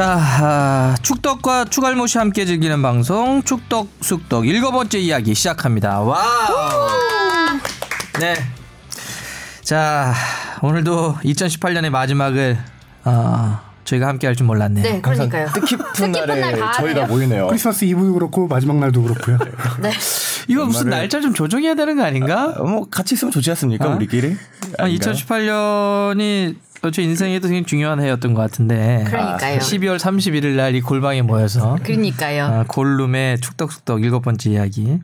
자, 아, 축덕과 축알못이 함께 즐기는 방송 축덕 숙덕 일곱 번째 이야기 시작합니다. wow. 네. 자, 오늘도 2018년의 마지막을 어, 저희가 함께 할 줄 몰랐네요. 네, 그러니까요. 뜻깊은 날 날에 다 저희가. 모이네요. 크리스마스 이브도 그렇고 마지막 날도 그렇고요. 네. 이거 무슨 날짜 좀 조정해야 되는 거 아닌가? 어, 뭐 같이 있으면 좋지 않습니까 아? 우리끼리? 아, 2018년이 제 인생에도 굉장히 중요한 해였던 것 같은데. 그러니까요. 12월 31일 날 이 골방에 모여서 그러니까요. 아, 골룸의 축덕숙덕 일곱 번째 이야기.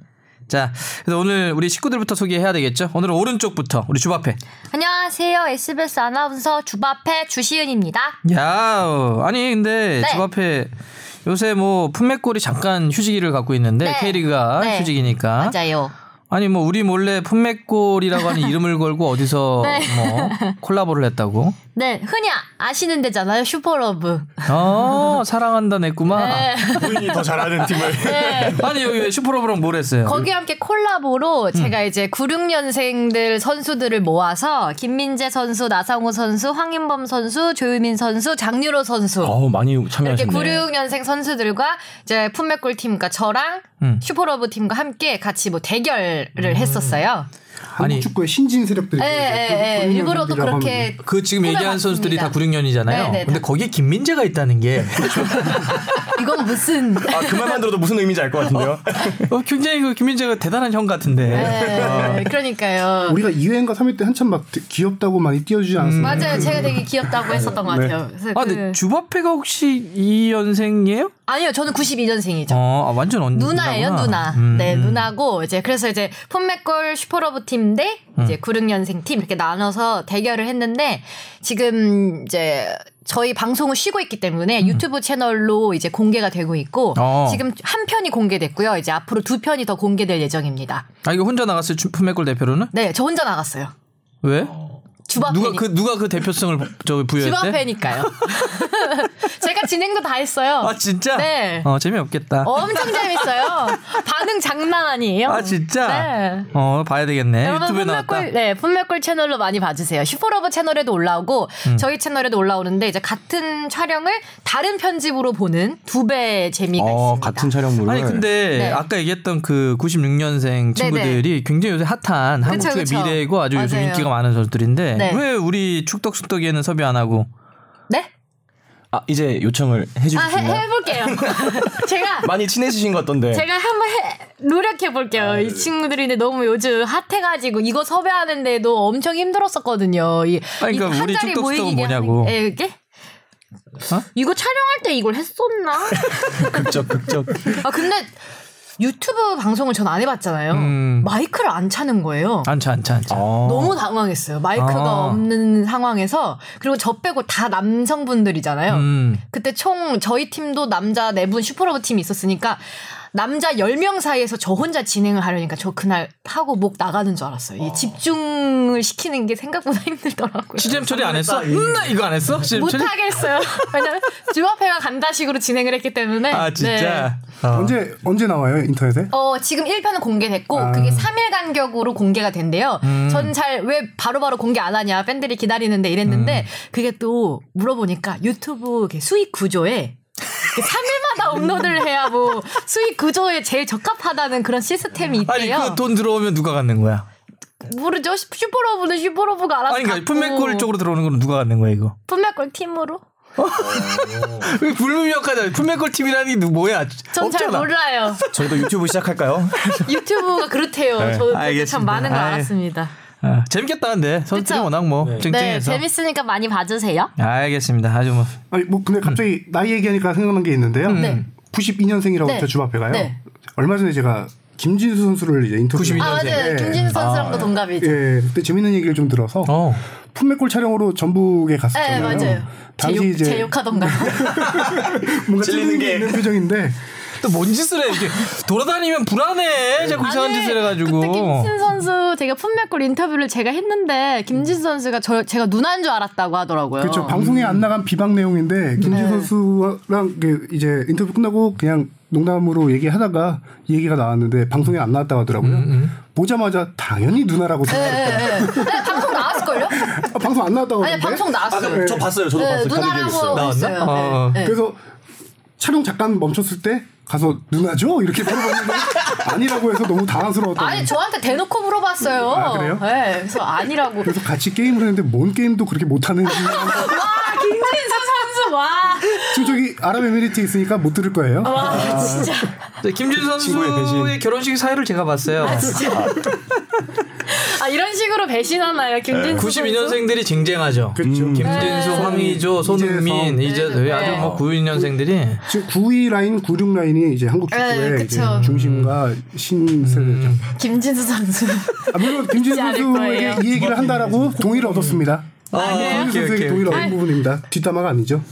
자, 그래서 오늘 우리 식구들부터 소개해야 되겠죠? 오늘은 오른쪽부터 우리 주바페. 안녕하세요. SBS 아나운서 주바페 주시은입니다. 야, 아니 근데 네. 주바페 요새 뭐 품맥골이 잠깐 휴지기를 갖고 있는데 네. K리그가 네. 휴지기니까. 맞아요. 아니 뭐 우리 몰래 품맥골이라고 하는 이름을 걸고 어디서 네. 뭐 콜라보를 했다고? 네, 흔히 아시는 데잖아요. 슛포러브. 어, 사랑한다 냈구만. 네. 본인이 더 잘하는 팀을. 네. 아니 여기 왜 슛포러브랑 뭘 했어요? 거기와 함께 콜라보로 제가 이제 96년생들 선수들을 모아서 김민재 선수, 나상호 선수, 황인범 선수, 조유민 선수, 장윤호 선수 어 많이 이렇게 참여하셨네. 96년생 선수들과 이제 풋매골 팀과 저랑 음. 슛포러브 팀과 함께 같이 뭐 대결을 했었어요. 아니, 한국 축구의 신진 세력들이 예, 예, 예. 일부러 또 군인들이라고 그렇게 그 지금 얘기한. 선수들이 다 96년이잖아요. 네, 네, 근데 다. 거기에 김민재가 있다는 게 이건 무슨 아 그 말만 들어도 무슨 의미인지 알 것 같은데요. 어, 굉장히 그 김민재가 대단한 형 같은데. 네, 그러니까요. 우리가 2회인가 3회 때 한참 막 귀엽다고 많이 띄워주지 않았어요? 맞아요. 제가 되게 귀엽다고 했었던 것 네. 같아요. 그래서 아, 그- 근데 주바페가 혹시 이 연생이에요? 아니요, 저는 92년생이죠. 어, 아, 완전 언 누나예요. 누나. 음, 네, 음. 누나고 이제 그래서 이제 풋매골 슛포러브 팀대 음. 이제 96년생 팀 이렇게 나눠서 대결을 했는데 지금 이제 저희 방송을 쉬고 있기 때문에 유튜브 채널로 이제 공개가 되고 있고 음. 어. 지금 한 편이 공개됐고요. 이제 앞으로 두 편이 더 공개될 예정입니다. 아, 이거 혼자 나갔어요. 주- 풋매골 대표로는? 네, 저 혼자 나갔어요. 왜? 주바페니. 누가 그 누가 그 대표성을 저 부여했대? 주바페니까요. 제가 진행도 다 했어요. 아, 진짜? 네. 어, 재미없겠다. 엄청 재밌어요. 반응 장난 아니에요. 아, 진짜? 네. 어, 봐야 되겠네. 여러분 유튜브에 나왔다. 네 풋매골 채널로 많이 봐주세요. 슛포러브 채널에도 올라오고 음. 저희 채널에도 올라오는데 이제 같은 촬영을 다른 편집으로 보는 두 배 재미가 어 있습니다. 같은 촬영물을. 아니 근데 네. 아까 얘기했던 그 96년생 친구들이 굉장히 요새 핫한 한국 그쵸, 축구의 그쵸. 미래고 아주 요즘 맞아요. 인기가 많은 선수들인데 네. 왜 우리 축덕 숙덕에는 섭외 안 하고 네? 아 이제 요청을 해주실 아 해? 해볼게요. 제가 많이 친해지신 것 같던데. 제가 한번 해, 노력해 볼게요. 이 친구들이 근데 너무 요즘 핫해가지고 이거 섭외하는데도 엄청 힘들었었거든요. 이, 아니, 그러니까 이 우리 한자리 모이게 뭐냐고. 예, 이게? 어? 이거 촬영할 때 이걸 했었나? 극적 극적. 아 근데 유튜브 방송을 전 안 해봤잖아요. 음. 마이크를 안 차는 거예요. 안 차 안 차 안 차. 어. 너무 당황했어요. 마이크가 아. 없는 상황에서 그리고 저 빼고 다 남성분들이잖아요. 음. 그때 총 저희 팀도 남자 네 분 슛포러브 팀이 있었으니까 남자 10명 사이에서 저 혼자 진행을 하려니까 저 그날 하고 목 나가는 줄 알았어요. 이 집중을 시키는 게 생각보다 힘들더라고요. 시잼 처리 안 했어? 음, 나 이거 안 했어? 시잼 처리? 못하겠어요. 왜냐면 주합회가 간다식으로 진행을 했기 때문에. 아 네. 진짜. 어. 언제 언제 나와요 인터넷에? 어, 지금 1편은 공개됐고, 아. 그게 3일 간격으로 공개가 된대요. 음. 전잘 왜 바로바로 공개 안 하냐, 팬들이 기다리는데 이랬는데, 음. 그게 또 물어보니까 유튜브 수익 구조에 3일 업로드를 해야 뭐 수익 구조에 제일 적합하다는 그런 시스템이 아니 있대요. 그돈 들어오면 누가 갖는 거야? 모르죠. 슛포러브는 슛포러브가 알아서 아니 그러니까. 풋매골 쪽으로 들어오는 건 누가 갖는 거야 이거? 풋매골 팀으로? 왜 불분명하잖아. 풋매골 팀이라는 게 누- 뭐야? 전 잘. 몰라요. 저희도 유튜브 시작할까요? 유튜브가 그렇대요. 네. 저도 알겠습니다. 참 많은 걸. 알았습니다. 아, 재밌겠다 근데 선수들이? 워낙 뭐 네, 쟁쟁해서. 재밌으니까 많이 봐주세요. 알겠습니다. 아주 뭐 아니 뭐 근데 갑자기 나이 얘기하니까 생각난 게 있는데요. 네. 92년생이라고 네. 했죠 주바페가요. 네. 얼마 전에 제가 김진수 선수를 이제 인터뷰. 92아 년생. 맞아요. 네. 김진수 선수랑도 동갑이죠. 예, 그때 재밌는 얘기를 좀 들어서 어. 품맥골 촬영으로 전북에 갔었잖아요. 네 맞아요. 당시 제욕, 이제 제욕하던가. 뭔가 찔리는 게. 있는 표정인데 또 뭔 짓을 해 이렇게 돌아다니면 불안해 자꾸 이상한 아니, 짓을 해가지고 그때 김진 선수 제가 품맥골 인터뷰를 제가 했는데 김진 선수가 저 제가 누나인 줄 알았다고 하더라고요. 그렇죠. 방송에 안 나간 비방 내용인데 김진 네. 선수랑 그 이제 인터뷰 끝나고 그냥 농담으로 얘기하다가 이 얘기가 나왔는데 방송에 안 나왔다고 하더라고요. 음, 보자마자 당연히 누나라고 네, 생각했다. 네, 네. 네, 방송 나왔을걸요? 아, 방송 안 나왔다고 아니 하던데? 방송 나왔어요. 저 봤어요. 저도 네, 봤어요. 누나라고 했어요. 어. 네, 네. 그래서 촬영 잠깐 멈췄을 때 가서 누나죠? 이렇게 물어봤는데 아니라고 해서 너무 당황스러웠다고. 아니 저한테 대놓고 물어봤어요. 아, 그래요? 네, 그래서 아니라고. 그래서 같이 게임을 했는데 뭔 게임도 그렇게 못하는지 와 김진수 선수 와. 지금 저기 아랍에미리트에 있으니까 못 들을 거예요. 와 진짜. 네, 김진수 친구의 선수의 배신. 결혼식 사회를 제가 봤어요. 아 이런 식으로 배신하나요 김진수 선수? 92년생들이 쟁쟁하죠. 그렇죠. 김진수, 네. 황의조, 손흥민. 이제 네, 아주 네. 뭐 92년생들이 지금 92 라인, 96 라인 이 이제 한국 축구의 네, 이제. 중심과 신세대죠. 김진수 선수. 아, 물론 김진수 선수에게. 이 얘기를 한다라고 동의를 얻었습니다. 아, 김진수 오케이, 선수에게 오케이. 동의를 얻은 부분입니다. 뒷담화가 아니죠.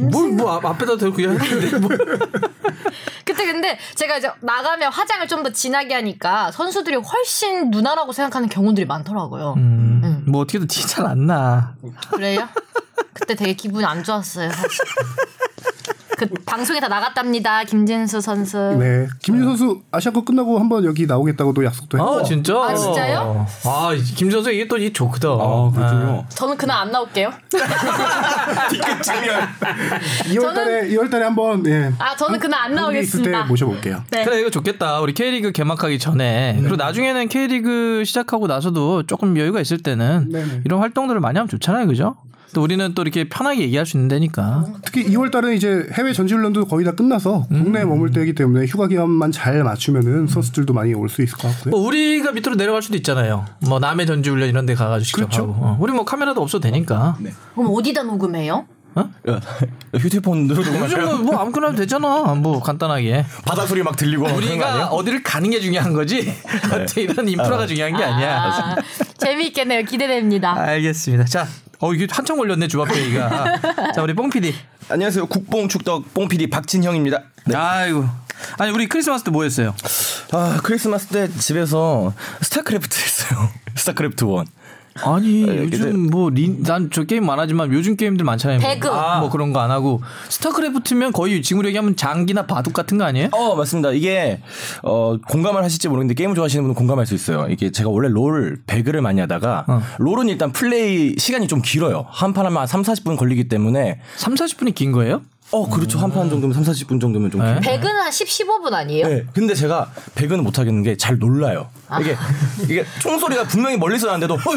뭘뭐 앞에다 대고 그냥 했는데 뭐. 그때 근데 제가 이제 나가면 화장을 좀 더 진하게 하니까 선수들이 훨씬 누나라고 생각하는 경우들이 많더라고요. 음, 뭐 어떻게든 티 잘 안 나. 그래요? 그때 되게 기분이 안 좋았어요. 사실. 그 방송에 다 나갔답니다. 김진수 선수. 네. 김진수 선수 아시아컵 끝나고 한번 여기 나오겠다고도 약속도 했고. 아 진짜? 아, 진짜요? 아 김선수 이게 또이 좋거든. 아, 그렇군요. 저는 그날 안 나올게요. 뒤끝 장면. 2월 달에 2월 달에 한번 예. 아, 저는 그날 안 한국에 있을 때 나오겠습니다. 모셔 볼게요. 네. 그래 이거 좋겠다. 우리 K리그 개막하기 전에 그리고 나중에는 K리그 시작하고 나서도 조금 여유가 있을 때는 네네. 이런 활동들을 많이 하면 좋잖아요, 그죠? 또 우리는 또 이렇게 편하게 얘기할 수 있는 데니까. 특히 2월 달에 이제 해외 전지 훈련도 거의 다 끝나서 음. 국내에 머물 때이기 때문에 휴가 기간만 잘 맞추면은 선수들도 많이 올 수 있을 것 같고요. 뭐 우리가 밑으로 내려갈 수도 있잖아요. 뭐 남해 전지훈련 이런 데 가가지고 직접 그렇죠. 하고. 어, 우리 뭐 카메라도 없어도 되니까. 그럼 어디다 녹음해요? 휴대폰으로 요즘 녹음하세요. 뭐, 뭐 아무거나 해도 되잖아. 뭐 간단하게. 바다 소리 막 들리고 우리가? 어디를 가는 게 중요한 거지. 어떻게 이런 인프라가 중요한 게 아니야. 아, 재미있겠네요. 기대됩니다. 알겠습니다. 자, 어 이게 한참 걸렸네 주바페이가. 자, 우리 뽕 PD. 안녕하세요. 국뽕 축덕 뽕 PD 박진형입니다. 네. 아이고. 아니 우리 크리스마스 때 뭐 했어요? 아 크리스마스 때 집에서 스타크래프트 했어요. 스타크래프트 one. 아니 근데- 요즘 뭐난저 게임 많지만 요즘 게임들 많잖아요. 배그. 뭐, 뭐 그런 거 안 하고 스타크래프트면 거의 지구력 얘기하면 장기나 바둑 같은 거 아니에요? 어 맞습니다. 이게 어 공감을 하실지 모르겠는데 게임을 좋아하시는 분은 공감할 수 있어요. 이게 제가 원래 롤 배그를 많이 하다가 어. 롤은 일단 플레이 시간이 좀 길어요. 한 판 하면 한 3, 40분 걸리기 때문에 3, 40분이 긴 거예요? 어 그렇죠. 한 판 정도면 3, 40분 정도면 좀 네. 길- 배그는 한 10, 15분 아니에요? 네, 근데 제가 배그는 못 하겠는 게 잘 놀라요. 이게 이게 총소리가 분명히 멀리서 나는데도 어이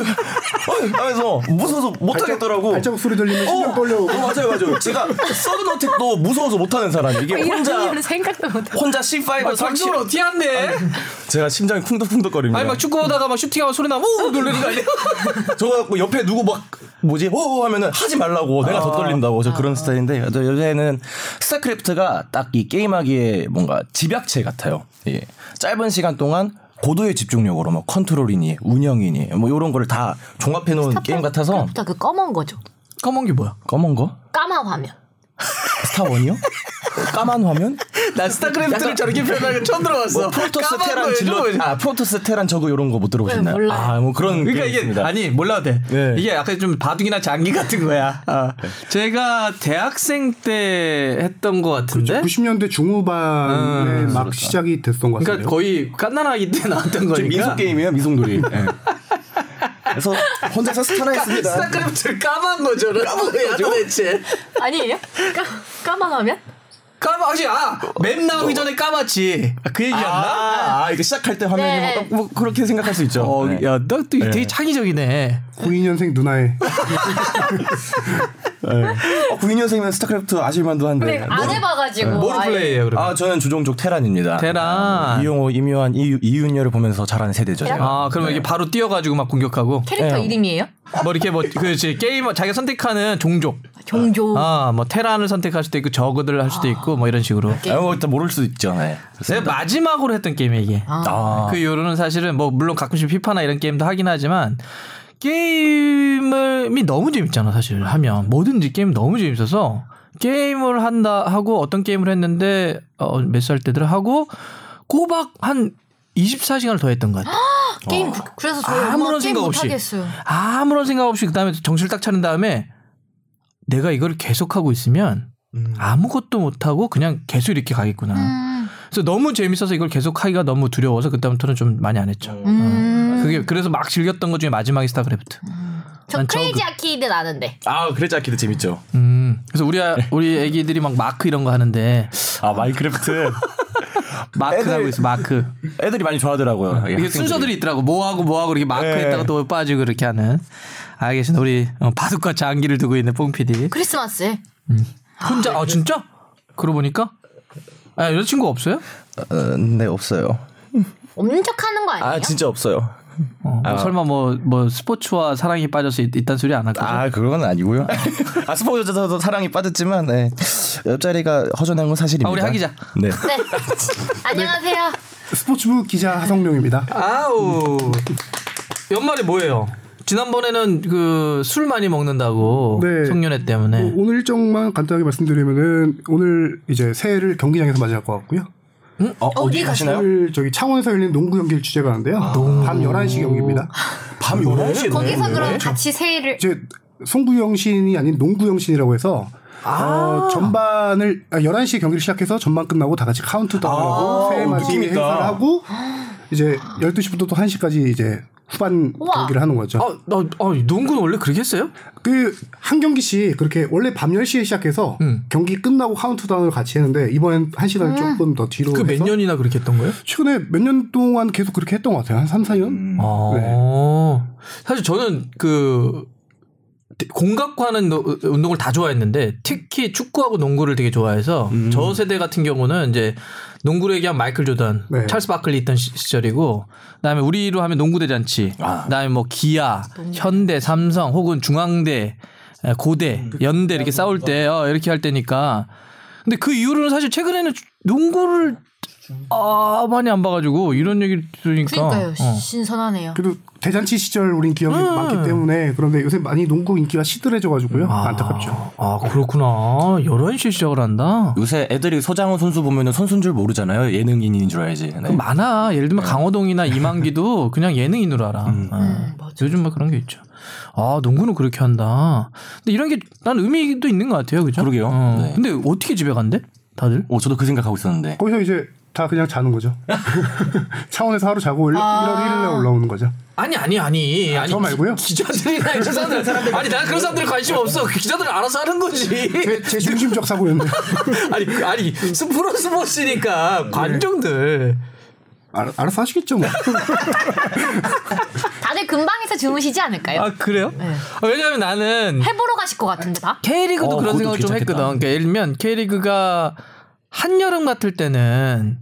어이 하면서 무서워서 못 하겠더라고. 발자국 소리 들리면 심장 떨려오고. 어, 맞아요, 맞아요. 제가 서든 어택도 무서워서 못 하는 사람이 이게 이런 혼자 일을 생각도 못해. 혼자 C5 설치. 방송을 어떻게 한대? 제가 심장이 쿵덕쿵덕거립니다. 아니 막 축구하다가 막 슈팅하면 소리 나면 오 놀라는 거 아니야? 저거 갖고 옆에 누구 막 뭐지 오 하면은 하지 말라고 내가 더 떨린다고 저 그런 스타일인데 저 요새 는 스타크래프트가 딱 이 게임하기에 뭔가 집약체 같아요. 예. 짧은 시간 동안 고도의 집중력으로 뭐 컨트롤이니 운영이니 뭐 이런 거를 다 종합해 놓은 게임 같아서 부터 그 검은 거죠. 검은 게 뭐야? 검은 거 까만 화면. 스타 one이요? 까만 화면? 난 스타크래프트를 저렇게 표현하는 거 처음 들어봤어. 뭐 프로토스 테란 질럿. 아 프로토스 테란 저그 이런 거 못 들어보셨나요? 네, 몰라요. 아뭐 그런 그러니까 이게 게임입니다. 아니 몰라도 돼. 네. 이게 약간 좀 바둑이나 장기 같은 거야. 아. 제가 대학생 때 했던 것 같은데. 90년대 중후반에 음, 막 시작이 됐던 것 같아요. 그러니까 거의 갓난아기 때 나왔던 거니까. 민속 게임이에요 민속놀이. 예. 그래서 혼자서 스타나 했습니다. 스타크래프트를 까만 거죠. 까만 거야 도대체. 아니에요? 까, 까만 화면? 까맣지 아 맵 나오기 전에 까맣지. 아, 그 얘기였나? 아, 아, 이거 시작할 때 화면이 네. 뭐, 뭐 그렇게 생각할 수 있죠. 어, 네. 야, 너또 되게 창의적이네. 92년생 누나의 어, 92년생이면 스타크래프트 아실만도 한데. 근데 안 해봐가지고. 뭐를 아예. 플레이해요, 그러면? 아, 저는 주종족 테란입니다. 테란. 이영호, 임요환, 이, 이윤열을 보면서 자란 세대죠. 제가. 아, 그러면 이게 바로 뛰어가지고 막 공격하고. 캐릭터 네. 이름이에요? 뭐 이렇게 뭐, 그렇지. 게이머, 자기가 선택하는 종족. 종조. 아, 뭐 테란을 선택할 수도 있고, 저그들을 할 수도 있고, 뭐 이런 식으로. 아, 뭐 일단 모를 수도 있죠. 네. 내가 마지막으로 했던 게임이 이게. 아, 그 이후로는 사실은 뭐 물론 가끔씩 피파나 이런 게임도 하긴 하지만 게임이 너무 재밌잖아 사실 하면 뭐든지 게임 너무 재밌어서 게임을 한다 하고 어떤 게임을 했는데 어, 몇 살 때들 하고 꼬박 한 24시간을 더 했던 것 같아. 게임 그- 그래서 저 아무런 생각 못 없이. 하겠어요. 아무런 생각 없이 그다음에 정신을 딱 차린 다음에 내가 이걸 계속 하고 있으면 아무것도 못 하고 그냥 계속 이렇게 가겠구나. 음. 그래서 너무 재밌어서 이걸 계속 하기가 너무 두려워서 그때부터는 좀 많이 안 했죠. 음. 그게 그래서 막 즐겼던 것 중에 마지막이 스타크래프트. 저는 크레이지. 아케이드 아는데. 아 크레이지 아케이드 재밌죠. 음. 그래서 우리 아- 우리 애기들이 막 마크 이런 거 하는데 아 마인크래프트 마크 애들- 하고 있어 마크. 애들이 많이 좋아하더라고요. 이게 학생들이. 순서들이 있더라고. 뭐 하고 뭐 하고 이렇게 마크했다가 네. 또 빠지고 이렇게 하는. 알겠습니다. 우리 어, 바둑과 장기를 두고 있는 뽕 PD. 크리스마스에. 혼자 아 진짜? 그러고 보니까 아 여자친구 없어요? 어, 네 없어요. 엄격하는 거 아니에요? 아 진짜 없어요. 어, 뭐 설마 뭐 뭐 스포츠와 사랑이 빠져서 있, 있단 소리 안 할 거죠? 아 그건 아니고요. 아 스포츠에서도 사랑이 빠졌지만 네. 옆자리가 허전한 건 사실입니다. 아, 우리 하 기자. 네. 네. 안녕하세요. 스포츠부 기자 하성룡입니다. 아우 연말에 뭐예요? 지난번에는 그 술 많이 먹는다고 네. 송년회 때문에 어, 오늘 일정만 간단하게 말씀드리면은 오늘 이제 새해를 경기장에서 맞이할 것 같고요. 어, 어디 가시나요? 오늘 저기 창원에서 열리는 농구 경기를 주제가 하는데요. 밤 11시 경기입니다. 밤 11시에 거기서 그럼 같이 새해를 이제 송구영신이 아닌 농구영신이라고 해서 어, 전반을 아, 11시에 경기를 시작해서 전반 끝나고 다 같이 카운트다운을 하고 새해 맞이. 행사를 하고 이제 12시부터 또 1시까지 이제 후반 우와. 경기를 하는 거죠. 아, 나, 아, 농구는 원래 그렇게 했어요? 그 한 경기씩 그렇게 원래 밤 10시에 시작해서 음. 경기 끝나고 카운트다운을 같이 했는데 이번엔 1시간을 조금 더 뒤로 그 몇 년이나 그렇게 했던 거예요? 최근에 몇 년 동안 계속 그렇게 했던 것 같아요. 한 3, 4년? 아, 사실 저는 그 공 갖고 하는 노- 운동을 다 좋아했는데 특히 축구하고 농구를 되게 좋아해서 저 세대 같은 경우는 이제 농구로 얘기하면 마이클 조던, 네. 찰스 바클리 있던 시- 시절이고 그다음에 우리로 하면 농구 대잔치, 그다음에 뭐 기아, 현대, 삼성 혹은 중앙대, 에, 고대, 연대 이렇게 싸울 때 어, 이렇게 할 때니까. 근데 그 이후로는 사실 최근에는 농구를 아 많이 안 봐가지고 이런 얘기를 들으니까 그러니까요. 어. 신선하네요. 그래도 대잔치 시절 우린 기억이 음. 많기 때문에 그런데 요새 많이 농구 인기가 시들해져가지고요. 안타깝죠. 아 그렇구나 11시에 시작을 한다 요새 애들이 소장훈 선수 보면은 선수인 줄 모르잖아요. 예능인인 줄 알지. 네. 그 많아 예를 들면 강호동이나 이만기도 그냥 예능인으로 알아 어. 음, 맞아. 요즘 뭐 그런 게 있죠 아 농구는 그렇게 한다 근데 이런 게 난 의미도 있는 것 같아요 그죠 그러게요. 어. 네. 근데 어떻게 집에 간대 다들 오 저도 그 생각하고 있었는데. 거기서 이제 다 그냥 자는 거죠. 창원에서 하루 자고 일- 1월 1일에 올라오는 거죠. 아니 아니 아니 아니 저 말고요? 기, 기자들이나 이런 사람들 아니 난 그런 사람들 관심 없어 그 기자들은 알아서 하는 거지 제, 제 중심적 사고였는데. 아니 그- 아니 스프로 스포츠니까 관중들 알, 알아서 하시겠죠 뭐. 다들 금방에서 주무시지 않을까요? 아 그래요? 네. 어, 왜냐면 나는 해보러 가실 것 같은데 다? K리그도 어, 그런 생각을 좀 괜찮겠다. 했거든. 그러니까 예를 들면 K리그가 한여름 같을 때는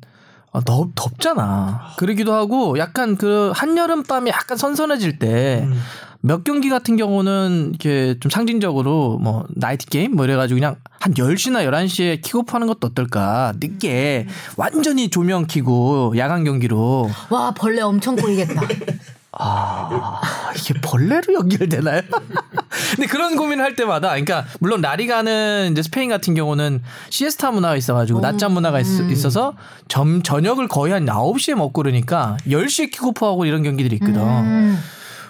어, 덥, 덥잖아. 그러기도 하고 약간 그 한여름 밤이 약간 선선해질 때몇 경기 같은 경우는 이렇게 좀 상징적으로 뭐 나이트 게임 뭐 이래가지고 그냥 한 10시나 11시에 킥오프 하는 것도 어떨까. 늦게 완전히 조명 켜고 야간 경기로 와 벌레 엄청 꼬이겠다. 아, 이게 벌레로 연결되나요? 근데 그런 고민을 할 때마다, 그러니까 물론 라리가는 이제 스페인 같은 경우는 시에스타 문화가 있어가지고 낮잠 문화가 있, 어서 점, 저녁을 거의 한 9시에 먹고 그러니까 10시에 킥오프하고 이런 경기들이 있거든. 음.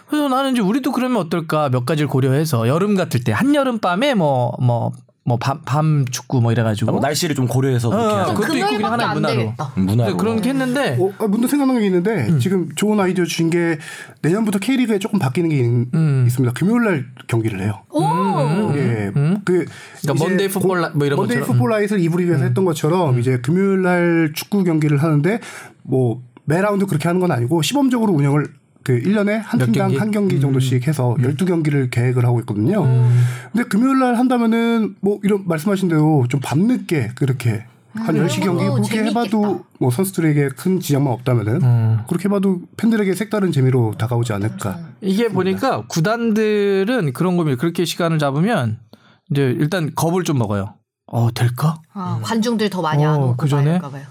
그래서 나는 이제 우리도 그러면 어떨까 몇 가지를 고려해서 여름 같을 때 한여름 밤에 뭐 뭐 뭐밤밤 축구 뭐 이래가지고 뭐 날씨를 좀 고려해서 그렇게 어, 하죠. 그것도 있고 그냥 안 문화로. 되겠다. 문화로. 네, 그런 게 했는데 어, 아, 문득 생각난 게 있는데 음. 지금 좋은 아이디어 주신 게 내년부터 K리그에 조금 바뀌는 게 있, 음. 있습니다. 금요일 날 경기를 해요. 오. 예. 그 그러니까 이제 Monday football n- 뭐 이런 Monday. 음. football night를 이부 리그에서 했던 것처럼 이제 금요일 날 축구 경기를 하는데 뭐 매 라운드 그렇게 하는 건 아니고 시범적으로 운영을 그 1년에 한몇 팀당 경기? 음. 한 경기 정도씩 해서 12경기를 계획을 하고 있거든요. 근데 금요일 날 한다면은 뭐 이런 말씀하신 대로 좀 밤늦게 그렇게 한 10시 경기 오, 그렇게 재밌겠다. 해봐도 뭐 선수들에게 큰 지장만 없다면은 음. 그렇게 해봐도 팬들에게 색다른 재미로 다가오지 않을까. 이게 보니까 구단들은 그런 거면 그렇게 시간을 잡으면 이제 일단 겁을 좀 먹어요. 어 될까? 아, 관중들 더 많이 안 어, 오고 그 전에? 봐요.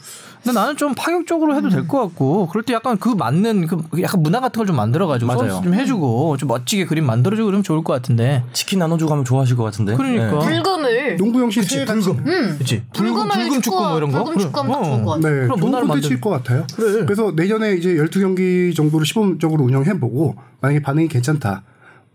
근데 나는 좀 파격적으로 해도 될 것 같고 그럴 때 약간 그 맞는 그 약간 문화 같은 걸 좀 만들어가지고 맞아요. 선수 좀 해주고 좀 멋지게 그림 만들어주고 그러면 좋을 것 같은데. 치킨 나눠주고 하면 좋아하실 것 같은데. 그러니까. 네. 불금을 농구 형식 새해 같이 그렇지. 불금 불금을 불금 축구 뭐 이런 거. 불금 축구하면 딱 좋을 것 같아. 네, 그럼 문화를 만들- 것 같아요. 그래. 그래서 내년에 이제 12경기 정도를 시범적으로 운영해보고 만약에 반응이 괜찮다.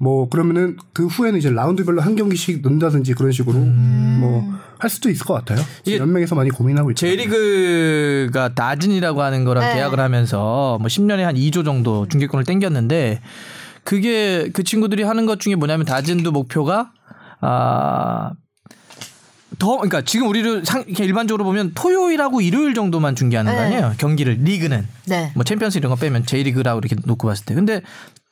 뭐 그러면은 그 후에는 이제 라운드별로 한 경기씩 넣는다든지 그런 식으로 뭐할 수도 있을 것 같아요. 연맹에서 많이 고민하고 있죠. J리그가 다즌이라고 하는 거랑 네. 계약을 하면서 뭐 10년에 한 2조 정도 중계권을 땡겼는데 그게 그 친구들이 하는 것 중에 뭐냐면 다즌도 목표가 아. 더 그러니까 지금 우리를 상 이렇게 일반적으로 보면 토요일하고 일요일 정도만 중계하는 거 네. 아니에요 경기를 리그는 네. 뭐 챔피언스 이런 거 빼면 J리그라고 이렇게 놓고 봤을 때 근데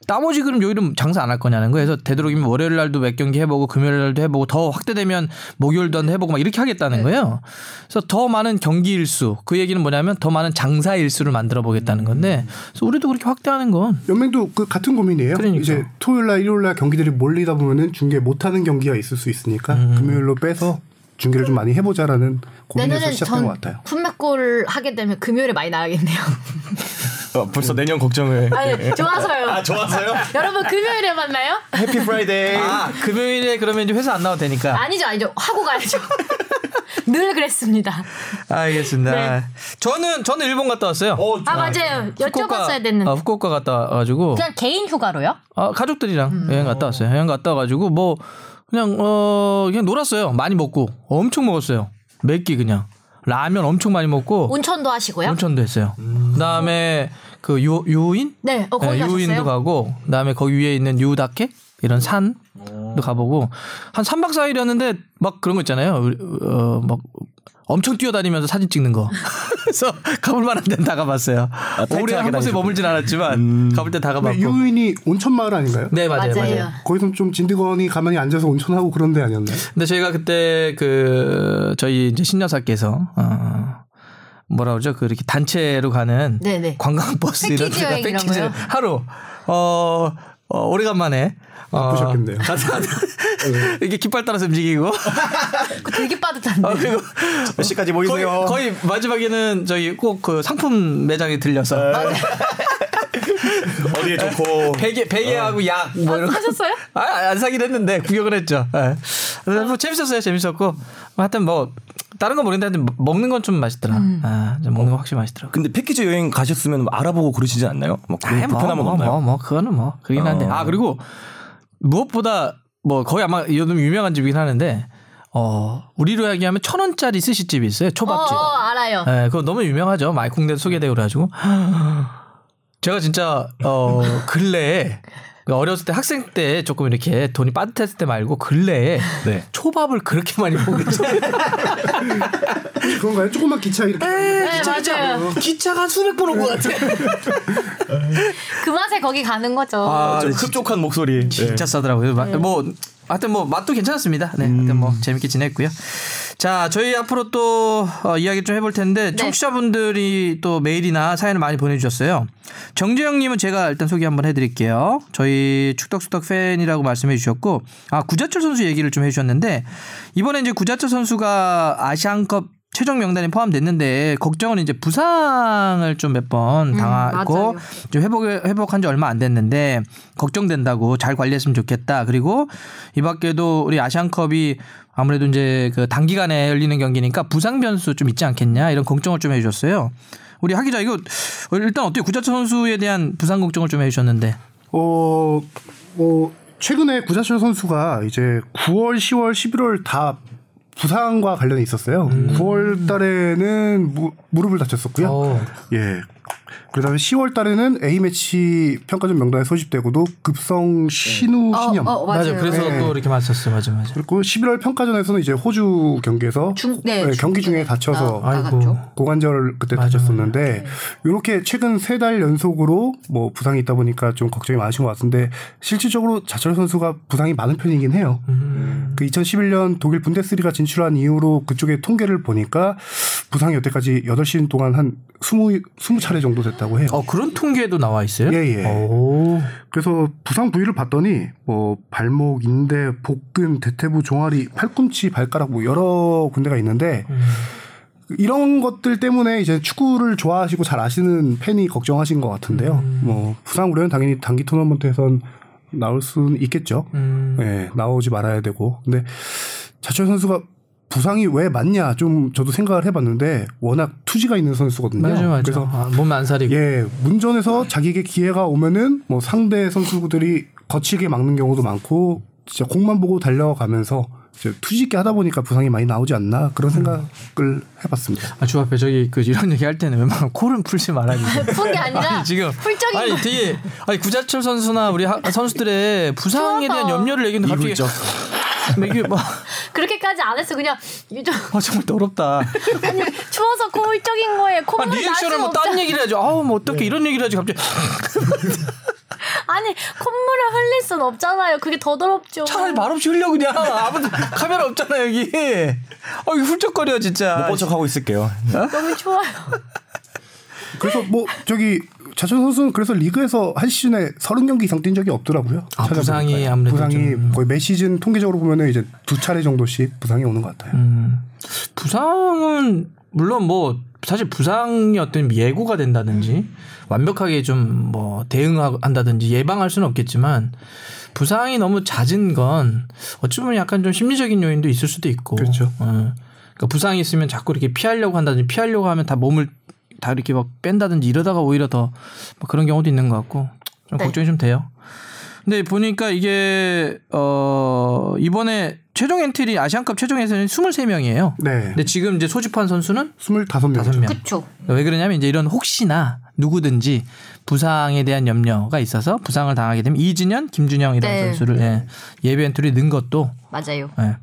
나머지 그럼 요일은 장사 안 할 거냐는 거예요. 그래서 되도록이면 월요일 날도 몇 경기 해보고 금요일 날도 해보고 더 확대되면 목요일도 해보고 막 이렇게 하겠다는 거예요. 그래서 더 많은 경기 일수 그 얘기는 뭐냐면 더 많은 장사 일수를 만들어 보겠다는 건데 그래서 우리도 그렇게 확대하는 건 연맹도 그 같은 고민이에요. 그러니까. 이제 토요일 날 일요일 날 경기들이 몰리다 보면은 중계 못 하는 경기가 있을 수 있으니까 음. 금요일로 빼서 중계를 좀 많이 해보자라는 고민에서 시작된 것전 같아요. 품맥골 하게 되면 금요일에 많이 나가겠네요. 어, 벌써 내년 걱정을. 아니 좋아서요. 아 좋았어요? 여러분 금요일에 만나요? happy Friday. 아 금요일에 그러면 이제 회사 안 나와도 되니까 아니죠, 아니죠. 하고 가야죠. 늘 그랬습니다. 알겠습니다. 네. 저는 저는 일본 갔다 왔어요. 어, 아 맞아요. 여쭤봤어야 됐는데. 아, 후쿠오카 갔다 와가지고 그냥 개인 휴가로요? 아, 가족들이랑 여행 갔다 왔어요. 여행 갔다 와가지고 뭐 그냥 어 그냥 놀았어요. 많이 먹고 엄청 먹었어요. 몇 끼 그냥 라면 엄청 많이 먹고 온천도 하시고요? 온천도 했어요. 그다음에 그 유, 유인 네, 어, 거기 네, 유인도 가셨어요? 가고 그다음에 거기 위에 있는 유다케 이런 산도 가보고 한 3박 4일이었는데 막 그런 거 있잖아요. 어, 막 엄청 뛰어다니면서 사진 찍는 거. 그래서 가볼 만한 데는 다 가봤어요. 타이트하게 오래 한 곳에. 머물진 않았지만 가볼 때 다 가봤고. 유인이 온천 마을 아닌가요? 네 맞아요, 맞아요. 맞아요. 거기서 좀 진드건이 가만히 앉아서 온천하고 그런 데 아니었나요? 근데 저희가 그때 그 저희 이제 신여사께서 어 뭐라 그러죠? 그 이렇게 단체로 가는 네네. 관광버스 이런 패키지 데가 이런 거요? 하루 어, 어 오래간만에 어, 바쁘셨겠네요. 가서 이게 깃발 따라서 움직이고 그거 되게 빠듯한데. 어, 그리고 몇 시까지 거의, 모이세요? 거의 마지막에는 저희 꼭 그 상품 매장에 들려서 어디에 좋고. 베개 베개하고 약뭐 이런 거 하셨어요? 아, 안 사긴 했는데 구경을 했죠. 예. 그래서 뭐 재밌었어요. 재밌었고 뭐 하여튼 뭐 다른 건 모르겠는데 먹는 건 좀 맛있더라. 아, 좀 먹는 건 확실히 맛있더라고. 근데 패키지 여행 가셨으면 알아보고 그러시지 않나요? 뭐 그런 아이, 뭐, 불편함은 뭐, 없나요? 뭐, 뭐, 그거는 뭐 그긴 한데. 어. 아 그리고 무엇보다 뭐 거의 아마 요즘 유명한 집이긴 하는데 어 우리로 얘기하면 천 원짜리 스시집이 있어요. 어, 초밥집. 어, 알아요. 예, 그거 너무 유명하죠. 마이콩대도 소개되고 그래가지고. 제가 진짜, 어, 근래에, 어렸을 때 학생 때 조금 이렇게 돈이 빠듯했을 때 말고 근래에 네. 초밥을 그렇게 많이 먹었죠. 그런가요? 조금만 기차 이렇게 네, 맞아요. 기차가 한 수백 번 온 것 같아. 그 맛에 거기 가는 거죠. 아, 좀 흡족한 목소리. 진짜 싸더라고요. 마- 뭐 하여튼 뭐 맛도 괜찮았습니다. 네, 하여튼 뭐 재밌게 지냈고요. 자, 저희 앞으로 또 어, 이야기 좀 해볼 텐데 청취자분들이 또 메일이나 사연을 많이 보내주셨어요. 정재영님은 제가 일단 소개 한번 해드릴게요. 저희 축덕수덕 팬이라고 말씀해주셨고, 아 구자철 선수 얘기를 좀 해주셨는데 이번에 이제 구자철 선수가 아시안컵 최종 명단에 포함됐는데 걱정은 이제 부상을 좀 몇 번 당하고 맞아요. 좀 회복 회복한 지 얼마 안 됐는데 걱정된다고 잘 관리했으면 좋겠다. 그리고 이 밖에도 우리 아시안컵이 아무래도 이제 그 단기간에 열리는 경기니까 부상 변수 좀 있지 않겠냐 이런 걱정을 좀 해주셨어요. 우리 하 기자 이거 일단 어때요? 구자철 선수에 대한 부상 걱정을 좀 해주셨는데. 어, 뭐 최근에 구자철 선수가 이제 9월, 10월, 11월 다 부상과 관련이 있었어요. 9월 달에는 무, 무릎을 다쳤었고요. 어. 예. 그다음에 10월 달에는 A 매치 평가전 명단에 소집되고도 급성 신우 어, 신염. 어, 맞아요. 그래서 네. 또 이렇게 맞췄어. 맞아, 맞아. 그리고 11월 평가전에서는 이제 호주 경기에서 중- 네, 네, 경기 중- 중에 다쳐서 나-. 고관절 그때 맞아, 다쳤었는데 이렇게 최근 세 달 연속으로 뭐 부상이 있다 보니까 좀 걱정이 많으신 것 같은데 실질적으로 자철 선수가 부상이 많은 편이긴 해요. 그 2011년 독일 분데스리가 진출한 이후로 그쪽의 통계를 보니까 부상이 여태까지 8시즌 동안 한 20, 20차례 정도 됐다고 해요. 어 그런 통계도 나와 있어요? 예, 예. 오. 그래서 부상 부위를 봤더니 뭐 발목, 인대, 복근, 대퇴부, 종아리, 팔꿈치, 발가락 뭐 여러 군데가 있는데 이런 것들 때문에 이제 축구를 좋아하시고 잘 아시는 팬이 걱정하신 것 같은데요. 뭐 부상 우려는 당연히 단기 토너먼트에선 나올 수는 있겠죠. 음. 예, 나오지 말아야 되고. 근데 자철 선수가 부상이 왜 맞냐 좀 저도 생각을 해봤는데 워낙 투지가 있는 선수거든요. 맞아, 맞아. 그래서 아, 몸 안살이고. 예, 문전에서 자기에게 기회가 오면은 뭐 상대 선수들이 거칠게 막는 경우도 많고 진짜 공만 보고 달려가면서 투지 있게 하다 보니까 부상이 많이 나오지 않나 그런 생각을 해봤습니다. 아, 주 앞에 저기 그 이런 얘기 할 때는 웬만하면 코를 풀지 말아주세요. 푼게 아니라 아니, 지금 훌쩍인 아니 거. 되게 아니 구자철 선수나 우리 하- 선수들의 부상에 대한. 염려를 얘기했는데 갑자기 이불적. 이게 막 그렇게까지 안 했어. 그냥 좀 아, 정말 더럽다. 아니 추워서 코 훌쩍인 거에 아, 콧물 날 리액션을 뭐딴 없잖아. 얘기를 하죠. 아우 뭐 어떻게 이런 얘기를 하지 갑자기 아니 콧물을 흘릴 순 없잖아요. 그게 더 더럽죠. 차라리 말없이 흘려 그냥 아무도 카메라 없잖아 여기. 어 이거 훌쩍거려 진짜. 못 번쩍하고 있을게요. 너무 추워요. 그래서 뭐 저기 자천 선수는 그래서 리그에서 한 시즌에 30경기 이상 뛴 적이 없더라고요. 아. 부상이 아무래도 부상이 좀- 거의 매 시즌 통계적으로 보면은 이제 두 차례 정도씩 부상이 오는 것 같아요. 음. 부상은 물론 뭐 사실 부상이 어떤 예고가 된다든지 완벽하게 좀 뭐 대응한다든지 예방할 수는 없겠지만 부상이 너무 잦은 건 어찌 보면 약간 좀 심리적인 요인도 있을 수도 있고 그렇죠. 어. 그러니까 부상이 있으면 자꾸 이렇게 피하려고 한다든지 피하려고 하면 다 몸을 다 이렇게 막 뺀다든지 이러다가 오히려 더뭐 그런 경우도 있는 것 같고 좀 네. 걱정이 좀 돼요. 근데 보니까 이게 어 이번에 최종 엔트리 아시안컵 최종 엔트리는 23명이에요. 네. 근데 지금 이제 소집한 선수는 25명. 다섯 명. 그쵸. 왜 그러냐면 이제 이런 혹시나 누구든지 부상에 대한 염려가 있어서 부상을 당하게 되면 이진현, 김준형 이런 네. 선수를 예, 예비 엔트리 넣은 것도 맞아요. 예.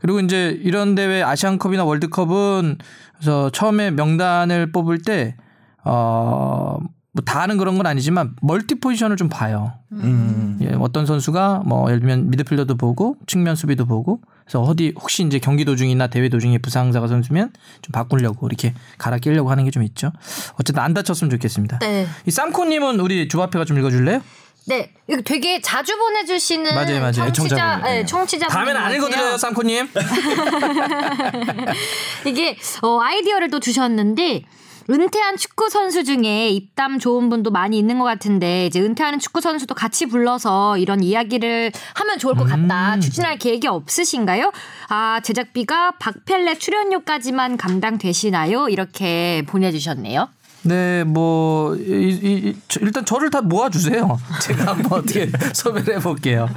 그리고 이제 이런 대회 아시안컵이나 월드컵은 그래서 처음에 명단을 뽑을 때 어, 뭐다 하는 그런 건 아니지만 multi 포지션을 좀 봐요. 음. 예, 어떤 선수가 뭐 예를 들면 미드필더도 보고 측면 수비도 보고 그래서 어디 혹시 이제 경기 도중이나 대회 도중에 부상자가 선수면 좀 바꾸려고 이렇게 갈아 끼려고 하는 게 좀 있죠. 어쨌든 안 다쳤으면 좋겠습니다. 네. 이 쌈코님은 우리 주바페가 좀 읽어줄래요? 네. 이거 되게 자주 보내주시는 맞아요, 맞아요. 청취자. 네, 네. 청취자. 다음에는 안 읽어드려요, 쌈코님. 이게 어, 아이디어를 또 주셨는데 은퇴한 축구 선수 중에 입담 좋은 분도 많이 있는 것 같은데 이제 은퇴하는 축구 선수도 같이 불러서 이런 이야기를 하면 좋을 것 같다. 추진할 계획이 없으신가요? 아 제작비가 박펠레 출연료까지만 감당되시나요? 이렇게 보내주셨네요. 네, 뭐 이, 이, 이, 저- 일단 저를 다 모아주세요. 제가 한번 어떻게 섭외를 해볼게요.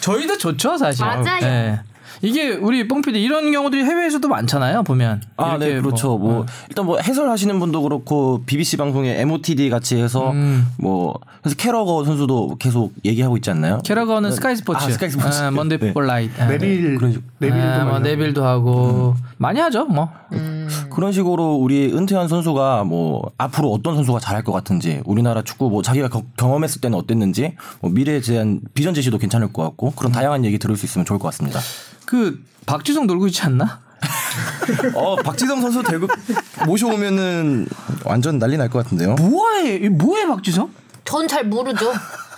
저희도 좋죠, 사실. 맞아요. 네. 이게 우리 뽕피디 이런 경우들이 해외에서도 많잖아요. 보면. 아, 네, 이렇게 그렇죠. 뭐, 어. 일단 뭐 해설하시는 분도 그렇고 BBC 방송에 MOTD 같이 해서 음. 뭐 그래서 캐러거 선수도 계속 얘기하고 있지 않나요? 캐러거는 스카이 스포츠, 아, 스카이 스포츠. 아, 먼데이 네. 풋볼 라이트, 아, 네빌 식- 네빌도 아, 뭐 네빌도 하고 많이 하죠. 뭐 그런 식으로 우리 은퇴한 선수가 뭐 앞으로 어떤 선수가 잘할 것 같은지 우리나라 축구 뭐 자기가 겨- 경험했을 때는 어땠는지 뭐 미래에 대한 비전 제시도 괜찮을 것 같고 그런 다양한 얘기 들을 수 있으면 좋을 것 같습니다. 그 박지성 놀고 있지 않나? 어 박지성 선수 데리고 모셔오면은 완전 난리 날 것 같은데요. 뭐해? 이 뭐해 박지성? 전 잘 모르죠.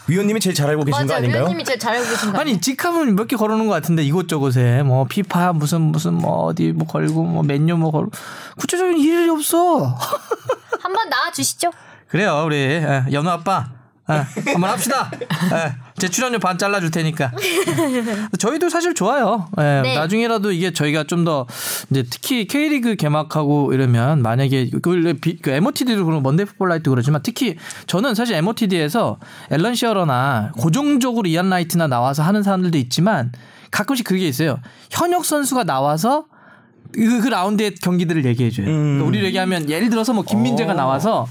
위원님이 제일 잘 알고 계신 거 맞아요. 아닌가요? 위원님이 제일 잘 알고 계신 거 아니 직함은 몇 개 걸어놓은 것 같은데 이곳저곳에 뭐 피파 무슨 무슨 뭐 어디 뭐 걸고 뭐 맨유 뭐 걸고 구체적인 일이 없어. 한번 나와 주시죠. 그래요 우리 예, 연우 아빠 예, 한번 합시다. 예, 제 출연료 반 잘라줄 테니까. 저희도 사실 좋아요. 예, 네. 나중에라도 이게 저희가 좀 더 이제 특히 K리그 개막하고 이러면 만약에 그, 비- 그 MOTD도 그런 먼데이 풋볼라이트 그러지만 특히 저는 사실 MOTD에서 앨런 시어러나 고정적으로 이안 라이트나 나와서 하는 사람들도 있지만 가끔씩 그게 있어요. 현역 선수가 나와서 그, 그 라운드의 경기들을 얘기해줘요. 그러니까 우리를 얘기하면 예를 들어서 뭐 김민재가 나와서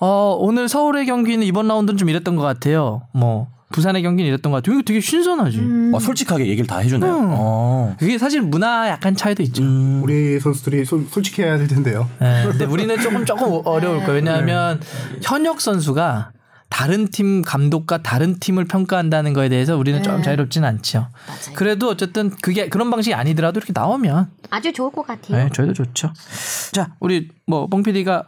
어, 오늘 서울의 경기는 이번 라운드는 좀 이랬던 것 같아요. 뭐 부산의 경기는 이랬던 것 같아요. 이거 되게 신선하지. 어, 솔직하게 얘기를 다 해주네요. 음. 어. 그게 사실 문화 약간 차이도 있죠. 우리 선수들이 솔, 솔직해야 될 텐데요. 예, 근데 우리는 조금 조금 어려울 거예요. 왜냐하면 현역 선수가 다른 팀 감독과 다른 팀을 평가한다는 거에 대해서 우리는 좀 자유롭진 않죠. 그래도 어쨌든 그게 그런 방식이 아니더라도 이렇게 나오면 아주 좋을 것 같아요. 네, 저희도 좋죠. 자, 우리 뭐 뽕PD가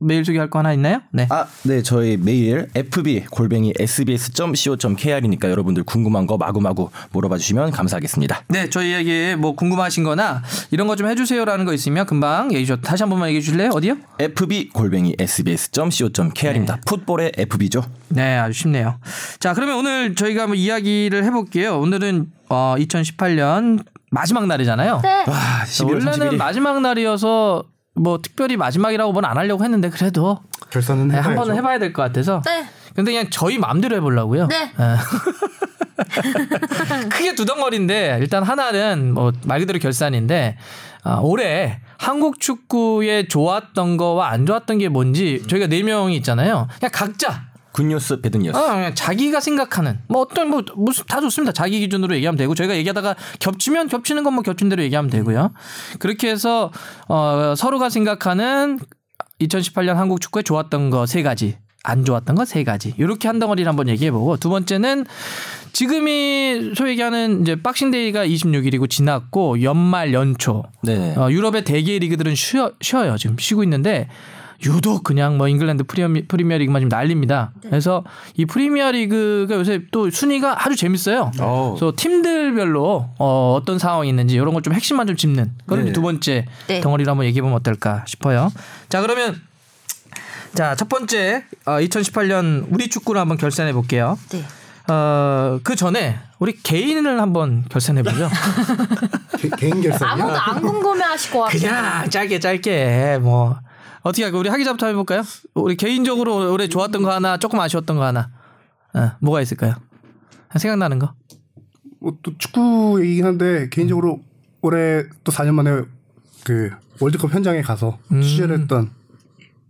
메일 소개할 거 하나 있나요? 네. 아, 네, 저희 메일 fb 골뱅이 sbs.co.kr이니까 여러분들 궁금한 거 마구마구 물어봐 주시면 감사하겠습니다. 네, 저희에게 뭐 궁금하신 거나 이런 거 좀 해 주세요라는 거 있으면 금방 얘기해 줘. 다시 한 번만 얘기해 주실래요? 어디요? fb 골뱅이 sbs.co.kr입니다. 풋볼의 fb죠. 네, 아주 쉽네요. 자, 그러면 오늘 저희가 한번 이야기를 해 볼게요. 오늘은 어, 2018년 마지막 날이잖아요. 네. 와, 11월 원래는 31일. 마지막 날이어서 뭐 특별히 마지막이라고는 안 하려고 했는데 그래도 결산은 네, 한. 번은 해봐야 될 것 같아서. 네. 근데 그냥 저희 마음대로 해보려고요. 네. 예. 크게 두 덩어리인데 일단 하나는 뭐 말 그대로 결산인데 아, 올해 한국 축구에 좋았던 거와 안 좋았던 게 뭔지 저희가 네 명이 있잖아요. 그냥 각자 굿뉴스, 배드뉴스. 어, 그냥 자기가 생각하는 뭐 어떤 뭐 무슨 다 좋습니다. 자기 기준으로 얘기하면 되고 저희가 얘기하다가 겹치면 겹치는 건 뭐 겹친 대로 얘기하면 되고요. 그렇게 해서 어, 서로가 생각하는 2018년 한국 축구에 좋았던 거 세 가지, 안 좋았던 거 세 가지. 이렇게 한 덩어리를 한번 얘기해 보고 두 번째는 지금이 소위 얘기하는 이제 Boxing Day가 26일이고 지났고 연말 연초 네. 어, 유럽의 대개 리그들은 쉬어, 쉬어요. 지금 쉬고 있는데 유독 그냥 뭐 잉글랜드 프리미, 프리미어 리그만 지금 난립니다. 그래서 이 프리미어 리그가 요새 또 순위가 아주 재밌어요. 어. 그래서 팀들별로 어, 어떤 상황이 있는지 이런 걸 좀 핵심만 좀 짚는 그런 네. 두 번째 네. 덩어리를 한번 얘기해 보면 어떨까 싶어요. 자 그러면 자 첫 번째 어, 2018년 우리 축구를 한번 결산해 볼게요. 네. 어, 그 전에 우리 개인을 한번 결산해 보죠. 개, 개인 결산이요. 아무도 안 궁금해하실 것 같아요. 그냥 짧게 짧게 뭐 어떻게 할까 우리 하기자부터 해볼까요? 우리 개인적으로 올해 좋았던 거 하나 조금 아쉬웠던 거 하나 어, 뭐가 있을까요? 생각나는 거? 뭐 또 축구 얘기긴 한데 개인적으로 올해 또 4년 만에 그 월드컵 현장에 가서 음. 취재를 했던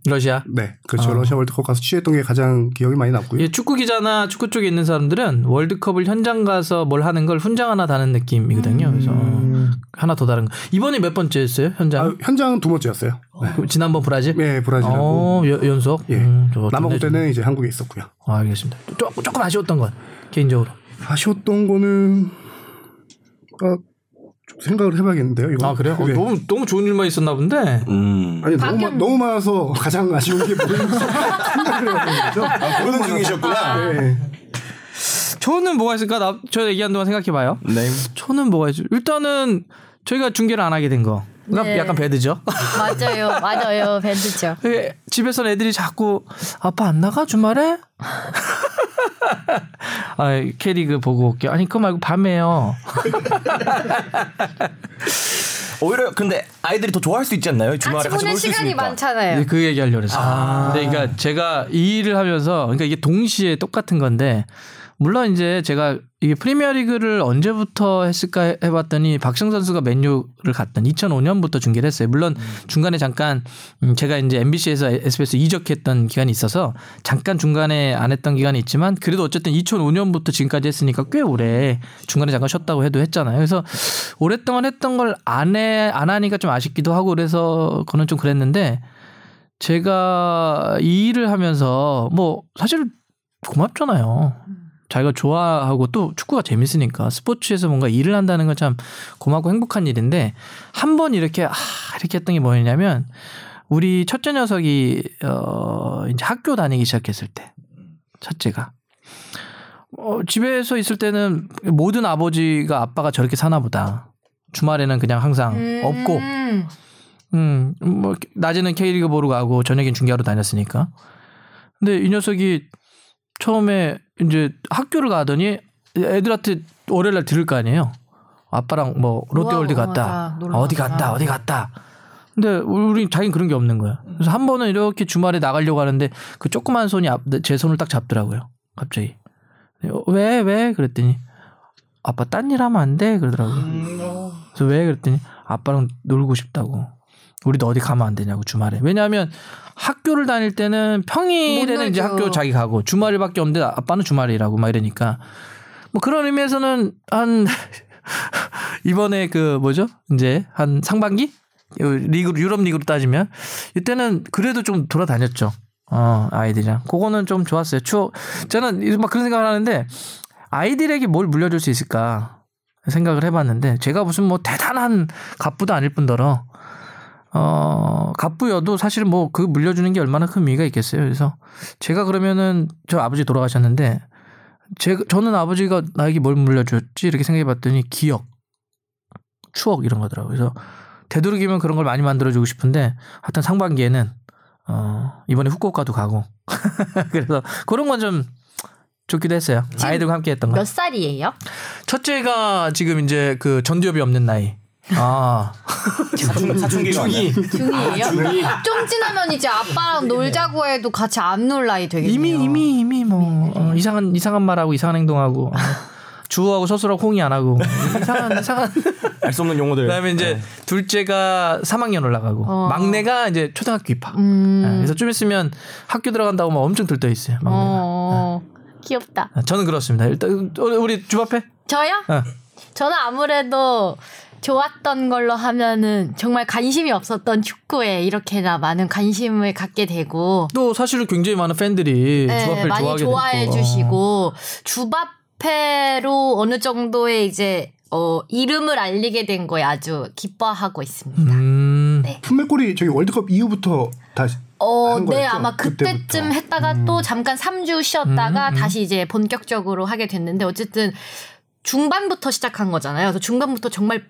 러시아. 네 그렇죠 러시아 월드컵 가서 취재했던 게 가장 기억이 많이 남고요. 이 축구 기자나 축구 쪽에 있는 사람들은 월드컵을 현장 가서 뭘 하는 걸 훈장 하나 다는 느낌이거든요. 그래서 하나 더 다른 거. 이번에 몇 번째였어요? 현장? 아, 현장은 두 번째였어요. 네, 지난번 브라질? 네 브라질하고 어, 여- 연속. 예 음, 저 남아공 때는 이제 한국에 있었고요. 아, 알겠습니다. 조금 조금 아쉬웠던 건 개인적으로. 아쉬웠던 거는 아, 좀 생각을 해봐야겠는데요. 이거 아 그래요? 어, 네. 너무 너무 좋은 일만 있었나 본데. 음. 아니 너무, 마, 너무 많아서 가장 아쉬운 게 뭐였는지 생각을 되는 거죠. 고른 중이셨구나. 네. 저는 뭐가 있을까? 나, 저 얘기한 동안 생각해봐요. 네. 저는 뭐가 있죠? 일단은 저희가 중계를 안 하게 된 거. 그러니까 네. 약간 배드죠. 맞아요, 맞아요, 밴드죠. 예, 집에서 애들이 자꾸 아빠 안 나가 주말에? 아, K리그 보고 올게요. 아니 그거 말고 밤에요. 오히려 근데 아이들이 더 좋아할 수 있지 않나요? 주말에 같이 수 시간이 있으니까. 많잖아요. 네, 그 얘기 하려고 그랬어요. 근데 그러니까 제가 이 일을 하면서 그러니까 이게 동시에 똑같은 건데 물론 이제 제가 이게 프리미어리그를 언제부터 했을까 해봤더니 박승 선수가 맨유를 갔던 2005년부터 중계를 했어요. 물론 중간에 잠깐 음, 제가 이제 MBC에서 SBS 이적했던 기간이 있어서 잠깐 중간에 안 했던 기간이 있지만 그래도 어쨌든 2005년부터 지금까지 했으니까 꽤 오래 중간에 잠깐 쉬었다고 해도 했잖아요. 그래서 오랫동안 했던 걸 안 해 안 하니까 좀 아쉽기도 하고 그래서 그는 좀 그랬는데 제가 이 일을 하면서 뭐 사실 고맙잖아요. 자기가 좋아하고 또 축구가 재밌으니까 스포츠에서 뭔가 일을 한다는 건 참 고맙고 행복한 일인데 한 번 이렇게 아 이렇게 했던 게 뭐였냐면 우리 첫째 녀석이 어 이제 학교 다니기 시작했을 때 첫째가 어 집에서 있을 때는 모든 아버지가 아빠가 저렇게 사나 보다. 주말에는 그냥 항상 없고 음. 음, 뭐 낮에는 K리그 보러 가고 저녁엔 중계하러 다녔으니까. 근데 이 녀석이 처음에 이제 학교를 가더니 애들한테 월요일 날 들을 거 아니에요. 아빠랑 뭐 롯데월드 갔다. 맞아. 놀러 어디 갔다. 어디 갔다. 근데 우리 자기는 그런 게 없는 거야. 그래서 한 번은 이렇게 주말에 나가려고 하는데 그 조그만 손이 앞- 제 손을 딱 잡더라고요. 갑자기. 어, 왜? 왜? 그랬더니 아빠 딴 일 하면 안 돼? 그러더라고요. 그래서 왜? 그랬더니 아빠랑 놀고 싶다고. 우리도 어디 가면 안 되냐고 주말에. 왜냐하면 학교를 다닐 때는 평일에는 못 이제. 학교 자기 가고 주말에밖에 없는데 아빠는 주말이라고 막 이러니까 뭐 그런 의미에서는 한 이번에 그 뭐죠? 이제 한 상반기 리그 유럽 리그로 따지면 이때는 그래도 좀 돌아다녔죠. 어 아이들이랑 그거는 좀 좋았어요. 추억 저는 막 그런 생각을 하는데 아이들에게 뭘 물려줄 수 있을까 생각을 해봤는데 제가 무슨 뭐 대단한 갑부도 아닐 뿐더러 어 갑부여도 사실 뭐 그 물려주는 게 얼마나 큰 의미가 있겠어요. 그래서 제가 그러면은 저 아버지 돌아가셨는데 제 저는 아버지가 나에게 뭘 물려줬지 이렇게 생각해 봤더니 기억, 추억 이런 거더라고요. 그래서 되도록이면 그런 걸 많이 만들어 주고 싶은데 하여튼 상반기에는 어 이번에 후쿠오카도 가고 그래서 그런 건 좀 좋기도 했어요. 아이들과 함께 했던 거. 몇 살이에요? 첫째가 지금 이제 그 전두엽이 없는 나이. 아 사춘 사춘기가 왔네. 중이에요? 좀 지나면 이제 아빠랑 놀자고 해도 같이 안 놀 나이 되겠네요. 이미 이미 이미 뭐 어, 이상한 이상한 말하고 이상한 행동하고 어, 주호하고 서술하고 홍이 안 하고 이상한 이상한 알 수 없는 용어들. 그다음에 이제 둘째가 3학년 올라가고 어. 막내가 이제 초등학교 입학. 음. 네, 그래서 좀 있으면 학교 들어간다고 막 엄청 들떠 있어요. 막내가. 어, 귀엽다. 아, 저는 그렇습니다. 일단 우리- 주바페. 저요? 어. 저는 아무래도 좋았던 걸로 하면은 정말 관심이 없었던 축구에 이렇게나 많은 관심을 갖게 되고 또 사실은 굉장히 많은 팬들이 네, 주바페를 많이 좋아하게 좋아해 됐고. 주시고 주바페로 어느 정도의 이제 어 이름을 알리게 된 거에 아주 기뻐하고 있습니다. 음. 네. 품맥골이 저기 월드컵 이후부터 다시 어, 한 네, 거였죠? 아마 그때쯤 그때부터. 음. 했다가 또 잠깐 3주 쉬었다가 다시 이제 본격적으로 하게 됐는데 어쨌든 중반부터 시작한 거잖아요. 그래서 중반부터 정말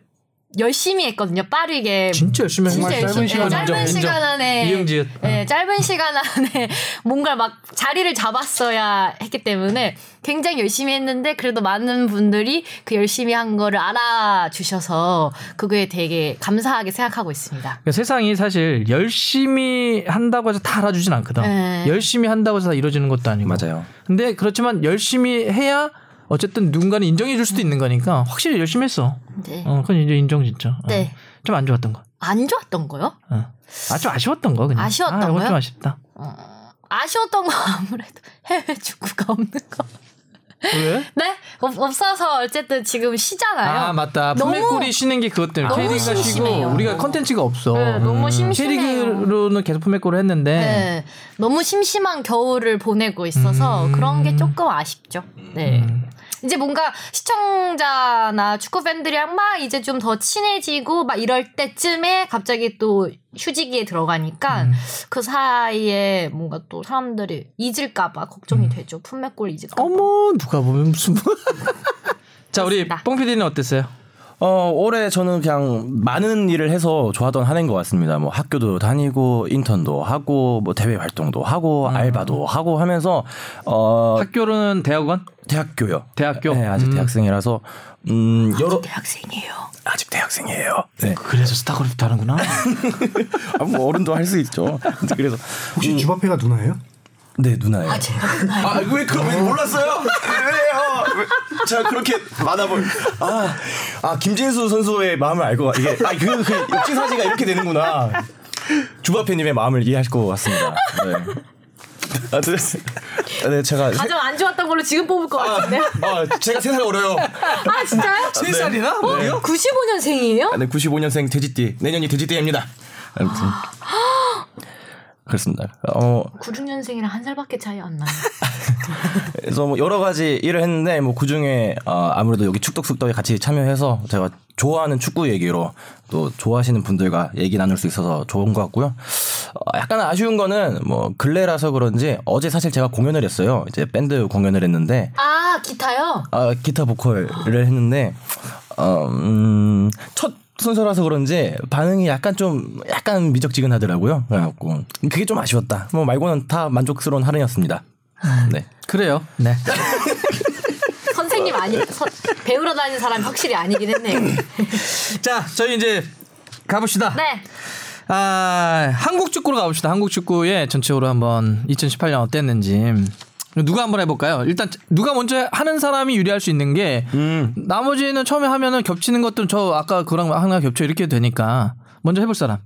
열심히 했거든요. 빠르게. 진짜 열심히 한 진짜. 짧은 시간 네, 짧은 인정, 시간. 안에 이응지읒. 네, 짧은 시간 안에 뭔가 막 자리를 잡았어야 했기 때문에 굉장히 열심히 했는데 그래도 많은 분들이 그 열심히 한 거를 알아주셔서 그거에 되게 감사하게 생각하고 있습니다. 그러니까 세상이 사실 열심히 한다고 해서 다 알아주진 않거든. 네. 열심히 한다고 해서 다 이루어지는 것도 아니고. 맞아요. 근데 그렇지만 열심히 해야 어쨌든 누군가는 인정해 줄 수도 있는 거니까 확실히 열심히 했어. 네. 어, 그건 이제 인정 진짜. 어. 네. 좀 안 좋았던 거. 안 좋았던 거요? 어. 아, 좀 아쉬웠던 거 그냥. 아쉬웠던 아, 거요? 좀 아쉽다. 어, 아쉬웠던 건 아무래도 해외 축구가 없는 거. 왜? 네? 없, 없어서 어쨌든 지금 쉬잖아요. 아 맞다. 품맥골이 쉬는 게 그것 때문에 너무 K리그가 쉬고. 우리가 컨텐츠가 없어. 네, 너무 심심해요. K리그로는 계속 품맥골을 했는데 네. 너무 심심한 겨울을 보내고 있어서 음. 그런 게 조금 아쉽죠. 네. 이제 뭔가 시청자나 축구 팬들이랑 막 이제 좀 더 친해지고 막 이럴 때쯤에 갑자기 또 휴지기에 들어가니까 음. 그 사이에 뭔가 또 사람들이 잊을까봐 걱정이 되죠. 품맥골 잊을까봐. 음. 어머 누가 보면 무슨 자 우리 그렇습니다. 뽕 PD는 어땠어요? 어, 올해 저는 그냥 많은 일을 해서 좋았던 한 해인 것 같습니다. 뭐 학교도 다니고 인턴도 하고 뭐 대외 활동도 하고 알바도 하고 하면서 어 학교로는 대학원? 대학교요. 대학교? 네, 아직 음. 대학생이라서 음 여러 대학생이에요. 아직 대학생이에요. 네. 그래서 스타크래프트 하는구나. 아, 뭐 어른도 할 수 있죠. 그래서 혹시 주바페가 누나예요? 네 누나예요. 아, 제가 아, 왜 그럼 왜 몰랐어요? 왜요? 왜, 제가 그렇게 많아 보이. 아, 아 김진수 선수의 마음을 알 것 같. 이게 아, 그, 그 역지사지가 이렇게 되는구나. 주바페님의 마음을 이해할 것 같습니다. 네. 아, 네, 네, 제가 가장 안 좋았던 걸로 지금 뽑을 것 같은데. 아, 제가 세살 어려요. 아, 진짜요? 세 살이나? 어? 95년생이에요? 아, 네, 95년생 돼지띠. 내년이 돼지띠입니다. 아무튼 그렇습니다. 어, 96년생이랑 한 살밖에 차이 안 나요. 그래서 뭐 여러 가지 일을 했는데 뭐 그중에 어, 아무래도 여기 축덕숙덕에 같이 참여해서 제가 좋아하는 축구 얘기로 또 좋아하시는 분들과 얘기 나눌 수 있어서 좋은 것 같고요. 어, 약간 아쉬운 거는 뭐 근래라서 그런지 어제 사실 제가 공연을 했어요. 이제 밴드 공연을 했는데 아, 기타요? 아, 기타 보컬을 했는데 어, 음, 첫 순서라서 그런지 반응이 약간 좀 약간 미적지근하더라고요. 그래갖고 그게 좀 아쉬웠다. 뭐 말고는 다 만족스러운 하루였습니다. 네. 그래요. 네. 선생님 아니, 선, 배우러 다니는 사람이 확실히 아니긴 했네요. 자 저희 이제 가봅시다. 네. 아 한국 축구로 가봅시다. 한국 축구의 전체적으로 한번 2018년 어땠는지. 누가 한번 해볼까요? 일단 누가 먼저 하는 사람이 유리할 수 있는 게 음. 나머지는 처음에 하면은 겹치는 것들은 저 아까 그랑 하나 겹쳐 이렇게 되니까 먼저 해볼 사람.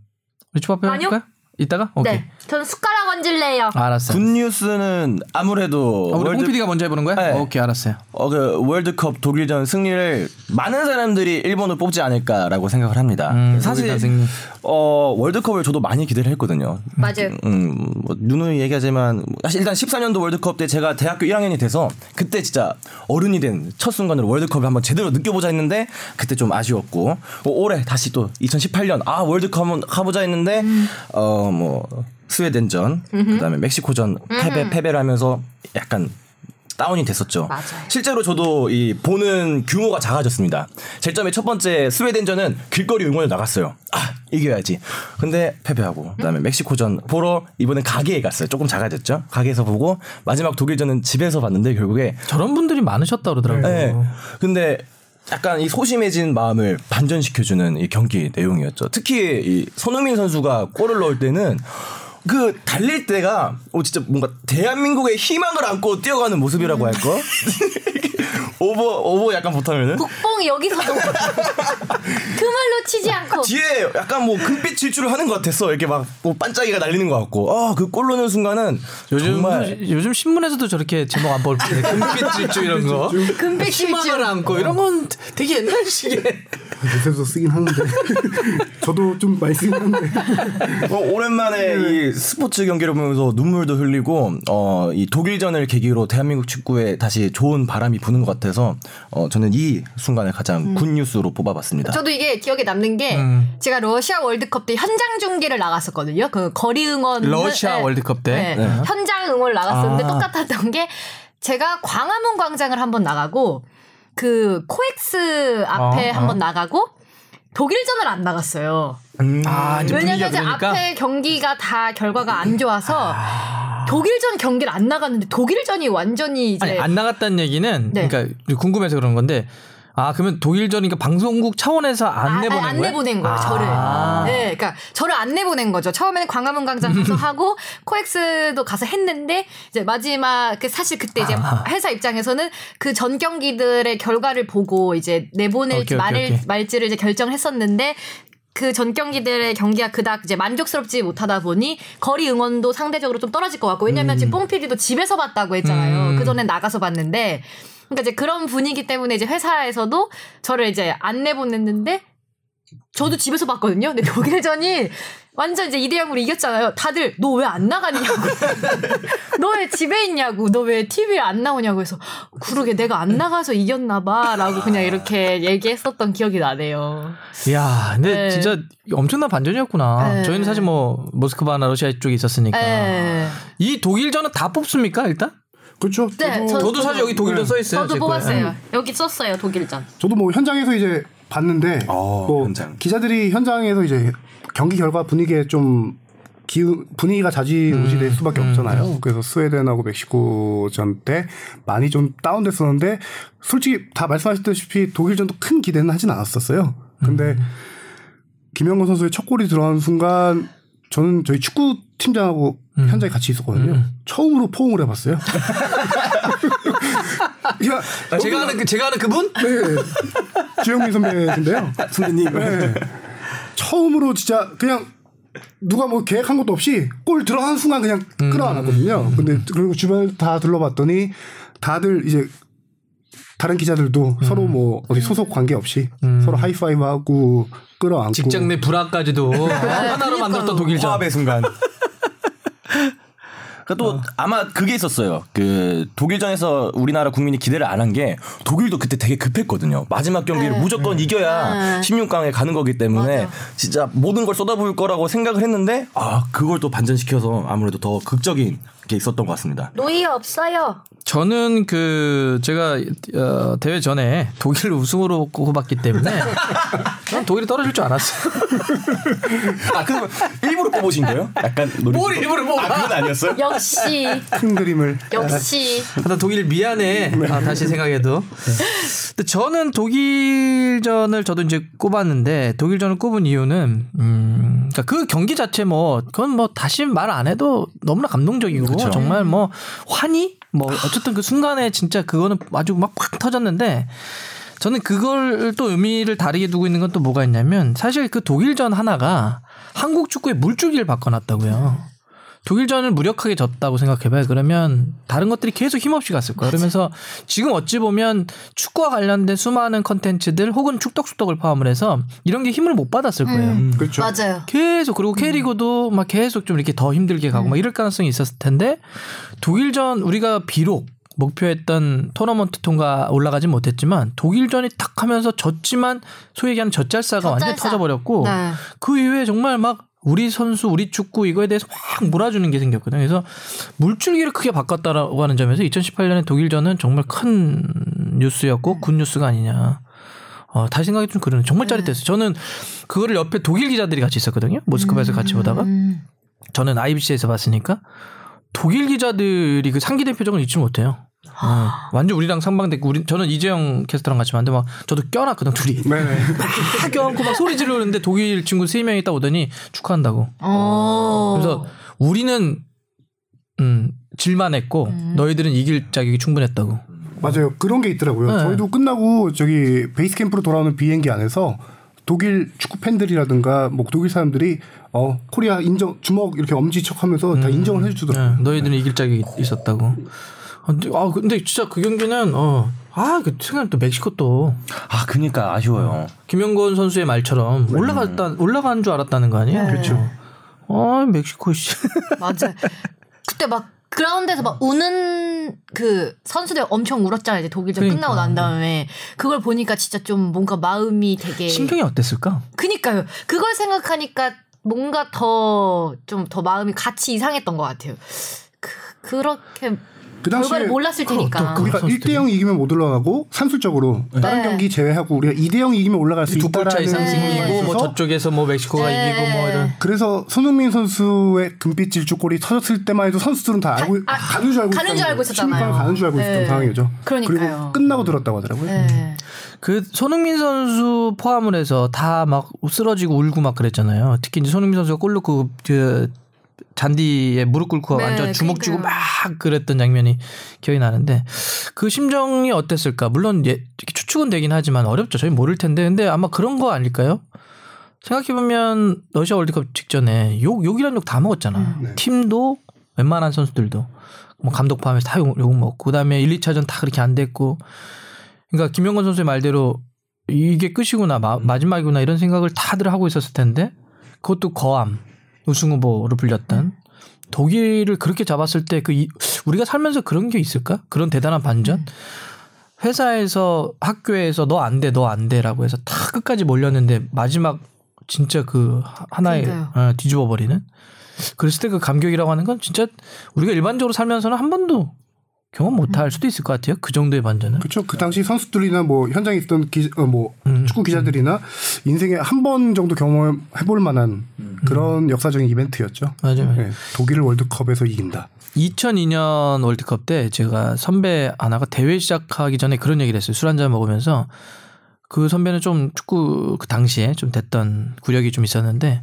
우리 초밥해 아니요. 볼까요? 이따가? 오케이. 네. 저는 숟가락 얹을래요. 알았어. 굿 news는 아무래도 어, 우리 월드, 홍 PD가 먼저 해보는 거야? 네. 오케이 알았어요. 어, 그 월드컵 독일전 승리를 많은 사람들이 일본을 뽑지 않을까라고 생각을 합니다. 음, 사실 독일전 승리. 어, 월드컵을 저도 많이 기대를 했거든요. 맞아요. 음, 뭐 누누이 얘기하지만 사실 일단 14년도 월드컵 때 제가 대학교 1학년이 돼서 그때 진짜 어른이 된 첫 순간으로 월드컵을 한번 제대로 느껴보자 했는데 그때 좀 아쉬웠고 어, 올해 다시 또 2018년 아 월드컵 한번 가보자 했는데 어뭐 스웨덴전 그다음에 멕시코전 패배 패배를 하면서 약간 다운이 됐었죠. 맞아요. 실제로 저도 이 보는 규모가 작아졌습니다. 제일 처음에 첫 번째 스웨덴전은 길거리 응원을 나갔어요. 아 이겨야지. 근데 패배하고 그다음에 멕시코전 보러 이번엔 가게에 갔어요. 조금 작아졌죠. 가게에서 보고 마지막 독일전은 집에서 봤는데 결국에 저런 분들이 많으셨다 그러더라고요. 네. 근데 약간 이 소심해진 마음을 반전시켜주는 이 경기 내용이었죠. 특히 이 손흥민 선수가 골을 넣을 때는 그 달릴 때가 어 진짜 뭔가 대한민국의 희망을 안고 뛰어가는 모습이라고 할까? 오버 오버 약간 못하면은 국뽕이 여기서도 그 말로 치지 않고 뒤에 약간 뭐 금빛 질주를 하는 것 같았어. 이렇게 막 뭐 반짝이가 날리는 것 같고. 아, 그골 넣는 순간은 요즘 정말 요즘 신문에서도 저렇게 제목 안볼때 금빛 질주 이런 거 금빛 희망을 질주. 안고 이런 건 되게 옛날식의 요새도 쓰긴 하는데 저도 좀 많이 쓰긴 하는데 어, 오랜만에 이 스포츠 경기를 보면서 눈물도 흘리고 어, 이 독일전을 계기로 대한민국 축구에 다시 좋은 바람이 부는 것 같아서 어, 저는 이 순간을 가장 good news로 뽑아봤습니다. 저도 이게 기억에 남는 게 제가 러시아 월드컵 때 현장 중계를 나갔었거든요. 그 거리 응원 러시아 네. 월드컵 때? 네. 네. 현장 응원 나갔었는데 아. 똑같았던 게 제가 광화문 광장을 한번 나가고 그 코엑스 앞에 어, 한번 어. 나가고 독일전을 안 나갔어요. 아 이제 분위기가 왜냐면 이제 그러니까 앞에 경기가 다 결과가 안 좋아서 독일전 경기를 안 나갔는데 독일전이 완전히 이제 아니 안 나갔다는 얘기는 네. 그러니까 궁금해서 그런 건데 아 그러면 독일전이니까 방송국 차원에서 안 아, 내보낸 안 거예요? 내보낸 거예요, 아. 저를. 네, 그러니까 저를 안 내보낸 거죠. 처음에는 광화문 광장 가서 하고 코엑스도 가서 했는데 이제 마지막 그 사실 그때 이제 아. 회사 입장에서는 그 전 경기들의 결과를 보고 이제 내보낼지 오케이, 오케이, 말을 오케이. 말지를 이제 결정했었는데 그 전 경기들의 경기가 그닥 이제 만족스럽지 못하다 보니 거리 응원도 상대적으로 좀 떨어질 것 같고 왜냐면 지금 뽕 PD도 집에서 봤다고 했잖아요. 음. 그 전에 나가서 봤는데 그러니까 이제 그런 분위기 때문에 이제 회사에서도 저를 이제 안 내 보냈는데 저도 집에서 봤거든요. 근데 독일전이 완전 이제 2대 0으로 이겼잖아요. 다들 너 왜 안 나갔냐고. 너 왜 집에 있냐고. 너 왜 TV에 안 나오냐고 해서 그러게 내가 안 나가서 이겼나 봐라고 그냥 이렇게 얘기했었던 기억이 나네요. 야, 근데 네. 진짜 엄청난 반전이었구나. 네. 저희는 사실 뭐 모스크바나 러시아 쪽에 있었으니까. 에. 이 독일전은 다 뽑습니까 일단? 그렇죠. 네, 저- 저도 사실 여기 독일전 네. 써 있어요. 저도. 뽑았어요. 여기 썼어요. 독일전. 저도 뭐 현장에서 이제 봤는데 어, 뭐 현장. 기자들이 현장에서 이제 경기 결과 분위기에 좀 기우, 분위기가 좌지우지될 수밖에 없잖아요. 그래서 스웨덴하고 멕시코전 때 많이 좀 다운됐었는데 솔직히 다 말씀하셨다시피 독일전도 큰 기대는 하진 않았었어요. 근데 김영건 선수의 첫 골이 들어간 순간 저는 저희 축구 팀장하고 현장에 같이 있었거든요. 처음으로 포옹을 해봤어요. 야, 아, 제가 아는 그 제가 아는 그분? 네. 주영민 선배인데요. 선배님. 네. 처음으로 진짜 그냥 누가 뭐 계획한 것도 없이 골 들어가는 순간 그냥 끌어안았거든요. 근데 그리고 주변 다 둘러봤더니 다들 이제 다른 기자들도 서로 뭐 어디 소속 관계 없이 서로 하이파이브하고 끌어안고 직장 내 불화까지도 하나로 만들었던 독일전. 화합의 순간. 그러니까 또 아마 그게 있었어요. 그 독일전에서 우리나라 국민이 기대를 안 한 게 독일도 그때 되게 급했거든요. 마지막 경기를 무조건 이겨야 네. 16강에 가는 거기 때문에 맞아. 진짜 모든 걸 쏟아부을 거라고 생각을 했는데 아 그걸 또 반전시켜서 아무래도 더 극적인 게 있었던 것 같습니다. 노이 없어요. 저는 그 제가 어, 대회 전에 독일 우승으로 꼽았기 때문에 전 독일이 떨어질 줄 알았어요. 아 그럼 일부러 뽑으신 거예요? 약간 노리. 뭘 일부러 뽑아? 아 그건 아니었어요? 역시 큰 그림을 역시 하다 독일 미안해. 아, 다시 생각해도. 근데 저는 독일전을 저도 이제 꼽았는데 독일전을 꼽은 이유는 음, 그러니까 그 경기 자체 뭐 그건 뭐 다시 말 안 해도 너무나 감동적이고 그쵸. 정말 뭐 환희 뭐 어쨌든 그 순간에 진짜 그거는 아주 막팍 터졌는데 저는 그걸 또 의미를 다르게 두고 있는 건 또 뭐가 있냐면 사실 그 독일전 하나가 한국 축구의 물줄기를 바꿔놨다고요. 독일전을 무력하게 졌다고 생각해봐요. 그러면 다른 것들이 계속 힘없이 갔을 거예요. 그러면서 지금 어찌 보면 축구와 관련된 수많은 컨텐츠들 혹은 축덕수덕을 포함을 해서 이런 게 힘을 못 받았을 거예요. 그렇죠. 맞아요. 계속 그리고 K리그도 막 계속 좀 이렇게 더 힘들게 가고 막 이럴 가능성이 있었을 텐데 독일전 우리가 비록 목표했던 토너먼트 통과 올라가진 못했지만 독일전이 탁 하면서 졌지만 소위 얘기하는 젖잘싸가 완전히 젖잘싸. 터져버렸고 네. 그 이후에 정말 막 우리 선수, 우리 축구 이거에 대해서 확 몰아주는 게 생겼거든요. 그래서 물줄기를 크게 바꿨다라고 하는 점에서 2018년에 독일전은 정말 큰 뉴스였고 good news가 아니냐. 어, 다시 생각이 좀 그러네. 정말 짜릿했어요. 저는 그거를 옆에 독일 기자들이 같이 있었거든요. 모스크바에서 같이 보다가 음. 저는 IBC에서 봤으니까 독일 기자들이 그 상기된 표정을 잊지 못해요. 어, 완전 우리랑 상반됐고 우리 저는 이재영 캐스터랑 같이 봤는데 막 저도 껴놨거든 둘이 네네. 막 껴안고 막 소리 지르는데 독일 친구 세 명이 딱 오더니 축하한다고. 어. 그래서 우리는 음 질만했고 음. 너희들은 이길 자격이 충분했다고. 맞아요. 그런 게 있더라고요. 네. 저희도 끝나고 저기 베이스 캠프로 돌아오는 비행기 안에서 독일 축구 팬들이라든가 뭐 독일 사람들이 어 코리아 인정 주먹 이렇게 엄지 척하면서 다 인정을 네, 해주더라고요. 너희들은 이길 자격이 있었다고. 아, 근데, 아, 근데 진짜 그 경기는 어. 아, 그 생각 또 멕시코 또 아 그니까 아쉬워요. 김영건 선수의 말처럼 올라갔다 올라간 줄 알았다는 거 아니에요? 그렇죠. 아, 멕시코 씨. 맞아. 그때 막 그라운드에서 막 우는 그 선수들 엄청 울었잖아요. 이제 독일전 그러니까. 끝나고 난 다음에 그걸 보니까 진짜 좀 뭔가 마음이 되게 심경이 어땠을까? 그니까요. 그걸 생각하니까 뭔가 더 좀더 마음이 같이 이상했던 것 같아요. 그, 그렇게 그 당시에 결과를 몰랐을 테니까. 그- 우리가 선수들이. 1대 0 이기면 못 올라가고 산술적으로 다른 네. 경기 제외하고 우리가 2대 0 이기면 올라갈 수 있다라는 이상 네. 생기고 뭐 저쪽에서 뭐 멕시코가 네. 이기고 뭐 이런 그래서 손흥민 선수의 금빛 질주골이 터졌을 때만 해도 선수들은 다 알고 아, 가는 줄 알고 가는 줄 알고. 있었잖아요. 가는 줄 알고 있었던 네. 상황이죠. 그러니까요. 그리고 끝나고 들었다고 하더라고요. 네. 그 손흥민 선수 포함을 해서 다 막 쓰러지고 울고 막 그랬잖아요. 특히 이제 손흥민 선수가 골 넣고 그 잔디에 무릎 꿇고 네, 완전 주먹 쥐고 막. 그랬던 장면이 기억이 나는데 그 심정이 어땠을까? 물론 예, 추측은 되긴 하지만 어렵죠. 저희 모를 텐데 근데 아마 그런 거 아닐까요? 생각해 보면 러시아 월드컵 직전에 욕 욕이란 욕 다 먹었잖아. 네. 팀도 웬만한 선수들도 뭐 감독 포함해서 다 욕, 욕 먹고 그다음에 1, 2차전 다 그렇게 안 됐고 그러니까 김영건 선수의 말대로 이게 끝이구나 마, 마지막이구나 이런 생각을 다들 하고 있었을 텐데 그것도 거암 우승 후보로 불렸던 독일을 그렇게 잡았을 때 그 우리가 살면서 그런 게 있을까? 그런 대단한 반전? 회사에서 학교에서 너 안 돼 너 안 돼라고 해서 다 끝까지 몰렸는데 마지막 진짜 그 하나의. 어, 뒤집어 버리는? 그랬을 때 그 감격이라고 하는 건 진짜 우리가 일반적으로 살면서는 한 번도 경험 못할 수도 있을 것 같아요 그 정도의 반전은 그렇죠. 그 당시 선수들이나 뭐 현장에 있던 기, 어, 뭐 음. 축구 기자들이나 인생에 한 번 정도 경험해볼 만한 그런 역사적인 이벤트였죠. 맞아요. 네, 독일 월드컵에서 이긴다. 2002년 월드컵 때 제가 선배 하나가 대회 시작하기 전에 그런 얘기를 했어요. 술 한 잔 먹으면서 그 선배는 좀 축구 그 당시에 좀 됐던 구력이 좀 있었는데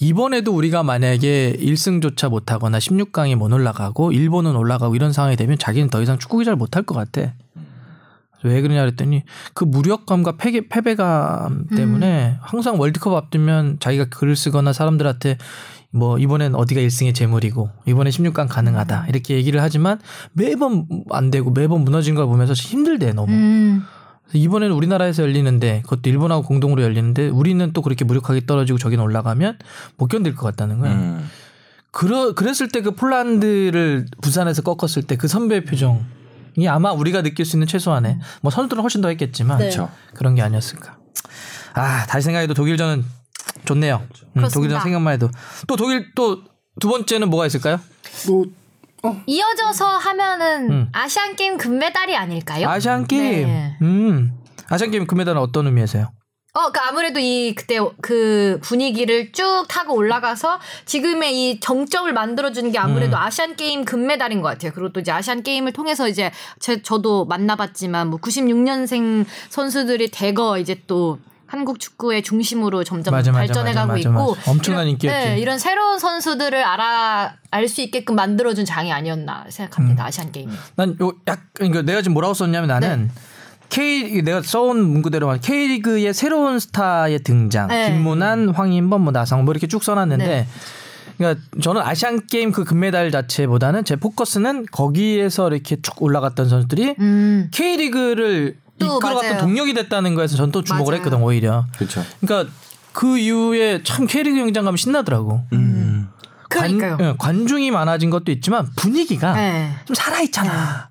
이번에도 우리가 만약에 1승조차 못하거나 16강에 못 올라가고 일본은 올라가고 이런 상황이 되면 자기는 더 이상 축구 기자를 못할 것 같아. 왜 그러냐 그랬더니 그 무력감과 패배, 패배감 때문에 항상 월드컵 앞두면 자기가 글을 쓰거나 사람들한테 뭐 이번엔 어디가 1승의 재물이고 이번에 16강 가능하다 이렇게 얘기를 하지만 매번 안 되고 매번 무너진 걸 보면서 힘들대 너무. 음. 이번에는 우리나라에서 열리는데 그것도 일본하고 공동으로 열리는데 우리는 또 그렇게 무력하게 떨어지고 저기는 올라가면 못 견딜 것 같다는 거야. 음. 그러 그랬을 때 그 폴란드를 부산에서 꺾었을 때 그 선배의 표정 이 아마 우리가 느낄 수 있는 최소한의 뭐 선수들은 훨씬 더 했겠지만 네. 그런 게 아니었을까. 아 다시 생각해도 독일전은 좋네요. 음. 독일전 생각만 해도 또 독일 또 두 번째는 뭐가 있을까요? 뭐 이어져서 하면은 음. 아시안 게임 금메달이 아닐까요? 아시안 게임. 네. 음 아시안 게임 금메달은 어떤 의미에서요? 어, 그 아무래도 이 그때 그 분위기를 쭉 타고 올라가서 지금의 이 정점을 만들어주는 게 아무래도 음. 아시안 게임 금메달인 것 같아요. 그리고 또 이제 아시안 게임을 통해서 이제 제 저도 만나봤지만 뭐 96년생 선수들이 대거 이제 또 한국 축구의 중심으로 점점 맞아, 맞아, 발전해가고 맞아, 있고. 엄청난 인기였지. 네, 이런 새로운 선수들을 알아 알 수 있게끔 만들어준 장이 아니었나 음. 생각합니다. 아시안 게임. 난요약 그러니까 내가 지금 뭐라고 썼냐면 나는 네. K 내가 써온 문구대로 말 K리그의 새로운 스타의 등장 네. 김문환, 황인범, 뭐 나성 뭐 이렇게 쭉 써놨는데 네. 그러니까 저는 아시안 게임 그 금메달 자체보다는 제 포커스는 거기에서 이렇게 쭉 올라갔던 선수들이 음. K리그를 또 이끌어갔던 맞아요. 동력이 됐다는 거에서 전 또 주목을 맞아요. 했거든 오히려. 그렇죠. 그러니까 그 이후에 참 K리그 경장 가면 신나더라고. 음. 그러니까요. 관, 예, 관중이 많아진 것도 있지만 분위기가 네. 좀 살아 있잖아.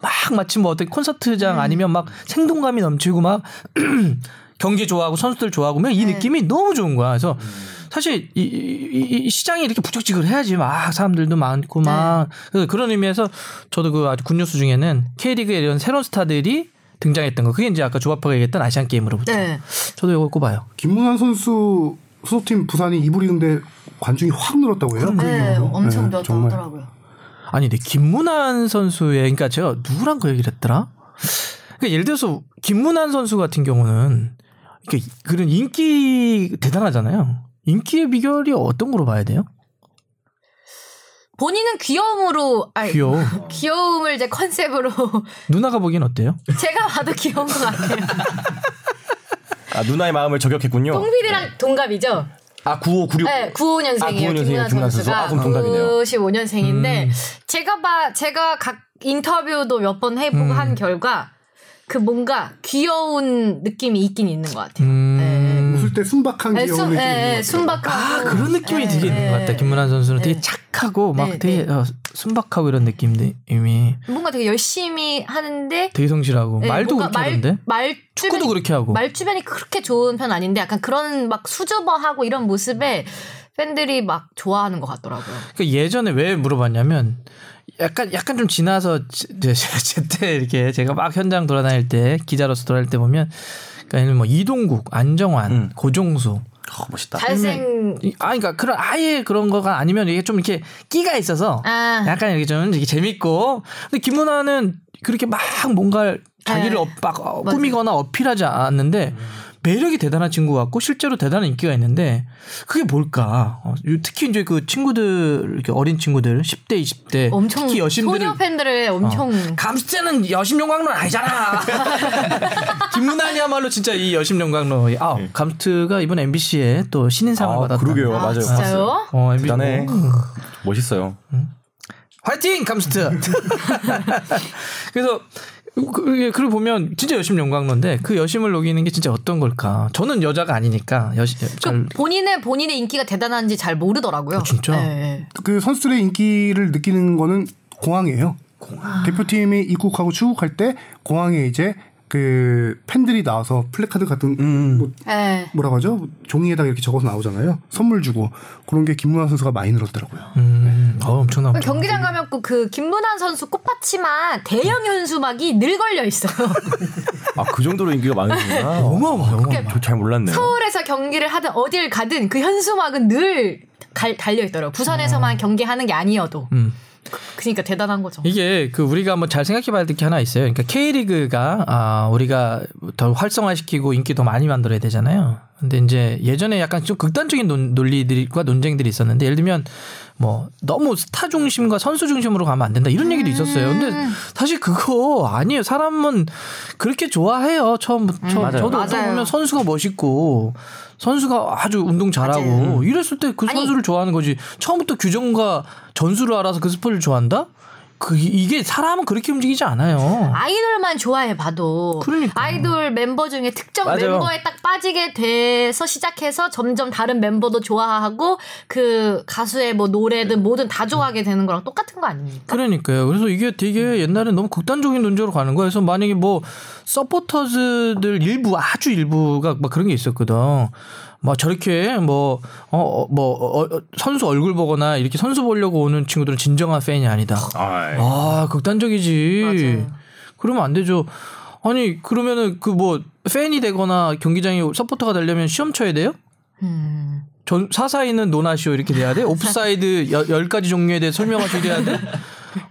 막 마치 뭐 어떤 콘서트장 음. 아니면 막 생동감이 넘치고 막 경기 좋아하고 선수들 좋아하고 막이 네. 느낌이 너무 좋은 거야. 그래서 사실 이, 이- 이 시장이 이렇게 부쩍지글 해야지 막 사람들도 많고 막 그래서 그런 의미에서 저도 그 아주 굿뉴스 중에는 K리그에 이런 새로운 스타들이 등장했던 거 그게 이제 아까 조합파가 얘기했던 아시안 게임으로부터 네. 저도 이걸 꼽아요. 김문환 선수 소속팀 부산이 2부 리그인데 관중이 확 늘었다고 해요. 그 네. 엄청 네, 늘었다고. 하더라고요. 아니, 내 김문환 선수의 그러니까 제가 누구랑 그 얘기를 했더라? 그러니까 예를 들어서 김문환 선수 같은 경우는 이렇게 그런 인기 대단하잖아요. 인기의 비결이 어떤 거로 봐야 돼요? 본인은 귀여움으로 아니, 귀여워. 귀여움을 이제 컨셉으로 누나가 보기엔 어때요? 제가 봐도 귀여운 것 같아요. 아 누나의 마음을 저격했군요. 뽕필이랑 동갑이죠. 아 9596. 네, 95년생이에요. 아, 95년생이에요, 김문환 김문환 선수. 선수가 아, 그럼 동갑이네요. 95년생인데 음. 제가 봐 제가 각 인터뷰도 몇 번 해보고 음. 한 결과 그 뭔가 귀여운 느낌이 있긴 있는 것 같아요. 음. 웃을 때 순박한 네, 귀여운 순, 느낌이 예, 있는 예, 것 같아요. 순박하고 아 그런 느낌이 예, 되게 있는 것 같다. 예. 김문환 선수는 되게 네. 착하고 막 네, 되게 네. 어, 순박하고 이런 느낌이 뭔가 되게 열심히 하는데 되게 성실하고 예, 말도 그렇게 하던데. 말 축구도 주변- 그렇게 하고. 말 주변이 그렇게 좋은 편 아닌데 약간 그런 막 수줍어하고 이런 모습에 팬들이 막 좋아하는 것 같더라고요. 그 예전에 왜 물어봤냐면 약간 약간 좀 지나서 제때 이렇게 제가 막 현장 돌아다닐 때 기자로서 돌아다닐 때 보면 그러니까 뭐 이동국, 안정환, 음. 고종수 어, 멋있다. 잘생 이- 아 그러니까 그런 아예 그런 거가 아니면 이게 좀 이렇게 끼가 있어서 아. 약간 이렇게 좀 이렇게 재밌고 근데 김문환은 그렇게 막 뭔가 자기를 네. 업, 막 어, 맞아요. 꾸미거나 어필하지 않는데 매력이 대단한 친구 같고 실제로 대단한 인기가 있는데 그게 뭘까? 어, 특히 이제 그 친구들 이렇게 어린 친구들 10대 20대 엄청 특히 여심들을 소녀 팬들을 엄청 감스트는 여심 용광로는 아니잖아. 김문환이야말로 진짜 이 여심 용광로. 아 감스트가 이번 MBC에 또 신인상을 아, 받았다. 그러게요. 아, 맞아요. 진짜요? 어, MBC. 대단해. 멋있어요. 화이팅 감스트. 그래서 그, 그걸 보면 진짜 여심 용광로인데 그 여심을 녹이는 게 진짜 어떤 걸까? 저는 여자가 아니니까 여심 잘그 본인의 본인의 인기가 대단한지 잘 모르더라고요. 어, 진짜? 네. 그 선수들의 인기를 느끼는 거는 공항이에요. 대표팀이 입국하고 출국할 때 공항에 이제 그 팬들이 나와서 플래카드 같은 음. 뭐 네. 뭐라고 하죠? 종이에다가 이렇게 적어서 나오잖아요. 선물 주고 그런 게 김문환 선수가 많이 늘었더라고요. 음, 어, 엄청나. 그 경기장 가면 그- 그 김문환 선수 꽃받침한 대형 현수막이 늘 걸려 있어요. 아 그 정도로 인기가 많으시구나. 어마어마해, 어마어마해. 저잘 몰랐네요. 서울에서 경기를 하든 어딜 가든 그 현수막은 늘 갈- 달려 있더라고요. 부산에서만 경기하는 게 아니어도. 음. 그러니까 대단한 거죠. 이게 그 우리가 한번 잘 생각해봐야 될 게 하나 있어요. 그러니까 K리그가 아 우리가 더 활성화시키고 인기 더 많이 만들어야 되잖아요. 근데 이제 예전에 약간 좀 극단적인 논, 논리들과 논쟁들이 있었는데 예를 들면 뭐 너무 스타 중심과 선수 중심으로 가면 안 된다 이런 얘기도 있었어요. 근데 사실 그거 아니에요. 사람은 그렇게 좋아해요. 처음부터 저, 맞아요. 저도 맞아요. 보면 선수가 멋있고 선수가 아주 운동 잘하고 맞아요. 이랬을 때 그. 선수를 좋아하는 거지. 처음부터 규정과 전술을 알아서 그 스포츠를 좋아한다? 그 이게 사람은 그렇게 움직이지 않아요. 아이돌만 좋아해 봐도 그러니까. 아이돌 멤버 중에 특정 맞아요. 멤버에 딱 빠지게 돼서 시작해서 점점 다른 멤버도 좋아하고 그 가수의 뭐 노래든 뭐든 다 좋아하게 되는 거랑 똑같은 거 아닙니까? 그러니까요. 그래서 이게 되게 옛날에 너무 극단적인 논조로 가는 거예요. 그래서 만약에 뭐 서포터즈들 일부 아주 일부가 막 그런 게 있었거든. 뭐 저렇게 뭐어 뭐 어, 선수 얼굴 보거나 이렇게 선수 보려고 오는 친구들은 진정한 팬이 아니다. 아, 아 극단적이지. 맞아요. 그러면 안 되죠. 아니 그러면은 그 뭐 팬이 되거나 경기장에 서포터가 되려면 시험 쳐야 돼요? 음. 전 사사이는 논하시오 이렇게 돼야 돼? 오프사이드 여- 열 가지 종류에 대해 설명하셔야 돼야 돼?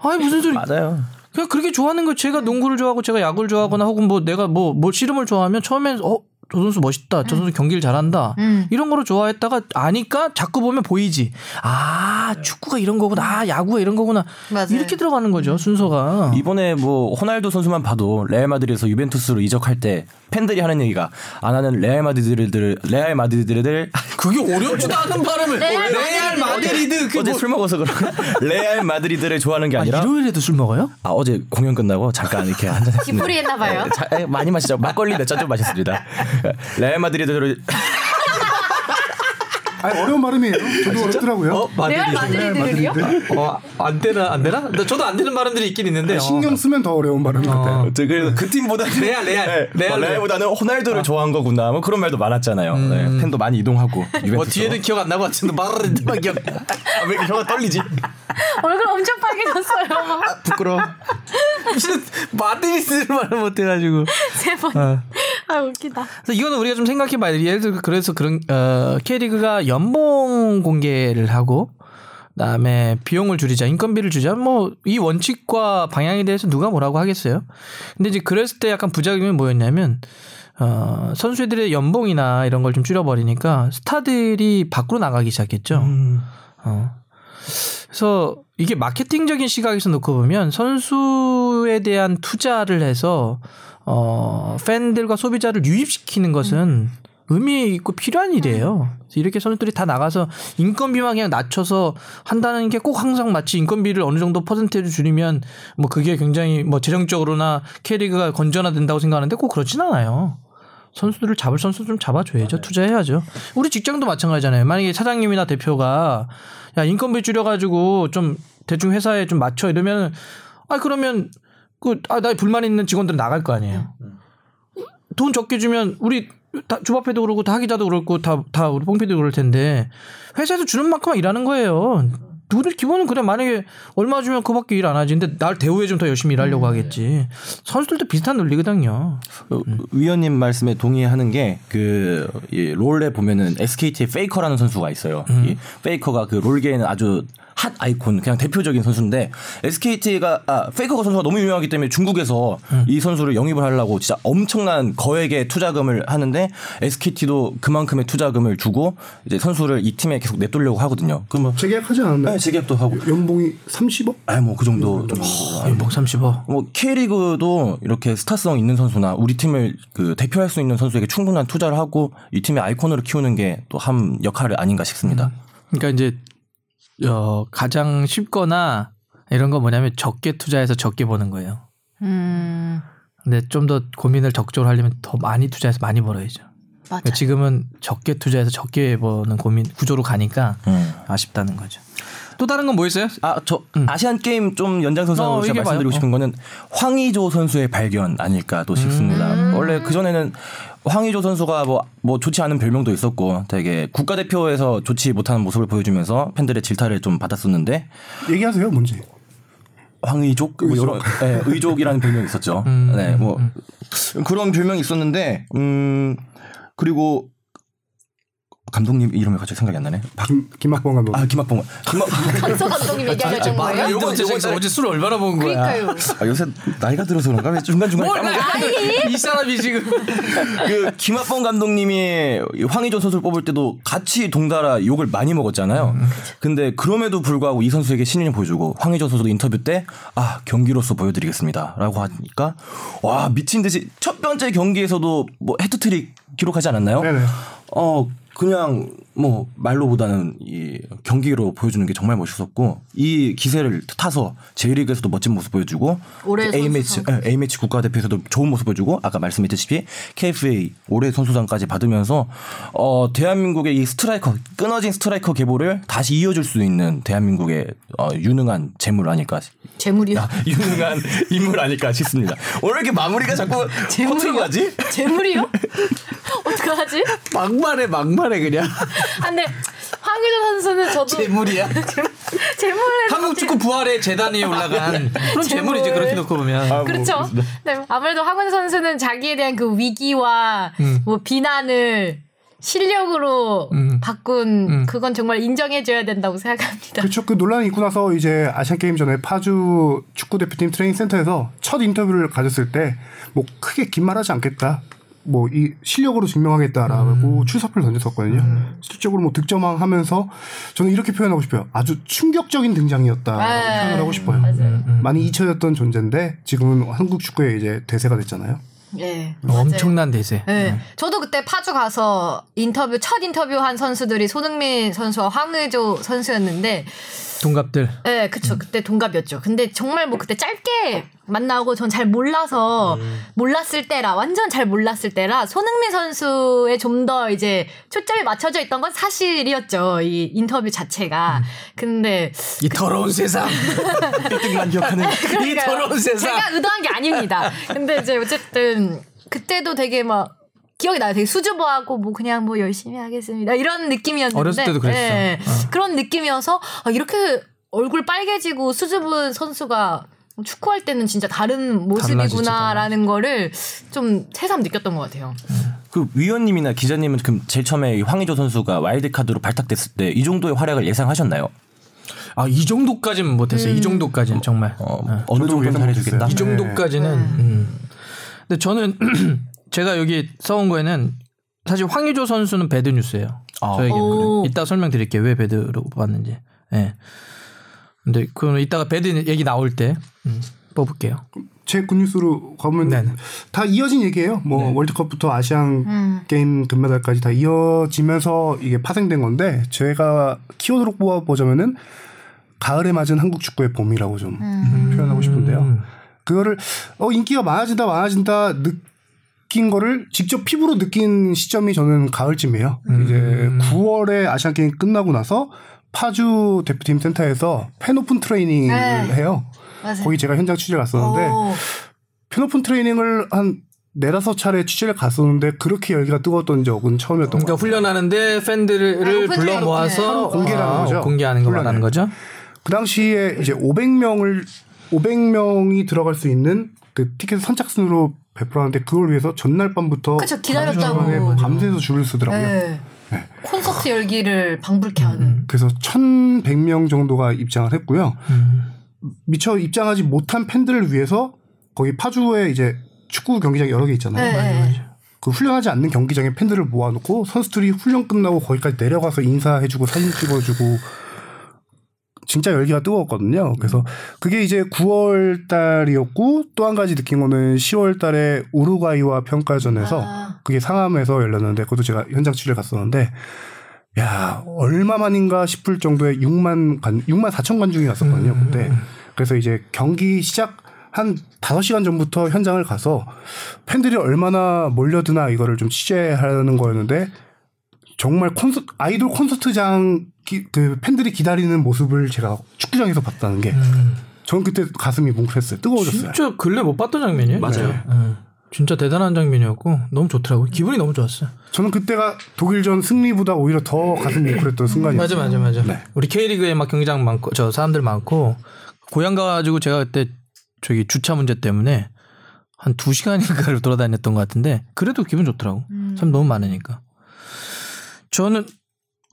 아니 무슨 소리? 맞아요. 그냥 그렇게 좋아하는 거 제가 농구를 좋아하고 제가 야구를 좋아하거나 혹은 뭐 내가 뭐뭐 씨름을 좋아하면 처음엔 어 저 선수 멋있다. 저 선수 경기를 잘한다. 음. 이런 거로 좋아했다가 아니까 자꾸 보면 보이지. 아, 축구가 이런 거구나. 아, 야구가 이런 거구나. 맞아요. 이렇게 들어가는 거죠, 순서가. 이번에 뭐 호날두 선수만 봐도 레알 마드리드에서 유벤투스로 이적할 때 팬들이 하는 얘기가 아 나는 레알 마드리드를 레알 마드리드를 그게 어렵지도 않은 발음을. 레알 레알 마드리드. 그 어제 뭐- 술 먹어서 그런가 레알 마드리드를 좋아하는 게 아, 아니라 일요일에도 술 먹어요? 아 어제 공연 끝나고 잠깐 이렇게 한잔 했습니다. 뒤풀이 했나 봐요. 네, 자, 에, 많이 마시죠. 막걸리 몇 잔 좀 마셨습니다. 레알 마드리드를 아니, 어려운 발음이에요. 저도 어렵더라고요. 레알 마드리드를요? 어, 안 되나, 안 되나? 나- 저도 안 되는 발음들이 있긴 있는데. 어. 신경 쓰면 더 어려운 발음 같아요. 저 그래서 그 팀보다 레알, 레알. 레알, 레알, 보다는 호날두를 좋아한 거구나. 뭐 그런 말도 많았잖아요. 네, 팬도 많이 이동하고. 뭐. 뒤에는 기억 안 나고 같은데 말을 기억. 아, 왜 이렇게 혀가 떨리지? 얼굴 엄청 빨개졌어요. 부끄러워. 무슨 마드리드를 말을 못해가지고. 세 번. 어. 아 웃기다. 그래서 이거는 우리가 좀 생각해봐야 돼. 예를 들어 그래서 그런 어, K리그가 연봉 공개를 하고 그다음에 비용을 줄이자, 인건비를 줄이자. 뭐 이 원칙과 방향에 대해서 누가 뭐라고 하겠어요? 근데 이제 그랬을 때 약간 부작용이 뭐였냐면 어, 선수들의 연봉이나 이런 걸 좀 줄여버리니까 스타들이 밖으로 나가기 시작했죠. 어. 그래서 이게 마케팅적인 시각에서 놓고 보면 선수에 대한 투자를 해서 어 팬들과 소비자를 유입시키는 것은 의미 있고 필요한 일이에요. 그래서 이렇게 선수들이 다 나가서 인건비만 그냥 낮춰서 한다는 게 꼭 항상 마치 인건비를 어느 정도 퍼센트를 줄이면 뭐 그게 굉장히 뭐 재정적으로나 캐리그가 건전화된다고 생각하는데 꼭 그렇진 않아요. 선수들을 잡을 선수 좀 잡아줘야죠. 투자해야죠. 우리 직장도 마찬가지잖아요. 만약에 사장님이나 대표가 야 인건비 줄여가지고 좀 대충 회사에 좀 맞춰 이러면 아 그러면 그아나 불만 있는 직원들은 나갈 거 아니에요. 돈 적게 주면 우리 다 주바페도 그렇고 다 하기자도 그렇고 다 다 우리 뽕피도 그럴 텐데 회사에서 주는 만큼만 일하는 거예요. 누구들 기본은 그래 만약에 얼마 주면 그밖에 일 안 하지. 근데 날 대우해 좀더 열심히 일하려고 하겠지. 선수들도 비슷한 논리거든요. 어, 위원님 말씀에 동의하는 게 그 롤에 보면은 SKT의 페이커라는 선수가 있어요. 이 페이커가 그 롤계에는 아주 핫 아이콘 그냥 대표적인 선수인데 SKT가 아 페이커가 선수가 너무 유명하기 때문에 중국에서 이 선수를 영입을 하려고 진짜 엄청난 거액의 투자금을 하는데 SKT도 그만큼의 투자금을 주고 이제 선수를 이 팀에 계속 내돌려고 하거든요. 그러면 재계약하지 않았나요? 네, 재계약도 하고 연봉이 30억? 아 뭐 그 정도 좀 연봉 30억. 뭐 K리그도 이렇게 스타성 있는 선수나 우리 팀을 그 대표할 수 있는 선수에게 충분한 투자를 하고 이 팀의 아이콘으로 키우는 게 또 한 역할이 아닌가 싶습니다. 그러니까 이제 어, 가장 쉽거나 이런 거 뭐냐면 적게 투자해서 적게 버는 거예요. 음, 근데 좀 더 고민을 적극적으로 하려면 더 많이 투자해서 많이 벌어야죠. 맞아. 그러니까 지금은 적게 투자해서 적게 버는 고민 구조로 가니까 음. 아쉽다는 거죠. 또 다른 건 뭐 있어요? 아, 저 아시안 게임 좀 연장선상으로 어, 제가. 말씀드리고 싶은 거는 황의조 선수의 발견 아닐까 또 싶습니다. 음. 원래 그 전에는 황의조 선수가 뭐, 뭐 좋지 않은 별명도 있었고 되게 국가대표에서 좋지 못하는 모습을 보여주면서 팬들의 질타를 좀 받았었는데 얘기하세요, 뭔지. 황의족, 뭐 여러 네, 의족이라는 별명이 있었죠. 음, 네, 뭐 그런 별명이 있었는데, 음 그리고 감독님 이름이 갑자기 생각이 안 나네. 박, 김, 김학범 감독. 아 김학봉. 김학, 한서 감독님 얘기하셨던 거예요? 요거, 요거 요거 어제, 어제 술을 얼마나 먹은 거야? 그러니까요. 아, 요새 나이가 들어서 그런가? 왜 중간 중간에 뭘 까먹어. 이 사람이 지금 그 김학범 감독님이 황의조 선수를 뽑을 때도 같이 동달아 욕을 많이 먹었잖아요. 근데 그럼에도 불구하고 이 선수에게 신인을 보여주고 황의조 선수도 인터뷰 때 아 경기로서 보여드리겠습니다라고 하니까 와 미친 듯이 첫 번째 경기에서도 뭐 헤트트릭 기록하지 않았나요? 네네. 어 그냥 뭐 말로보다는 이 경기로 보여주는 게 정말 멋있었고 이 기세를 타서 J리그에서도 멋진 모습 보여주고 A 매치 선수상. A 매치 국가대표에서도 좋은 모습 보여주고 아까 말씀했듯이 KFA 올해 선수상까지 받으면서 어 대한민국의 이 스트라이커 끊어진 스트라이커 계보를 다시 이어줄 수 있는 대한민국의 어, 유능한 제물 아닐까 제물이요? 유능한 인물 아닐까 싶습니다. 오늘 이렇게 마무리가 자꾸 허투루 가지? 제물이요? 어떡하지? 막말해 막말해 그냥 아, 근데 황의조 선수는 저도 제물이야. 제물을 한국 축구 부활의 제단에 올라간 그런 제물이지 제물. 그렇게 놓고 보면. 아, 뭐, 그렇죠. 네, 아무래도 황의조 선수는 자기에 대한 그 위기와 뭐 비난을 실력으로 음. 바꾼 음. 그건 정말 인정해줘야 된다고 생각합니다. 그렇죠. 그 논란이 있고 나서 이제 아시안 게임 전에 파주 축구 대표팀 트레이닝 센터에서 첫 인터뷰를 가졌을 때 뭐 크게 긴 말하지 않겠다. 뭐 이 실력으로 증명하겠다라고 출사표를 던졌었거든요. 실질적으로 뭐 득점왕하면서 저는 이렇게 표현하고 싶어요. 아주 충격적인 등장이었다 네. 표현을 하고 싶어요. 맞아요. 많이 잊혀졌던 존재인데 지금은 한국 축구의 이제 대세가 됐잖아요. 예. 맞아요. 엄청난 대세. 네. 저도 그때 파주 가서 인터뷰 첫 인터뷰 한 선수들이 손흥민 선수와 황의조 선수였는데 동갑들. 네, 그쵸. 그때 동갑이었죠. 근데 정말 뭐 그때 짧게 만나고 전 잘 몰라서 몰랐을 때라 완전 잘 몰랐을 때라 손흥민 선수에 좀 더 이제 초점이 맞춰져 있던 건 사실이었죠. 이 인터뷰 자체가. 근데 이 더러운 세상. 1등만 기억하는 이. 더러운 세상. 제가 의도한 게 아닙니다. 근데 이제 어쨌든 그때도 되게 막 기억이 나요. 되게 수줍어하고 뭐 그냥 뭐 열심히 하겠습니다. 이런 느낌이었는데 어렸을 때도 그랬어. 예, 어. 그런 느낌이어서 아, 이렇게 얼굴 빨개지고 수줍은 선수가 축구할 때는 진짜 다른 모습이구나라는 거를 좀 새삼 느꼈던 것 같아요. 그 위원님이나 기자님은 그럼 제일 처음에 이 황의조 선수가 와일드 카드로 발탁됐을 때 이 정도의 활약을 예상하셨나요? 아, 이 정도까지는 못했어요. 이 정도까지는 정말. 어, 네. 어느 정도 예상 잘해주겠다. 이 정도까지는. 음. 근데 저는 제가 여기 써온 거에는 사실 황의조 선수는 bad news예요. 아. 그래. 이따 설명드릴게요. 왜 bad로 뽑았는지. 예. 근 데 그건 이따가 bad 얘기 나올 때 음, 뽑을게요. 제 good news로 가면 네네. 다 이어진 얘기예요. 뭐 네. 월드컵부터 아시안 음. 게임 금메달까지 다 이어지면서 이게 파생된 건데 제가 키워드로 뽑아보자면은 가을에 맞은 한국 축구의 봄이라고 좀 표현하고 싶은데요. 음. 그거를 어 인기가 많아진다 많아진다 느낀 거를 직접 피부로 느낀 시점이 저는 가을쯤이에요. 이제 9월에 아시안 게임 끝나고 나서 파주 대표팀 센터에서 팬오픈 트레이닝을 네. 해요. 맞아요. 거기 제가 현장 취재 갔었는데 오. 팬오픈 트레이닝을 한 네다섯 차례 취재를 갔었는데 그렇게 열기가 뜨거웠던 적은 처음이었던 그러니까 것 같아요. 훈련하는데 팬들을 아, 불러. 모아서 네. 공개라는 아, 거죠. 공개하는 거 훈련을. 말하는 거죠. 그 당시에 이제 500명을 500명이 들어갈 수 있는 그 티켓 선착순으로 배포하는데 그걸 위해서 전날 밤부터 그쵸, 기다렸다고. 밤새서 줄을 쓰더라고요. 네. 네. 콘서트 열기를 방불케 하는. 음. 그래서 1,100명 정도가 입장을 했고요. 음. 미처 입장하지 못한 팬들을 위해서 거기 파주에 이제 축구 경기장 여러 개 있잖아요. 네. 그 훈련하지 않는 경기장에 팬들을 모아놓고 선수들이 훈련 끝나고 거기까지 내려가서 인사해주고 사진 찍어주고 진짜 열기가 뜨거웠거든요. 그래서 그게 이제 9월 달이었고 또 한 가지 느낀 거는 10월 달에 우루과이와 평가전에서 아. 그게 상암에서 열렸는데 그것도 제가 현장 취재를 갔었는데 야 얼마만인가 싶을 정도의 6만 관 6만 4천 관중이 왔었거든요. 그때 그래서 이제 경기 시작 한 5시간 전부터 현장을 가서 팬들이 얼마나 몰려드나 이거를 좀 취재하는 거였는데 정말 콘서 아이돌 콘서트장 기- 그 팬들이 기다리는 모습을 제가 축구장에서 봤다는 게 저는 그때 가슴이 뭉클했어요. 뜨거워졌어요. 진짜 근래 못 봤던 장면이에요. 맞아요. 네. 음. 진짜 대단한 장면이었고 너무 좋더라고요. 기분이 너무 좋았어요. 저는 그때가 독일전 승리보다 오히려 더 가슴이 뭉클했던 순간이었어요. 맞아, 맞아, 맞아. 네. 우리 K리그에 막 경기장 많고 저 사람들 많고 고향 가가지고 제가 그때 저기 주차 문제 때문에 한 두 시간인가를 돌아다녔던 것 같은데 그래도 기분 좋더라고. 사람 너무 많으니까. 저는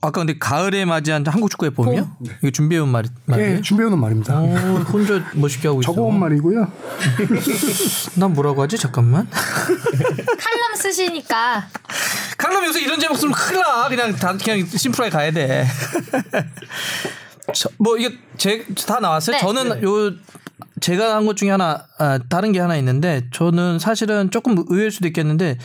아까 근데 가을에 맞이한 한국 축구의 봄이요? 이거 준비해온 말이 말이에요? 예, 준비해놓은 말입니다. 어, 혼자 멋있게 하고 있어. 적어온 말이고요. 난 뭐라고 하지? 잠깐만. 칼럼 쓰시니까 강남 요새 이런 제목 쓰면 큰일 나. 그냥 다 그냥 심플하게 가야 돼. 저, 뭐 이게 제 다 나왔어요. 네. 저는 요 제가 한 것 중에 하나 아, 다른 게 하나 있는데 저는 사실은 조금 의외일 수도 있겠는데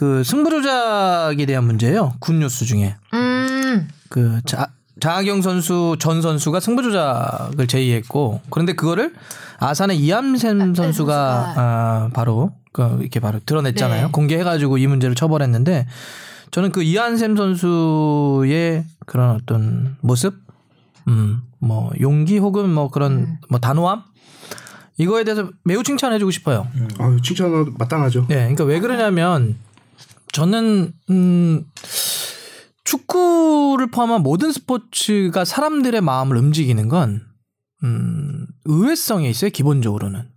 그 승부조작에 대한 문제예요. 군 뉴스 중에 음. 그 자, 장하경 선수 전 선수가 승부조작을 제의했고 그런데 그거를 아산의 이암샘 선수가. 아, 바로 그 이렇게 바로 드러냈잖아요. 네. 공개해가지고 이 문제를 처벌했는데 저는 그 이암샘 선수의 그런 어떤 모습, 음, 뭐 용기 혹은 뭐 그런 뭐 단호함 이거에 대해서 매우 칭찬해주고 싶어요. 아유, 칭찬 마땅하죠. 네, 그러니까 왜 그러냐면 저는 음 축구를 포함한 모든 스포츠가 사람들의 마음을 움직이는 건 음, 의외성에 있어요, 기본적으로는.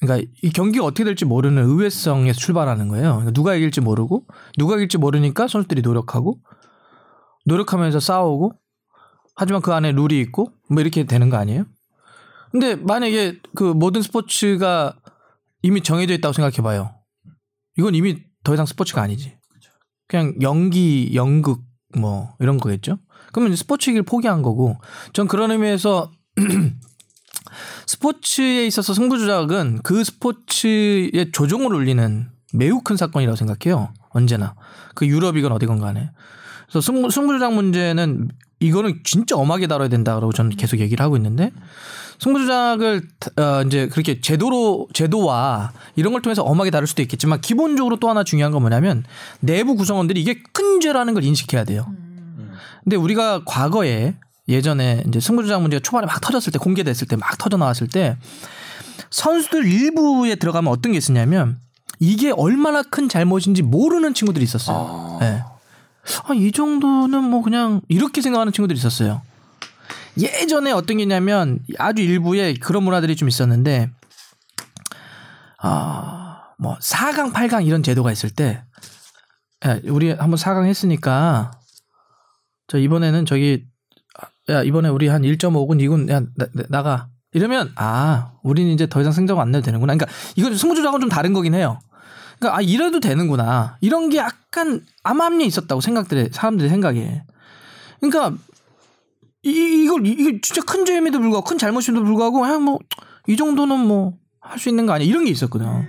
그러니까 이 경기가 어떻게 될지 모르는 의외성에서 출발하는 거예요. 그러니까 누가 이길지 모르고 누가 이길지 모르니까 선수들이 노력하고 노력하면서 싸우고 하지만 그 안에 룰이 있고 뭐 이렇게 되는 거 아니에요? 근데 만약에 그 모든 스포츠가 이미 정해져 있다고 생각해 봐요. 이건 이미 더 이상 스포츠가 아니지. 그냥 연기, 연극 뭐 이런 거겠죠. 그러면 스포츠이길 포기한 거고 전 그런 의미에서 스포츠에 있어서 승부조작은 그 스포츠의 조종을 울리는 매우 큰 사건이라고 생각해요. 언제나. 그 유럽이건 어디건 간에. 그래서 승부, 승부조작 문제는 이거는 진짜 엄하게 다뤄야 된다고 저는 계속 얘기를 하고 있는데 승부조작을 어 이제 그렇게 제도로 제도와 이런 걸 통해서 엄하게 다룰 수도 있겠지만 기본적으로 또 하나 중요한 건 뭐냐면 내부 구성원들이 이게 큰 죄라는 걸 인식해야 돼요. 근데 우리가 과거에 예전에 이제 승부조작 문제가 초반에 막 터졌을 때 공개됐을 때 막 터져 나왔을 때 선수들 일부에 들어가면 어떤 게 있었냐면 이게 얼마나 큰 잘못인지 모르는 친구들이 있었어요. 예. 아, 이 정도는 뭐 그냥 이렇게 생각하는 친구들이 있었어요. 예전에 어떤 게 있냐면 아주 일부에 그런 문화들이 좀 있었는데 아, 뭐 4강, 8강 이런 제도가 있을 때 야, 우리 한번 4강 했으니까 저 이번에는 저기 야 이번에 우리 한 1.5군 2군 야 나, 나- 나가 이러면 아 우리는 이제 더 이상 승자가 안 내도 되는구나. 그러니까 이건 승부조작은 좀 다른 거긴 해요. 그러니까 아 이래도 되는구나 이런 게 약간 암암리에 있었다고 생각들의 사람들의 생각에. 그러니까 이 이걸 이- 이게 진짜 큰 죄임에도 불구하고 큰 잘못임에도 불구하고 그냥 뭐이 정도는 뭐 할 수 있는 거 아니야 이런 게 있었거든. 요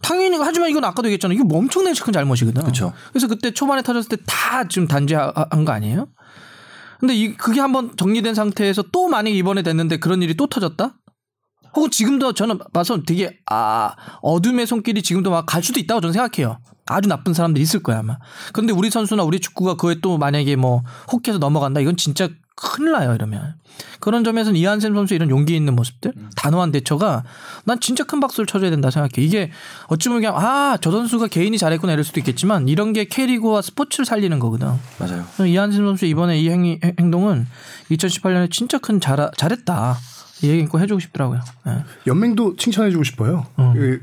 당연히 하지만 이건 아까도 얘기했잖아. 이거 뭐 엄청나게 큰 잘못이거든. 그쵸. 그래서 그때 초반에 터졌을 때 다 지금 단죄한 거 아니에요? 근데 이 그게 한번 정리된 상태에서 또 만약에 이번에 됐는데 그런 일이 또 터졌다? 혹은 지금도 저는 봐서 되게 아 어둠의 손길이 지금도 막 갈 수도 있다고 저는 생각해요. 아주 나쁜 사람들이 있을 거야 아마. 그런데 우리 선수나 우리 축구가 그에 또 만약에 뭐 혹해서 넘어간다 이건 진짜 큰일 나요 이러면. 그런 점에서는 이한샘 선수 이런 용기 있는 모습들, 단호한 대처가 난 진짜 큰 박수를 쳐줘야 된다 생각해. 이게 어찌 보면 그냥 아저 선수가 개인이 잘했구나 이럴 수도 있겠지만 이런 게 K리그와 스포츠를 살리는 거거든. 맞아요. 이한샘 선수 이번에 이 행, 행동은 2018년에 진짜 큰 잘, 잘했다. 이 얘기 꼭 해주고 싶더라고요. 예. 연맹도 칭찬해주고 싶어요. 그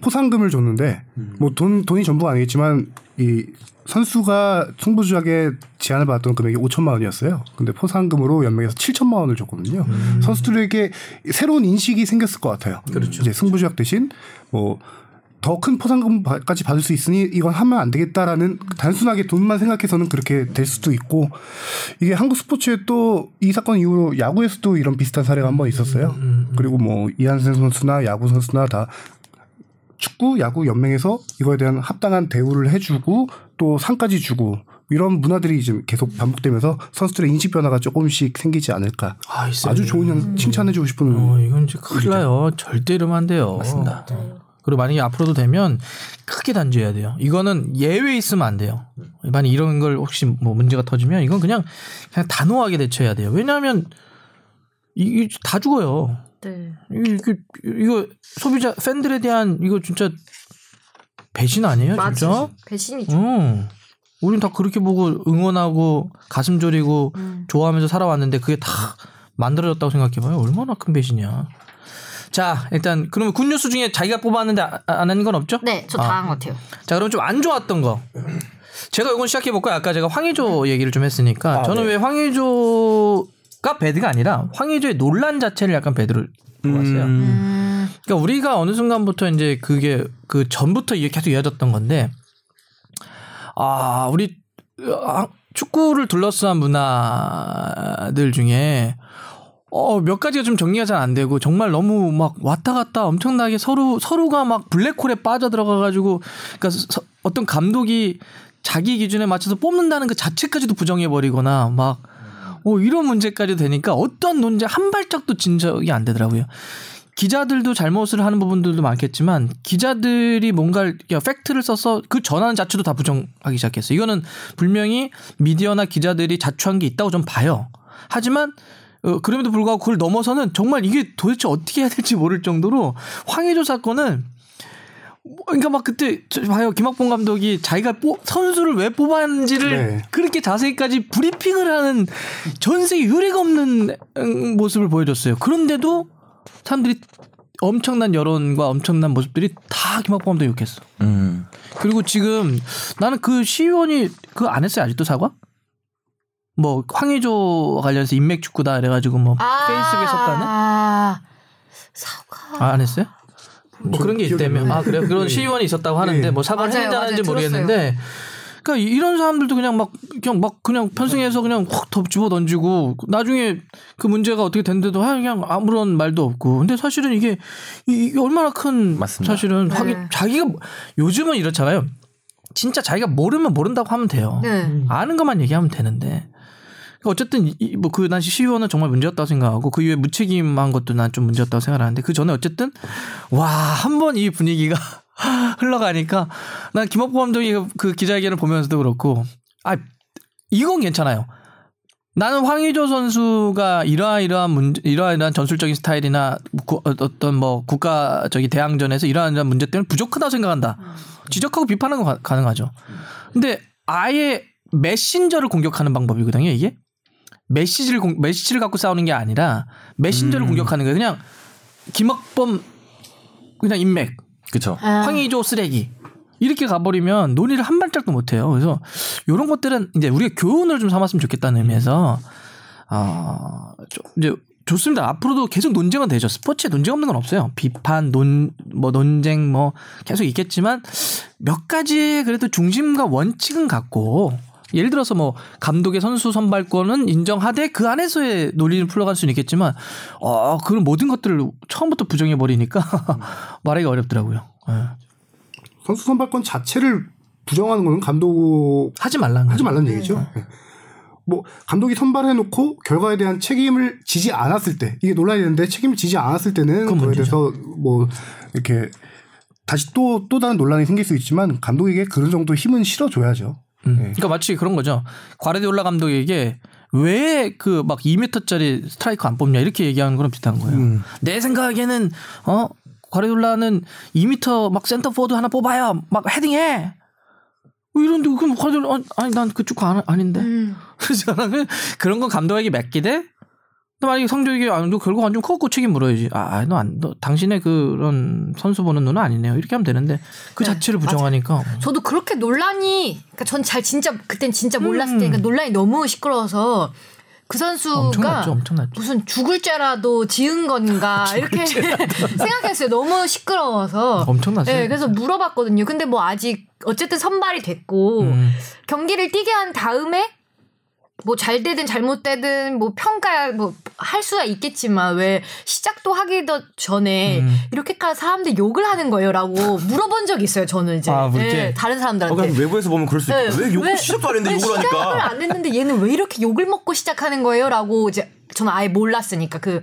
포상금을 줬는데 뭐돈 돈이 전부가 아니겠지만 이 선수가 승부조작에 제안을 받았던 금액이 5천만 원이었어요. 근데 포상금으로 연맹에서 7천만 원을 줬거든요. 선수들에게 새로운 인식이 생겼을 것 같아요. 그렇죠. 이제 승부조작 대신 뭐 더 큰 포상금까지 받을 수 있으니 이건 하면 안 되겠다라는 단순하게 돈만 생각해서는 그렇게 될 수도 있고 이게 한국 스포츠에 또 이 사건 이후로 야구에서도 이런 비슷한 사례가 한번 있었어요. 그리고 뭐 이한승 선수나 야구 선수나 다 축구 야구 연맹에서 이거에 대한 합당한 대우를 해주고 또 상까지 주고 이런 문화들이 지금 계속 반복되면서 선수들의 인식 변화가 조금씩 생기지 않을까. 아. 아주 좋은 연 칭찬해주고 싶은 어, 이건 진짜 큰일 나요. 절대 이러면 안 돼요. 맞습니다. 그리고 만약에 앞으로도 되면 크게 단죄해야 돼요. 이거는 예외 있으면 안 돼요. 만약 이런 걸 혹시 뭐 문제가 터지면 이건 그냥 그냥 단호하게 대처해야 돼요. 왜냐하면 이게 다 죽어요. 네. 이거, 이거 소비자 팬들에 대한 이거 진짜 배신 아니에요, 진짜? 맞아. 배신이죠. 응. 우린 다 그렇게 보고 응원하고 가슴 졸이고 음. 좋아하면서 살아왔는데 그게 다 만들어졌다고 생각해봐요. 얼마나 큰 배신이야. 자, 일단 그러면 굿뉴스 중에 자기가 뽑았는데 아- 안한건 없죠? 네, 저 다 한 것 같아요. 자, 그럼 좀 안 좋았던 거. 제가 이건 시작해 볼까요? 아까 제가 황의조 얘기를 좀 했으니까 저는 왜 황의조가 배드가 아니라 황의조의 논란 자체를 약간 배드를 뽑았어요. 음, 그러니까 우리가 어느 순간부터 이제 그게 그 전부터 이게 계속 이어졌던 건데 아 우리 아, 축구를 둘러싼 문화들 중에 어 몇 가지가 좀 정리가 잘 안 되고 정말 너무 막 왔다 갔다 엄청나게 서로 서로가 막 블랙홀에 빠져 들어가 가지고 그러니까 서- 어떤 감독이 자기 기준에 맞춰서 뽑는다는 그 자체까지도 부정해 버리거나 막 어, 이런 문제까지 되니까 어떤 논제 한 발짝도 진적이 안 되더라고요. 기자들도 잘못을 하는 부분들도 많겠지만 기자들이 뭔가 팩트를 써서 그 전하는 자체도 다 부정하기 시작했어요. 이거는 분명히 미디어나 기자들이 자초한 게 있다고 좀 봐요. 하지만 어, 그럼에도 불구하고 그걸 넘어서는 정말 이게 도대체 어떻게 해야 될지 모를 정도로 황의조 사건은 뭐, 그러니까 막 그때 저 봐요 김학봉 감독이 자기가 뽑- 선수를 왜 뽑았는지를 네. 그렇게 자세히까지 브리핑을 하는 전 세계 유례가 없는 음, 모습을 보여줬어요. 그런데도 사람들이 엄청난 여론과 엄청난 모습들이 다 김학봉 감독 욕했어. 음. 그리고 지금 나는 그 시의원이 그거 안 했어요 아직도 사과? 뭐 황의조 관련해서 인맥 축구다 그래가지고 뭐 페이스북에 썼다는? 아, 사과. 아, 안 했어요? 뭐 그런 게. 안 아, 그래요? 그런 시의원이 있었다고 하는데 네. 뭐 사과를 맞아요, 했는지 안 했는지 맞아요. 모르겠는데 그러니까 이런 사람들도 그냥 막 그냥 막 그냥 편승해서 그냥 확더 집어 던지고 나중에 그 문제가 어떻게 아, 그냥 아무런 말도 없고 근데 사실은 이게 이- 이게 얼마나 큰 맞습니다. 사실은 네. 자기 자기가 뭐- 요즘은 이렇잖아요. 진짜 자기가 모르면 모른다고 하면 돼요. 네. 아는 것만 얘기하면 되는데 어쨌든 뭐그 당시 시의원은 정말 문제였다고 생각하고 그 이후에 무책임한 것도 난 좀 문제였다고 생각하는데 그 전에 어쨌든 와 한 번 이 분위기가 흘러가니까 난 김학범 감독이 그 기자회견을 보면서도 그렇고 아 이건 괜찮아요. 나는 황의조 선수가 이러이러한 문제, 이러이러한 전술적인 스타일이나 구- 어떤 뭐 국가적인 대항전에서 이러한 문제 때문에 부족하다고 생각한다. 지적하고 비판하는 건 가- 가능하죠. 근데 아예 메신저를 공격하는 방법이거든요, 이게. 메시지를 공- 메시지를 갖고 싸우는 게 아니라 메신저를 공격하는 거예요. 그냥 김학범 그냥 인맥, 그쵸. 아, 황의조 쓰레기 이렇게 가버리면 논의를 한 발짝도 못 해요. 그래서 이런 것들은 이제 우리가 교훈을 좀 삼았으면 좋겠다는 의미에서 어, 좀 이제 좋습니다. 앞으로도 계속 논쟁은 되죠. 스포츠에 논쟁 없는 건 없어요. 비판, 논, 뭐 논쟁 뭐 계속 있겠지만 몇 가지의 그래도 중심과 원칙은 갖고 예를 들어서 뭐 감독의 선수 선발권은 인정하되 그 안에서의 논리를 풀어갈 수는 있겠지만 어 그런 모든 것들을 처음부터 부정해 버리니까 말하기가 어렵더라고요. 예. 선수 선발권 자체를 부정하는 거는 감독 하지 말라는 하지. 말라는 얘기죠. 예. 뭐 감독이 선발해 놓고 결과에 대한 책임을 지지 않았을 때 이게 논란이 되는데 책임을 지지 않았을 때는 문제죠. 대해서 뭐 이렇게 다시 또또 다른 논란이 생길 수 있지만 감독에게 그런 정도 힘은 실어줘야죠. 음. 예. 그러니까 마치 그런 거죠. 과르디올라 감독에게 왜 그 막 2m짜리 스트라이커 안 뽑냐 이렇게 얘기하는 거랑 비슷한 거예요. 음. 내 생각에는 어 과르디올라는 2m 막 센터 포워드 하나 뽑아요. 막 헤딩해. 뭐 이런데 그럼 과르디올라 어, 아니 난그 축구 안, 아닌데. 음. 그래서 그런 건 감독에게 맡기되 또 만약에 성적이 안 좋고 결국 안 좋으면 그거 책임 물어야지. 아, 너 안, 너 당신의 그런 선수 보는 눈은 아니네요. 이렇게 하면 되는데 그 네, 자체를 부정하니까. 저도 그렇게 논란이 그러니까 전 잘 진짜 그땐 진짜 몰랐을 음. 때니까 논란이 너무 시끄러워서 그 선수가 엄청났죠, 엄청났죠. 무슨 죽을 죄라도 지은 건가 이렇게 생각했어요. 너무 시끄러워서. 엄청났어요. 네, 그래서 물어봤거든요. 근데 뭐 아직 어쨌든 선발이 됐고 음. 경기를 뛰게 한 다음에 뭐 잘 되든 잘못되든 뭐 평가 뭐 할 수가 있겠지만 왜 시작도 하기 도 전에 음. 이렇게까지 사람들 욕을 하는 거예요라고 물어본 적이 있어요. 저는 이제 아? 네, 다른 어, 사람들한테. 그냥 외부에서 보면 그럴 수 있고 네, 왜 욕을 왜- 시작도 안 했는데 왜 욕을 시작을 하니까 안 했는데 얘는 왜 이렇게 욕을 먹고 시작하는 거예요라고 이제 저는 아예 몰랐으니까 그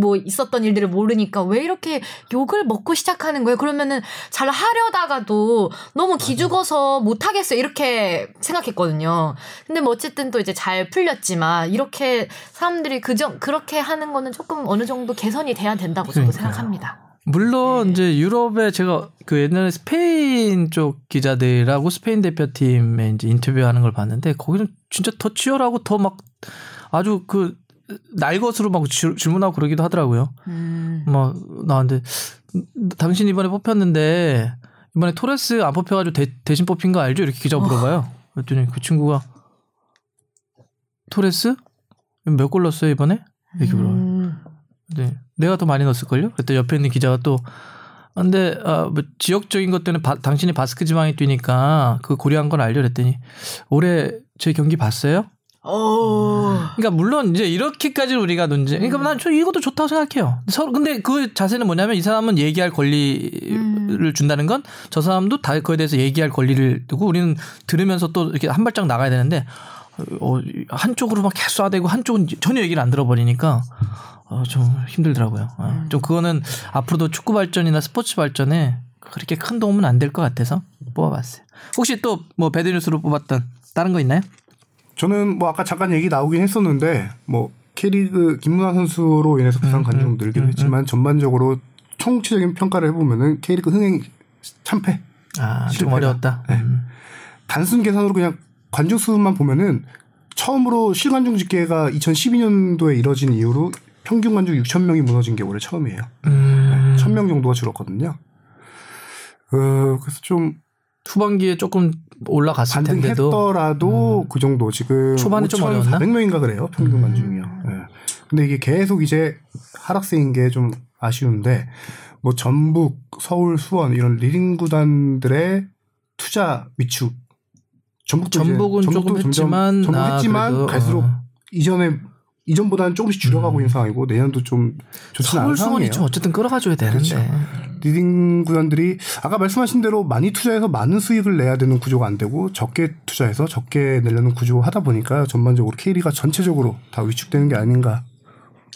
뭐 있었던 일들을 모르니까 왜 이렇게 욕을 먹고 시작하는 거예요? 그러면은 잘 하려다가도 너무 기죽어서 못 하겠어요. 이렇게 생각했거든요. 근데 뭐 어쨌든 또 이제 잘 풀렸지만 이렇게 사람들이 그정 그렇게 하는 거는 조금 어느 정도 개선이 돼야 된다고 저도 그러니까요. 생각합니다. 물론 이제 유럽에 제가 그 옛날에 스페인 쪽 기자들하고 스페인 대표팀에 이제 인터뷰하는 걸 봤는데 거기는 진짜 더 치열하고 더 막 아주 그 날 것으로 막 질- 질문하고 그러기도 하더라고요. 음. 막 나한테 당신 이번에 뽑혔는데 이번에 토레스 안 뽑혀가지고 대, 신 뽑힌 거 알죠? 이렇게 기자가 물어봐요. 그랬더니 그 친구가 토레스 몇 골 넣었어요 이번에? 이렇게 물어봐요. 음. 네. 내가 더 많이 넣었을걸요? 그랬더니 옆에 있는 기자가 또, 아, 근데, 아, 뭐, 지역적인 것 때문에 바- 당신이 바스크 지방에 뛰니까 그 고려한 건 알려 그랬더니, 올해 제 경기 봤어요? 어. 그러니까 물론 이제 이렇게까지 우리가 논쟁, 그러니까 난저 이것도 좋다고 생각해요. 서로, 근데 그 자세는 뭐냐면 이 사람은 얘기할 권리를 준다는 건 저 사람도 다 그거에 대해서 얘기할 권리를 두고 우리는 들으면서 또 이렇게 한 발짝 나가야 되는데, 어, 한쪽으로 막 계속 쏴대고 한쪽은 전혀 얘기를 안 들어버리니까 어, 좀 힘들더라고요. 어, 좀 그거는 앞으로도 축구 발전이나 스포츠 발전에 그렇게 큰 도움은 안 될 것 같아서 뽑아봤어요. 혹시 또 뭐 배드 뉴스로 뽑았던 다른 거 있나요? 저는 뭐 아까 잠깐 얘기 나오긴 했었는데 뭐 K리그 김문환 선수로 인해서 부상 관중 음, 늘기도 했지만 전반적으로 총체적인 평가를 해보면은 K리그 흥행 참패 아, 좀 실패가. 어려웠다. 네. 음. 단순 계산으로 그냥 관중 수만 보면은 처음으로 실관중 집계가 2012년도에 이뤄진 이후로 평균 관중 6천 명이 무너진 게 올해 처음이에요. 음. 1,000명 정도가 줄었거든요. 어, 그래서 좀 후반기에 조금 올라갔을 텐데도 반등했더라도 그 정도 지금 초반에 좀 어려웠나? 5,400명인가 그래요 평균 음. 관중이요. 예. 근데 이게 계속 이제 하락세인 게 좀 아쉬운데 뭐 전북, 서울, 수원 이런 leading 구단들의 투자 위축. 전북도 이제- 전북은 전북도 조금 점점- 했지만 전북 아, 했지만 갈수록 어. 이전에 이전보다는 조금씩 줄여가고 음. 있는 상황이고 내년도 좀 좋지는 않은 서울 수원이 상황이에요. 좀 어쨌든 끌어가줘야 되는데 그렇죠. leading 구단들이 아까 말씀하신 대로 많이 투자해서 많은 수익을 내야 되는 구조가 안 되고 적게 투자해서 적게 내려는 구조 하다 보니까 전반적으로 K리그가 전체적으로 다 위축되는 게 아닌가.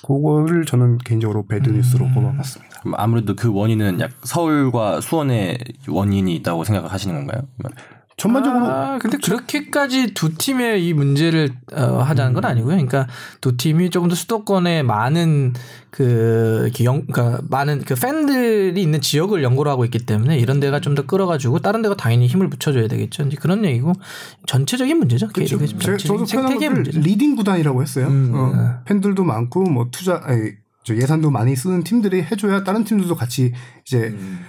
그거를 저는 개인적으로 배드 뉴스로 음. 꼽아봤습니다. 아무래도 그 원인은 약 서울과 수원의 원인이 있다고 생각하시는 건가요? 전반적으로 아, 근데 그렇게까지 두 팀의 이 문제를 어, 하자는 건 아니고요. 그러니까 두 팀이 조금 더 수도권에 많은 그 영, 그러니까 많은 그 팬들이 있는 지역을 연고로 하고 있기 때문에 이런 데가 좀 더 끌어가지고 다른 데가 당연히 힘을 붙여줘야 되겠죠. 이제 그런 얘기고 전체적인 문제죠. 그렇죠. 제가 저도 생태계 것을 문제죠. leading 구단이라고 했어요. 음, 어, 네. 팬들도 많고 뭐 투자 아니, 저 예산도 많이 쓰는 팀들이 해줘야 다른 팀들도 같이 이제 음.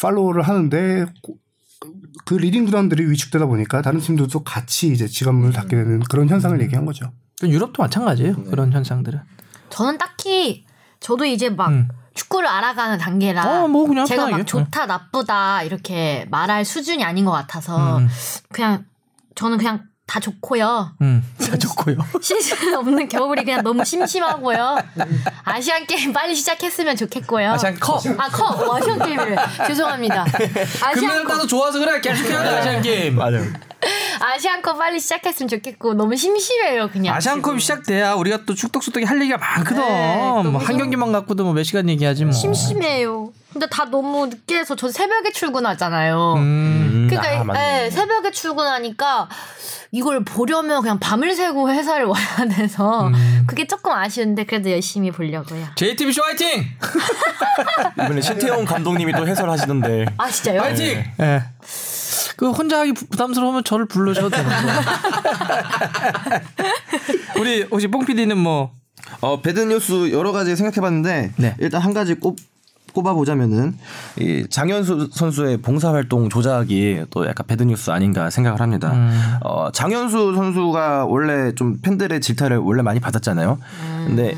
follow를 하는데 고- 그 leading 구단들이 위축되다 보니까 다른 팀들도 같이 이제 지갑문을 닫게 되는 그런 현상을 얘기한 거죠. 유럽도 마찬가지예요. 그런 현상들은. 저는 딱히 저도 이제 막 음. 축구를 알아가는 단계라 어, 뭐 그냥 제가 편하게. 막 좋다 나쁘다 이렇게 말할 수준이 아닌 것 같아서 음. 그냥 저는 그냥 다 좋고요. 음, 다 좋고요. 시즌 없는 겨울이 그냥 너무 심심하고요. 아시안 게임 빨리 시작했으면 좋겠고요. 아시안 컵. 아 컵. 어, 아시안 게임을 죄송합니다. 아시안 금메달 컵. 따서 좋아서 그래. 계속 해야 돼 아시안 게임. 맞아요. 아시안컵 빨리 시작했으면 좋겠고 너무 심심해요 그냥. 아시안컵이 지금. 시작돼야 우리가 또 축덕숙덕이 할 얘기가 많거든. 네, 뭐 한 경기만 갖고도 뭐 몇 시간 얘기하지 뭐. 심심해요. 근데 다 너무 늦게 해서 저 새벽에 출근하잖아요. 음. 그러니까 아, 맞네. 예, 새벽에 출근하니까 이걸 보려면 그냥 밤을 새고 회사를 와야 돼서 음. 그게 조금 아쉬운데 그래도 열심히 보려고요. JTBC 화이팅! 이번에 신태용 감독님이 또 해설하시던데. 아 진짜요? 화이팅! 예. 그 혼자 하기 부- 부담스러우면 저를 불러줘도 되는 거예요. 우리 혹시 뽕 PD는 뭐 어 배드 뉴스 여러 가지 생각해봤는데 네. 일단 한 가지 꼽 꼽아보자면은 이 장현수 선수의 봉사활동 조작이 또 약간 배드뉴스 아닌가 생각을 합니다. 어, 장현수 선수가 원래 좀 팬들의 질타를 원래 많이 받았잖아요. 근데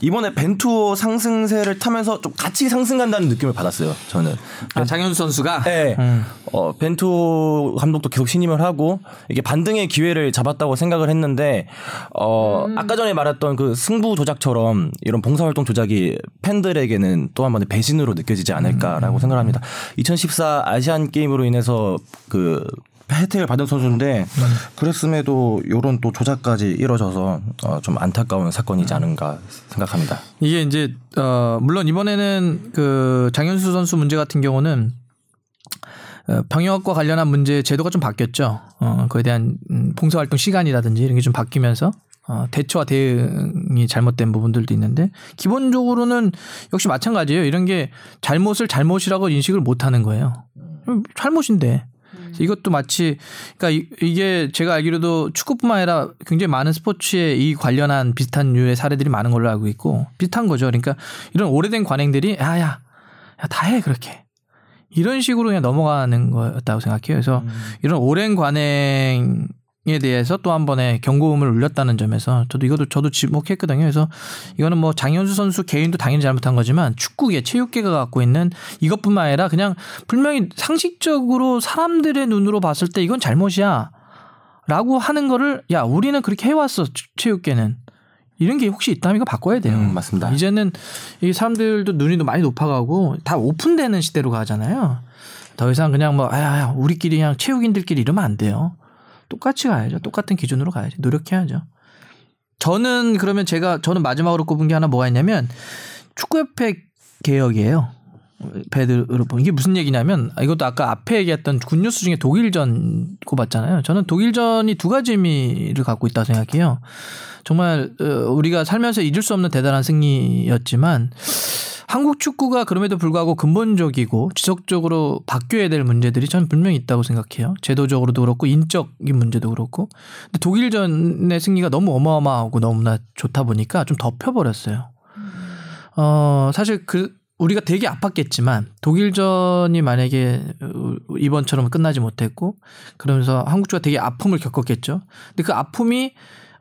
이번에 벤투어 상승세를 타면서 좀 같이 상승 간다는 느낌을 받았어요. 저는. 아, 장현수 선수가 네. 음. 어, 벤투 감독도 계속 신임을 하고 이게 반등의 기회를 잡았다고 생각을 했는데 어, 아까 전에 말했던 그 승부 조작처럼 이런 봉사활동 조작이 팬들에게는 또 한 번의 배신 으로 느껴지지 않을까라고 생각합니다. 2014 아시안 게임으로 인해서 그 혜택을 받은 선수인데 그랬음에도 이런 또 조작까지 이뤄져서 어, 좀 안타까운 사건이지 않은가 생각합니다. 이게 이제 어 물론 이번에는 그 장현수 선수 문제 같은 경우는 어, 방역과 관련한 문제 제도가 좀 바뀌었죠. 어, 그에 대한 음, 봉사활동 시간이라든지 이런 게 좀 바뀌면서 어, 대처와 대응이 잘못된 부분들도 있는데 기본적으로는 역시 마찬가지예요. 이런 게 잘못을 잘못이라고 인식을 못 하는 거예요. 음, 잘못인데. 그래서 이것도 마치 그러니까 이- 이게 제가 알기로도 축구뿐만 아니라 굉장히 많은 스포츠에 이 관련한 비슷한 류의 사례들이 많은 걸로 알고 있고 비슷한 거죠. 그러니까 이런 오래된 관행들이 야야 야, 다해 그렇게 이런 식으로 그냥 넘어가는 거였다고 생각해요. 그래서 이런 오랜 관행 에 대해서 또 한 번의 경고음을 울렸다는 점에서 저도 이것도 저도 지목했거든요. 그래서 이거는 뭐 장현수 선수 개인도 당연히 잘못한 거지만 축구계, 체육계가 갖고 있는 이것뿐만 아니라 그냥 분명히 상식적으로 사람들의 눈으로 봤을 때 이건 잘못이야. 라고 하는 거를 야, 우리는 그렇게 해왔어. 체육계는. 이런 게 혹시 있다면 이거 바꿔야 돼요. 음, 맞습니다. 이제는 이 사람들도 눈이 많이 높아가고 다 오픈되는 시대로 가잖아요. 더 이상 그냥 뭐, 아, 야, 우리끼리 그냥 체육인들끼리 이러면 안 돼요. 똑같이 가야죠. 똑같은 기준으로 가야죠. 노력해야죠. 저는 그러면 제가 저는 마지막으로 꼽은 게 하나 뭐가 있냐면 축구협회 개혁이에요. 배드로 보 이게 무슨 얘기냐면 아, 이것도 아까 앞에 얘기했던 굿뉴스 중에 독일전 꼽았잖아요. 저는 독일전이 두 가지 의미를 갖고 있다고 생각해요. 정말 어, 우리가 살면서 잊을 수 없는 대단한 승리였지만 한국 축구가 그럼에도 불구하고 근본적이고 지속적으로 바뀌어야 될 문제들이 저는 분명히 있다고 생각해요. 제도적으로도 그렇고 인적인 문제도 그렇고. 근데 독일전의 승리가 너무 어마어마하고 너무나 좋다 보니까 좀 덮여버렸어요. 어, 사실 그 우리가 되게 아팠겠지만 독일전이 만약에 이번처럼 끝나지 못했고 그러면서 한국 축구가 되게 아픔을 겪었겠죠. 근데 그 아픔이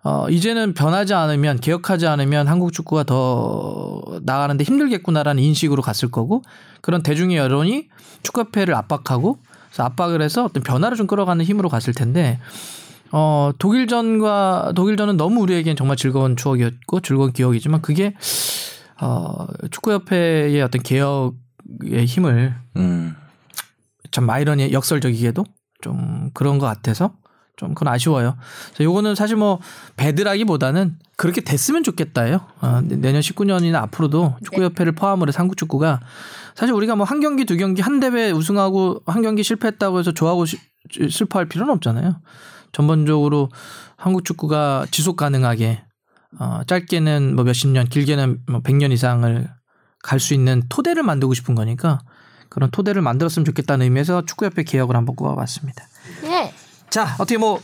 어, 이제는 변하지 않으면 개혁하지 않으면 한국 축구가 더 나가는데 힘들겠구나라는 인식으로 갔을 거고 그런 대중의 여론이 축구협회를 압박하고 그래서 압박을 해서 어떤 변화를 좀 끌어가는 힘으로 갔을 텐데 어, 독일전과 독일전은 너무 우리에겐 정말 즐거운 추억이었고 즐거운 기억이지만 그게 어, 축구협회의 어떤 개혁의 힘을 음. 참 아이러니 역설적이게도 좀 그런 것 같아서 좀 그건 아쉬워요. 그래서 요거는 사실 뭐 배드라기보다는 그렇게 됐으면 좋겠다요. 어, 내년 19년이나 앞으로도 축구협회를 포함으로 해서 한국 축구가 사실 우리가 뭐 한 경기 두 경기 한 대회 우승하고 한 경기 실패했다고 해서 좋아하고 시- 슬퍼할 필요는 없잖아요. 전반적으로 한국 축구가 지속 가능하게 어, 짧게는 뭐 몇십 년, 길게는 뭐 100년 이상을 갈 수 있는 토대를 만들고 싶은 거니까 그런 토대를 만들었으면 좋겠다는 의미에서 축구협회 개혁을 한번 꼽아봤습니다. 네, 자, 어떻게 뭐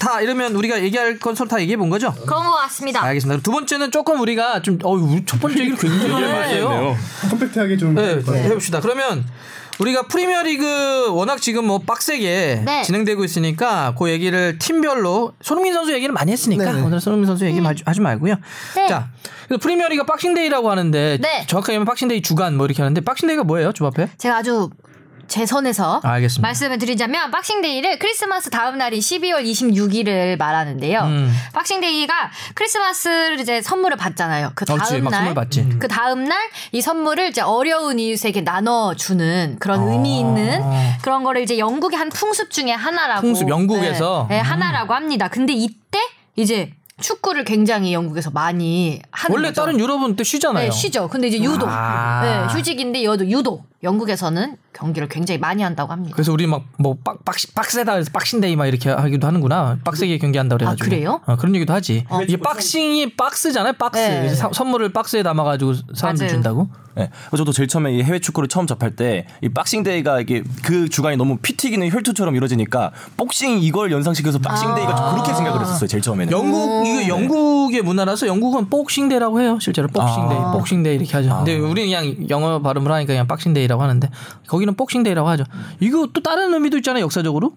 다 이러면 우리가 얘기할 건 서로 다 얘기해 본 거죠? 그런 것 같습니다. 알겠습니다. 두 번째는 조금 우리가 좀, 어, 첫 번째 얘기를 굉장히 많이 해요. 컴팩트하게 좀 네, 해봅시다. 그러면 우리가 프리미어리그 워낙 지금 뭐 빡세게 네. 진행되고 있으니까 그 얘기를 팀별로 손흥민 선수 얘기를 많이 했으니까 오늘 손흥민 선수 얘기 마- 하지 말고요. 네. 자, 그래서 프리미어리그가 Boxing Day라고 하는데 네. 정확하게 하면 Boxing Day 주간 뭐 이렇게 하는데 Boxing Day가 뭐예요, 주바페? 제가 아주 제 선에서 아, 알겠습니다. 말씀을 드리자면 Boxing Day를 크리스마스 다음 날인 12월 26일을 말하는데요. 음. Boxing Day가 크리스마스를 이제 선물을 받잖아요. 그 다음 막 날, 선물 받지. 그 다음 날 이 선물을 이제 어려운 이웃에게 나눠 주는 그런 의미 있는 그런 거를 이제 영국의 한 풍습 중에 하나라고. 풍습, 영국에서? 네, 네, 하나라고 합니다. 근데 이때 이제 축구를 굉장히 영국에서 많이 하는 원래 거죠. 다른 유럽은 또 쉬잖아요. 네, 쉬죠. 근데 이제 유독 아. 네, 휴식인데여도 유독 영국에서는 경기를 굉장히 많이 한다고 합니다. 그래서 우리 막 뭐 빡세다 해서 Boxing Day 막 이렇게 하기도 하는구나. 빡세게 경기한다 그래가지고. 아, 그래요? 어, 그런 얘기도 하지. 이게 boxing이 박스잖아요. 박스. 네. 그래서 사- 선물을 박스에 담아가지고 사람들 맞아요. 준다고. 네. 저도 제일 처음에 이 해외 축구를 처음 접할 때 이 Boxing Day가 이게 그 주간이 너무 피 튀기는 혈투처럼 이루어지니까 복싱 이걸 연상시켜서 Boxing Day가 좀 그렇게 생각을 했었어요. 제일 처음에는. 영국 이거 영국의 문화라서 영국은 Boxing Day라고 해요. 실제로 Boxing Day, 아. Boxing Day 이렇게 하죠. 근데 우리는 그냥 영어 발음을 하니까 그냥 Boxing Day라고 하는데 거기는 Boxing Day라고 하죠. 이거 또 다른 의미도 있잖아요. 역사적으로.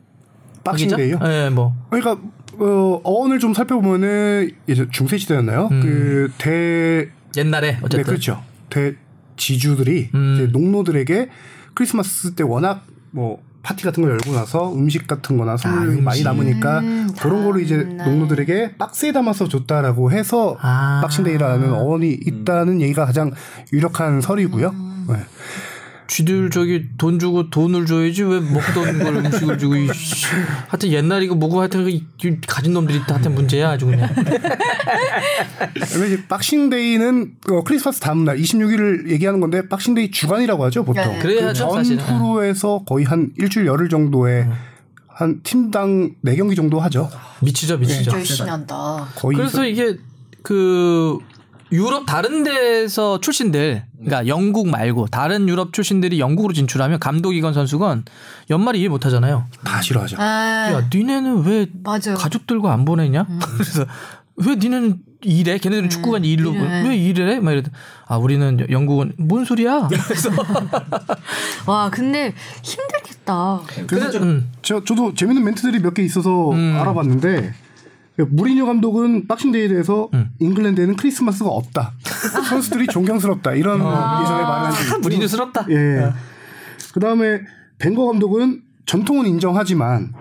Boxing Day요? 네, 뭐. 그러니까 어, 어원을 좀 살펴보면은 이제 중세 시대였나요? 그때 옛날에 네, 어쨌든. 그렇죠. 대지주들이 음. 이제 농노들에게 크리스마스 때 워낙 뭐 파티 같은 거 열고 나서 음식 같은 거나 선물이 많이 남으니까 그런 거를 이제 농노들에게 박스에 담아서 줬다라고 해서 아. Boxing Day라는 어원이 있다는 얘기가 가장 유력한 설이고요. 네. 지주들 저기 돈 주고 돈을 줘야지 왜 먹던 걸 음식을 주고 이 씨. 하여튼 옛날이고 뭐고 하여튼 그 이- 가진 놈들이 하여튼 문제야 아주 그냥 이제 Boxing Day는 어, 크리스마스 다음 날 26일을 얘기하는 건데 Boxing Day 주간이라고 하죠 보통. 네. 그래야죠, 사실은. 전후로에서 거의 한 일주일 열흘 정도에 한 팀당 4 경기 정도 하죠. 미치죠 미치죠 열심히 한다. 거의 그래서 이게 그 유럽 다른 데서 출신들 그러니까 영국 말고 다른 유럽 출신들이 영국으로 진출하면 감독이건 선수건 연말 이해 못 하잖아요. 다 싫어하죠. 아, 야 니네는 왜 맞아요. 가족들과 안 보내냐? 그래서 왜 니네는 일해 걔네들은 축구가 일로. 왜 일을 해 막 이러더 아 우리는 영국은 뭔 소리야? 그래서. 와 근데 힘들겠다. 그래서 음. 저, 저도 재밌는 멘트들이 몇 개 있어서 알아봤는데 무리뉴 감독은 박싱데이에 대해서 음. 잉글랜드에는 크리스마스가 없다. 선수들이 존경스럽다. 이런 예전에 말한 적이 있고. 아, 무리뉴스럽다 예. 그 다음에 벵거 감독은 전통은 인정하지만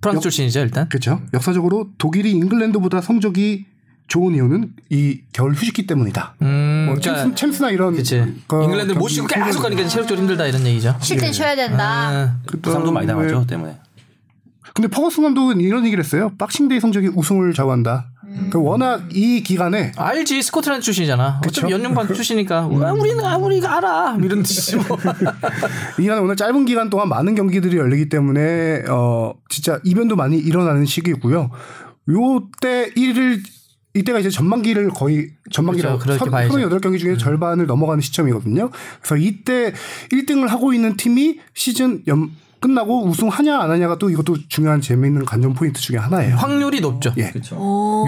프랑스 출신이죠 일단 그렇죠. 역사적으로 독일이 잉글랜드보다 성적이 좋은 이유는 이 겨울 휴식기 때문이다. 음 뭐 그러니까 챔스, 챔스나 이런 그치 거 잉글랜드 못 쉬고 계속 가니까 체력적으로 힘들다 이런 얘기죠 쉴땐 쉬어야 된다. 아, 부상도 많이 당하죠 때문에. 근데 퍼거슨 감독은 이런 얘기를 했어요. Boxing Day 성적이 우승을 좌우한다. 그 워낙 이 기간에 알지 스코틀랜드 출신이잖아. 그쵸? 어차피 연령반 출신이니까 아, 우리는 아, 우리가 알아 이런 뜻이지 뭐. 이 기간에 오늘 짧은 기간 동안 많은 경기들이 열리기 때문에 어 진짜 이변도 많이 일어나는 시기고요. 요때 1일 이때가 이제 전반기를 거의 전반기라고 그렇죠. 그렇게 봐야죠. 38경기 중에 절반을 넘어가는 시점이거든요. 그래서 이때 1등을 하고 있는 팀이 시즌 연 끝나고 우승하냐 안 하냐가 또 이것도 중요한 재미있는 관전 포인트 중에 하나예요. 확률이 높죠. 예.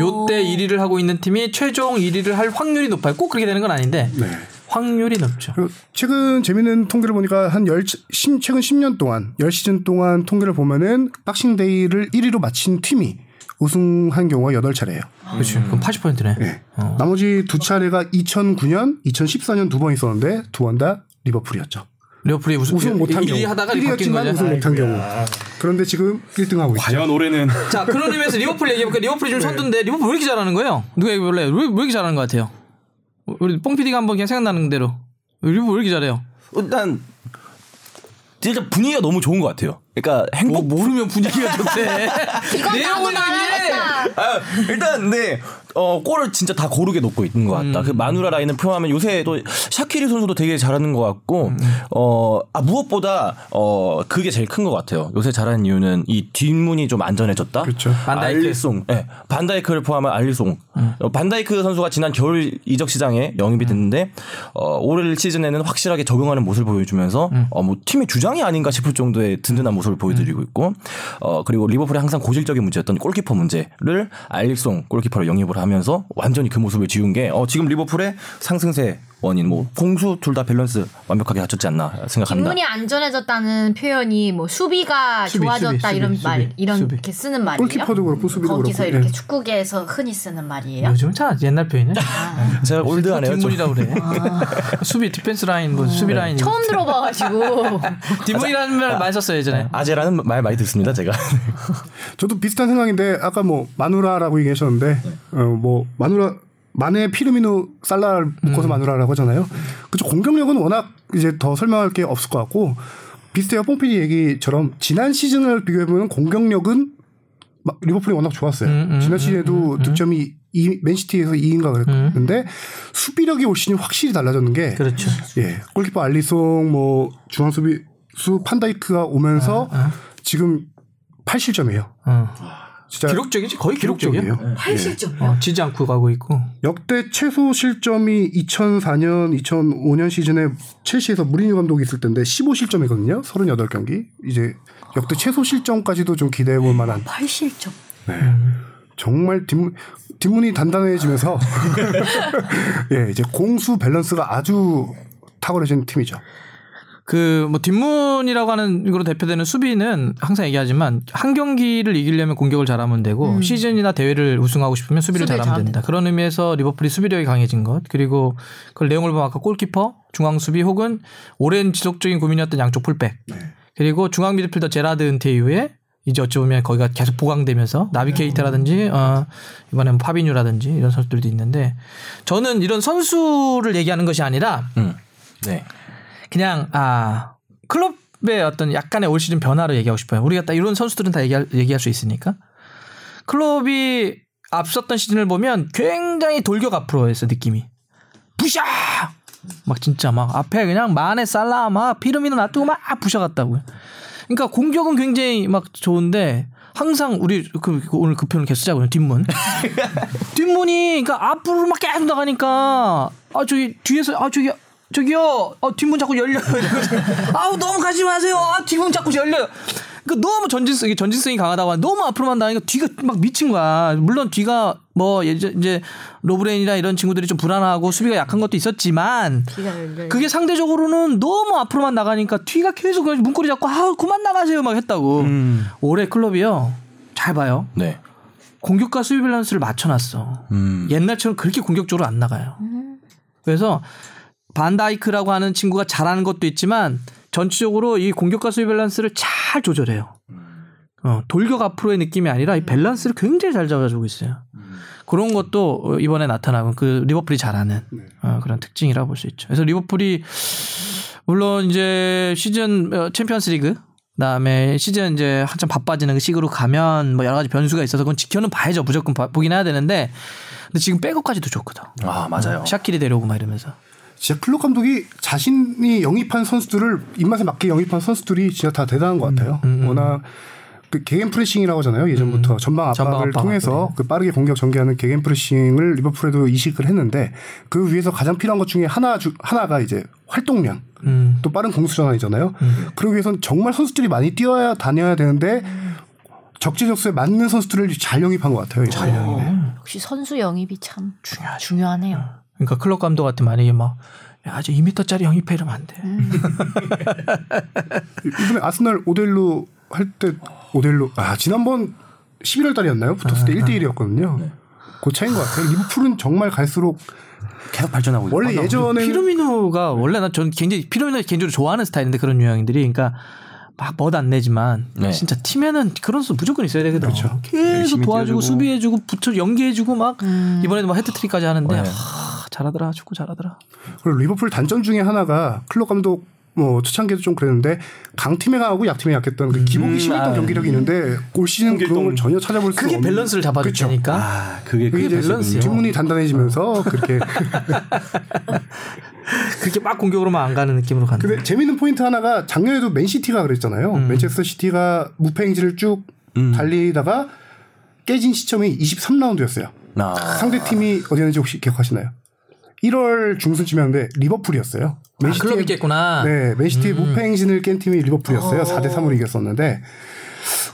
요때 1위를 하고 있는 팀이 최종 1위를 할 확률이 높아요. 꼭 그렇게 되는 건 아닌데 네. 확률이 높죠. 최근 재밌는 통계를 보니까 한 열, 십- 최근 10년 동안, 10시즌 동안 통계를 보면은 박싱데이를 1위로 마친 팀이 우승한 경우가 8차례예요. 그렇죠. 그럼 80%네. 네. 나머지 두 차례가 2009년, 2014년 두 번 있었는데 두 번 다 리버풀이었죠. 리버풀이 우승, 우승 못한 1위 경우. 하다가 바뀐 1위였지만 거죠. 우승 못한 경우. 그런데 지금 1등하고 있죠. 과연 올해는 자 그런 의미에서 리버풀 얘기해볼까? 리버풀이 좀 선두인데 리버풀 왜 이렇게 잘하는 거예요? 누가 얘기해볼래? 왜, 왜 이렇게 잘하는 것 같아요? 우리 뽕 PD가 한번 그냥 생각나는 대로 리버풀 왜 이렇게 잘해요? 일단 진짜 분위기가 너무 좋은 것 같아요. 그러니까 행복 뭐 모르면 분위기가 좋대. 얘기해. 말했다. 아, 일단 네. 어 골을 진짜 다 고르게 넣고 있는 것 같다. 그 마누라 라인을 표현하면 요새 또 샤키리 선수도 되게 잘하는 것 같고 어아 무엇보다 어 그게 제일 큰 것 같아요. 요새 잘하는 이유는 이 뒷문이 좀 안전해졌다. 그렇죠. 반다이크. 알리송, 예, 반다이크를 포함한 알리송. 어, 반다이크 선수가 지난 겨울 이적 시장에 영입이 됐는데 어, 올 시즌에는 확실하게 적응하는 모습을 보여주면서 어, 뭐 팀의 주장이 아닌가 싶을 정도의 든든한 모습을 보여드리고 있고 어, 그리고 리버풀의 항상 고질적인 문제였던 골키퍼 문제를 알리송 골키퍼로 영입을 하면서 완전히 그 모습을 지운 게 어, 지금 리버풀의 상승세 원인 뭐 공수 둘 다 밸런스 완벽하게 갖췄지 않나 생각합니다. 뒷문이 안전해졌다는 표현이 뭐 수비가 수비, 좋아졌다 수비, 이런 수비, 말 수비, 이렇게. 쓰는 말이에요. 골키퍼도 그렇고 수비도 거기서 그렇고, 이렇게 예. 축구계에서 흔히 쓰는 말이에요. 요즘 참 옛날 표현이네. 제가 old하네요. 좀. 뒷문이라 그래. 수비 디펜스 라인 뭐 수비 라인. 처음 들어봐가지고 뒷문이라는 말 많이 썼어요 예전에. 아재라는 말 많이 듣습니다. 제가. 저도 비슷한 생각인데 아까 뭐 마누라라고 얘기하셨는데 어 뭐 마누라 마네 피르미누 살라를 묶어서 마누라라고 하잖아요. 그죠 공격력은 워낙 이제 더 설명할 게 없을 것 같고 비슷해요. 뽕피디 얘기처럼 지난 시즌을 비교해 보면 공격력은 막 리버풀이 워낙 좋았어요. 음, 음, 지난 시즌에도 득점이 이, 맨시티에서 2인가 그랬는데 수비력이 올 시즌이 확실히 달라졌는 게 그렇죠. 예, 골키퍼 알리송 뭐 중앙 수비 수 판다이크가 오면서 지금 8실점이에요. 어. 진짜 기록적이지 거의 기록적이에요. 기록적이에요. 80점. 어, 지지 않고 가고 있고. 역대 최소 실점이 2004년, 2005년 시즌에 첼시에서 무리뉴 감독이 있을 때인데 15실점이거든요. 38경기. 이제 역대 최소 실점까지도 좀 기대해 볼 만한 80점. 정말 뒷문, 뒷문이 단단해지면서 예, 이제 공수 밸런스가 아주 탁월해진 팀이죠. 그 뭐 뒷문이라고 하는 거로 대표되는 수비는 항상 얘기하지만 한 경기를 이기려면 공격을 잘하면 되고 시즌이나 대회를 우승하고 싶으면 수비를 잘하면 잘하면 된다. 그런 의미에서 리버풀이 수비력이 강해진 것 그리고 그걸 내용을 보면 아까 골키퍼, 중앙 수비 혹은 오랜 지속적인 고민이었던 양쪽 풀백 그리고 중앙 미드필더 제라드 은퇴 이후에 이제 어찌 보면 거기가 계속 보강되면서 나비케이터라든지 어 이번엔 파비뉴라든지 이런 선수들도 있는데 저는 이런 선수를 얘기하는 것이 아니라 음. 네. 그냥 아 클럽의 어떤 약간의 올 시즌 변화를 얘기하고 싶어요. 우리가 딱 이런 선수들은 다 얘기할, 얘기할 수 있으니까 클럽이 앞섰던 시즌을 보면 굉장히 돌격 앞으로 했어 느낌이 부샤 막 진짜 막 앞에 그냥 마네 살라 막 피르미노 놔두고 막 부샤 갔다고요. 그러니까 공격은 굉장히 막 좋은데 항상 우리 그, 그 오늘 그 표현을 계속 쓰자고요 뒷문 뒷문이 그러니까 앞으로 막 계속 나가니까 아 저기 뒤에서 아 저기 저기요. 어 뒷문 자꾸 열려요. 아우 너무 가지 마세요. 아 뒷문 자꾸 열려요. 그러니까 너무 전진성 전진성이 강하다고 하는데 너무 앞으로만 나가니까 뒤가 막 미친 거야. 물론 뒤가 뭐 예전 이제 로브렌이나 이런 친구들이 좀 불안하고 수비가 약한 것도 있었지만. 그게 상대적으로는 너무 앞으로만 나가니까 뒤가 계속 문고리 잡고 아 그만 나가세요 막 했다고. 올해 클롭이요. 잘 봐요. 네. 공격과 수비 밸런스를 맞춰놨어. 음. 옛날처럼 그렇게 공격적으로 안 나가요. 그래서 반다이크라고 하는 친구가 잘하는 것도 있지만 전체적으로 이 공격과 수비 밸런스를 잘 조절해요. 어, 돌격 앞으로의 느낌이 아니라 이 밸런스를 굉장히 잘 잡아주고 있어요. 그런 것도 이번에 나타나고 그 리버풀이 잘하는 어, 그런 특징이라고 볼수 있죠. 그래서 리버풀이 물론 이제 시즌 어, 챔피언스리그 그다음에 시즌 이제 한참 바빠지는 그 시기로 가면 뭐 여러 가지 변수가 있어서 그건 지켜는 봐야죠. 무조건 봐- 보긴 해야 되는데 근데 지금 백업까지도 좋거든. 아 맞아요. 샤키리 데려오고 막 이러면서. 진짜 클롭 감독이 자신이 영입한 선수들을 입맛에 맞게 영입한 선수들이 진짜 다 대단한 것 같아요. 워낙 그 Gegenpressing이라고 하잖아요. 예전부터 전방 전방 압박을 압박, 통해서 그 빠르게 공격 전개하는 Gegenpressing을 리버풀에도 이식을 했는데 그 위해서 가장 필요한 것 중에 하나 주, 하나가 이제 활동량. 음. 또 빠른 공수 전환이잖아요. 그러기 위해서는 정말 선수들이 많이 뛰어야 다녀야 되는데 적재적소에 맞는 선수들을 잘 영입한 것 같아요. 잘 역시 선수 영입이 참 중요하네요. 그러니까 클럽 감독 같은 만약에 막 야, 저 2m짜리 영입해 이러면 안 돼. 이번에 아스날 오델로 할 때 오델로 아 지난번 11월 달이었나요? 붙었을 때 1대 1이었거든요. 그 차이인 것 같아요. 리버풀은 정말 갈수록 계속 발전하고 있어요. 원래 예전에는 피르미노가 원래 난전 굉장히 피르미노 개인적으로 좋아하는 스타일인데 그런 유형들이 그러니까 막 멋 안 내지만 네. 진짜 팀에는 그런 수 무조건 있어야 되거든. 그렇죠. 계속 도와주고 뛰어주고. 수비해주고 붙여 연계해주고 막 이번에도 막 해트트릭까지 하는데 네. 하, 잘하더라 축구 잘하더라. 그리고 리버풀 단점 중에 하나가 클롭 감독 뭐 초창기에도 좀 그랬는데 강팀에 강하고 약팀에 약했던 그 기복이 심했던 아. 경기력이 있는데 올 시즌 그런 걸 전혀 찾아볼 수 그게 없는 밸런스를 잡아줄 그쵸. 테니까. 아 그게 그게 그게 밸런스예요. 뒷문이 단단해지면서 그렇게 그렇게 막 공격으로만 안 가는 느낌으로 간다. 근데 재밌는 포인트 하나가 작년에도 맨시티가 그랬잖아요. 음. 맨체스터 시티가 무패 행진을 쭉 달리다가 깨진 시점이 23라운드였어요. 아. 상대 팀이 어디였는지 혹시 기억하시나요? 1월 중순쯤이었는데 리버풀이었어요. 아, 클럽이 깼구나. 네, 맨시티의 무패 행진을 깬 팀이 리버풀이었어요. 어. 4대 3으로 이겼었는데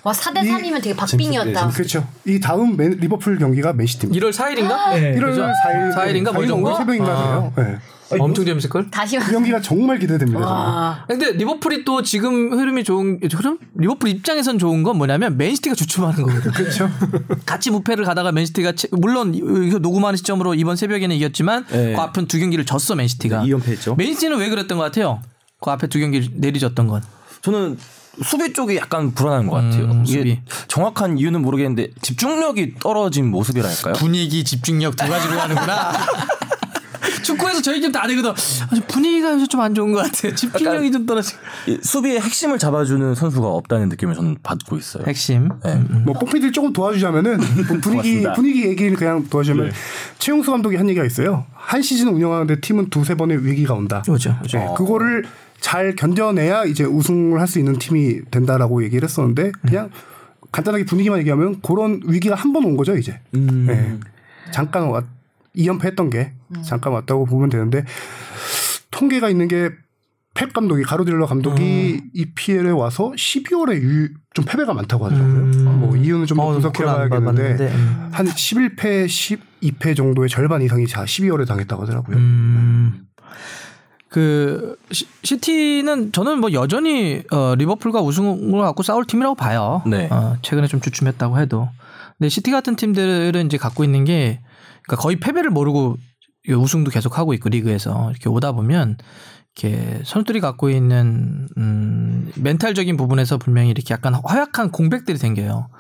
와 4대 3이면 되게 박빙이었다. 그렇죠. 이 다음 맨, 리버풀 경기가 맨시티입니다. 1월 4일인가? 1월 4일 4일인가 뭐이 정도? 새벽인가요? 네. 엄청 재밌을 걸. 다시 그 경기가 정말 기대됩니다. 근데 리버풀이 또 지금 흐름이 좋은 흐름? 리버풀 입장에선 좋은 건 뭐냐면 맨시티가 주춤하는 거거든. 그렇죠. 같이 무패를 가다가 맨시티가 채- 물론 이거 녹음하는 시점으로 이번 새벽에는 이겼지만 네. 그 앞은 두 경기를 졌어 맨시티가. 2연패했죠. 맨시티는 왜 그랬던 것 같아요? 그 앞에 두 경기 내리졌던 건. 저는 수비 쪽이 약간 불안한 것 같아요. 음, 이게 수비. 정확한 이유는 모르겠는데 집중력이 떨어진 모습이랄까요? 분위기, 집중력 두 가지로 하는구나. 축구에서 저희 팀 다 되거든. 아, 좀 분위기가 요새 좀 안 좋은 것 같아요. 집중력이 좀 떨어지. 이 수비의 핵심을 잡아주는 선수가 없다는 느낌을 저는 받고 있어요. 핵심. 네. 음. 뭐 뽕피디를 조금 도와주자면은 뭐 분위기 고맙습니다. 분위기 얘기를 그냥 도와주면 최용수 감독이 한 얘기가 있어요. 한 시즌 운영하는데 팀은 두세 번의 위기가 온다. 그죠, 그죠. 네, 그거를 잘 견뎌내야 이제 우승을 할 수 있는 팀이 된다라고 얘기를 했었는데 그냥 간단하게 분위기만 얘기하면 그런 위기가 한 번 온 거죠 이제. 네. 잠깐 왔 2연패 했던 게 잠깐 왔다고 보면 되는데 통계가 있는 게 펩 감독이 가로딜러 감독이 EPL에 와서 12월에 유, 좀 패배가 많다고 하더라고요. 뭐 이유는 좀 어, 분석해 그건 안 봐야겠는데 봤는데, 음. 한 11패, 12패 정도의 절반 이상이 자 12월에 당했다고 하더라고요. 음. 그 시, 시티는 저는 뭐 여전히 어, 리버풀과 우승을 갖고 싸울 팀이라고 봐요. 네. 어, 최근에 좀 주춤했다고 해도. 근데 시티 같은 팀들은 이제 갖고 있는 게 그러니까 거의 패배를 모르고 우승도 계속 하고 있고 리그에서 이렇게 오다 보면 이렇게 선수들이 갖고 있는 음 멘탈적인 부분에서 분명히 이렇게 약간 허약한 공백들이 생겨요.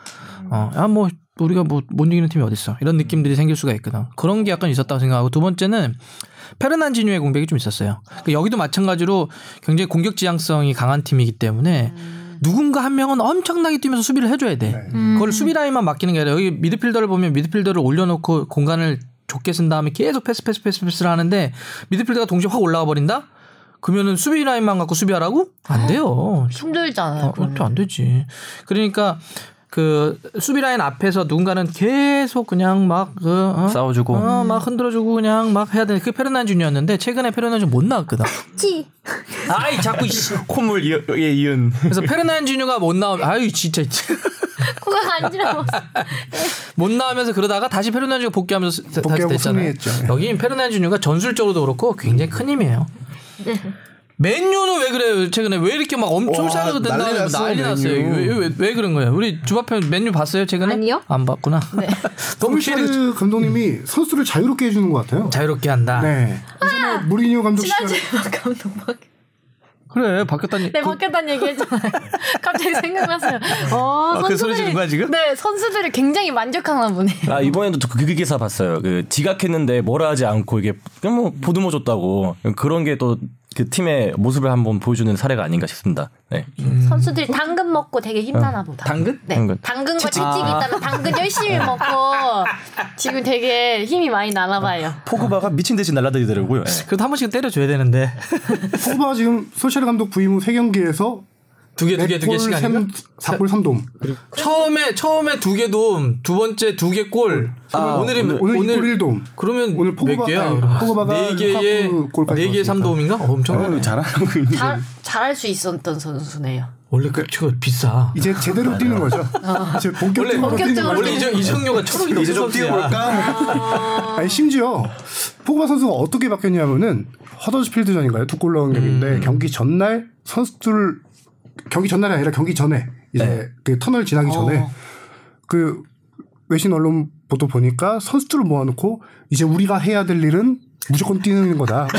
어, 아, 뭐, 우리가 뭐, 못 이기는 팀이 어딨어. 이런 느낌들이 생길 수가 있거든. 그런 게 약간 있었다고 생각하고, 두 번째는 페르난지뉴의 공백이 좀 있었어요. 그 여기도 마찬가지로 굉장히 공격 지향성이 강한 팀이기 때문에 누군가 한 명은 엄청나게 뛰면서 수비를 해줘야 돼. 그걸 수비 라인만 맡기는 게 아니라 여기 미드필더를 보면 미드필더를 올려놓고 공간을 좁게 쓴 다음에 계속 패스 패스 패스 패스를 하는데 미드필더가 동시에 확 올라가 버린다? 그러면은 수비 라인만 갖고 수비하라고? 안 돼요. 힘들잖아요. 어, 그것도 안 되지. 그러니까 그 수비 라인 앞에서 누군가는 계속 그냥 막 그, 어? 싸워주고. 어, 막 흔들어주고 그냥 막 해야 되는 그게 페르난지뉴였는데 최근에 페르난지뉴 못 나왔거든. 찌. 아이 자꾸. 콧물 이에 이은 그래서 페르난준유가 못 나오. 아유 진짜 코가 간지러워. 못 나오면서 그러다가 다시 페르난준유가 복귀하면서 다시 복귀하고 됐잖아요. 승리했죠. 여긴 페르난준유가 전술적으로도 그렇고 굉장히 큰 힘이에요. 맨유는 왜 그래요? 최근에 왜 이렇게 막 엄청 와, 잘해도 된다고 난리 난리, 났어, 났어요. 맨유. 왜, 왜, 왜 그런 거예요? 우리 주바편 맨유 봤어요 최근에? 아니요. 안 봤구나. 네. 솔샤르 감독님이 선수를 자유롭게 해주는 것 같아요. 자유롭게 한다. 네. 예전에 무리뉴 감독 시절 감독 막. 그래 바뀌었다니. 네, 그- 바뀌었다는 얘기 했잖아요. 갑자기 생각났어요. 어, 아, 그 소리 선수들이- 지른 거야, 지금? 네, 선수들이 굉장히 만족하나 보네. 아 이번에도 그, 그 기사 봤어요. 그 지각했는데 뭐라 하지 않고 이게 그냥 뭐 보듬어 줬다고 그런 게 또 그 팀의 모습을 한번 보여주는 사례가 아닌가 싶습니다. 네. 선수들이 당근 먹고 되게 힘나나 보다. 당근? 네. 당근. 당근과 채찍. 채찍이 아. 있다면 당근 열심히 먹고 지금 되게 힘이 많이 나나 봐요. 포그바가 미친 듯이 날아다니더라고요. 네. 그래도 한 번씩 때려줘야 되는데 포그바가 지금 솔샤르 감독 부임 후 3경기에서 두 개 두 개 두 개씩 아닌가? 4골 3도움. 처음에 처음에 두개 도움, 두 번째 두 개 골. 아, 오늘이 오늘, 오늘 2골 1도움. 그러면 오늘 포그바- 몇 개야? 포그바가 네 개의 네 개의 넣었으니까. 삼도움인가? 어, 엄청 어, 잘하고 있는. 잘 잘할 수 있었던 선수네요. 원래 그 치고 비싸. 이제 제대로 뛰는 거죠. 이제 본격적으로 뛰는 본격적으로 거죠. 원래 이적 이적료가 천억이 넘는 이제 좀. 뛰어볼까? 아니 심지어 포그바 선수가 어떻게 바뀌었냐면은 허더스필드전인가요? 두 골 넣은 경기인데 경기 전날 선수들 경기 전날이 아니라 경기 전에 이제 그 터널 지나기 전에 그 외신 언론 보도 보니까 선수들을 모아놓고 이제 우리가 해야 될 일은 무조건 뛰는 거다.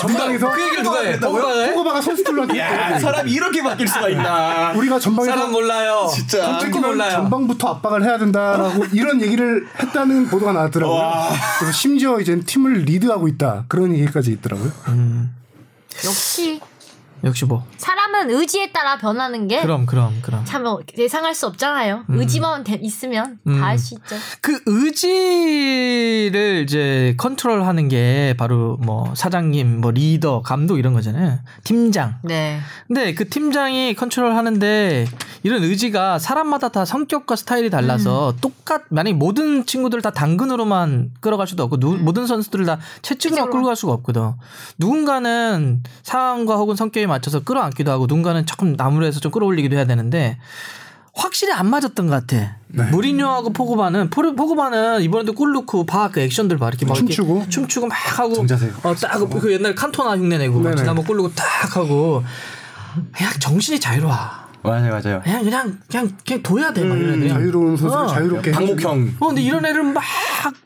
전방에서 그 얘기를 누가 해? 포그바가 해? 포그바가 선수들한테 야, 사람이 이렇게 바뀔 수가 있나? 우리가 전방에서 사람 몰라요. 진짜. 몰라요. 전방부터 압박을 해야 된다라고 이런 얘기를 했다는 보도가 나왔더라고요. 그래서 심지어 이제 팀을 리드하고 있다 그런 얘기까지 있더라고요. 역시 역시 뭐. 사람은 의지에 따라 변하는 게 그럼 그럼 그럼. 참 예상할 수 없잖아요. 의지만 돼- 있으면 음. 다할 수 있죠. 그 의지를 이제 컨트롤하는 게 바로 뭐 사장님, 뭐 리더, 감독 이런 거잖아요. 팀장. 네. 근데 그 팀장이 컨트롤 하는데 이런 의지가 사람마다 다 성격과 스타일이 달라서 똑같 만약 모든 친구들 다 당근으로만 끌어갈 수도 없고 누- 모든 선수들을 다 채찍으로 끌고 갈 수가 없거든. 누군가는 상황과 혹은 성격에 맞춰서 끌어안기도 하고 누군가는 조금 나무로 해서 좀 끌어올리기도 해야 되는데 확실히 안 맞았던 것 같아. 네. 무리뉴하고 포그바는 포르- 포그바는 이번에도 골 넣고 봐그 액션들 봐 이렇게 막 이렇게 춤추고. 춤추고 막 하고. 어딱그 옛날 칸토나 흉내 내고 막 네네. 지난번 골 넣고 딱 하고 그냥 정신이 자유로워. 맞아요, 맞아요. 그냥 그냥 그냥 그냥 둬야 돼. 막 이런 애들. 음, 자유로운 선수를 어. 자유롭게 방목형. 어, 근데 이런 애를 막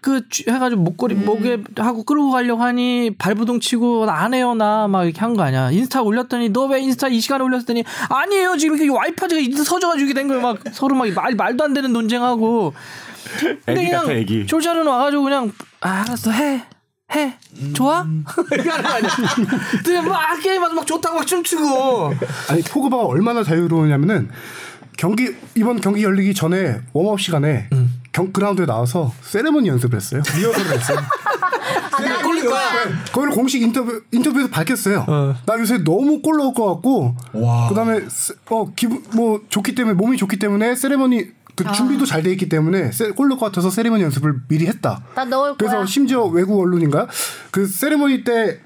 그 해가지고 목걸이 목에 하고 끌고 가려고 하니 발버둥 치고 안 해요 나 막 이렇게 한 거 아니야. 인스타 올렸더니 너 왜 인스타 이 시간에 올렸더니 아니에요 지금 이렇게 와이파이가 인스타 터져가지고 이렇게 된 거예요. 막 서로 막 말, 말도 안 되는 논쟁하고. 근데 애기 같아, 애기. 솔샤르는 와가지고 그냥 아, 알았어 해. 해 좋아? 이렇게 하는 거 아니야. 근데 막 게임하면서 막 좋다고 막 춤추고 아니 포그바가 얼마나 자유로우냐면은 경기 이번 경기 열리기 전에 warm-up 시간에 경 그라운드에 나와서 세레머니 연습을 했어요. 리허설을 했어요. 그냥 꼴릴 거야. 그걸 공식 인터뷰 인터뷰에서 밝혔어요. 어. 나 요새 너무 골 넣을 것 같고, 그다음에 세- 어 기분 뭐 좋기 때문에 몸이 좋기 때문에 세레머니 그 준비도 잘 돼 있기 때문에 세- 골것 같아서 세레머니 연습을 미리 했다. 나 넣을 그래서 거야. 심지어 외국 언론인가 그 세레머니 때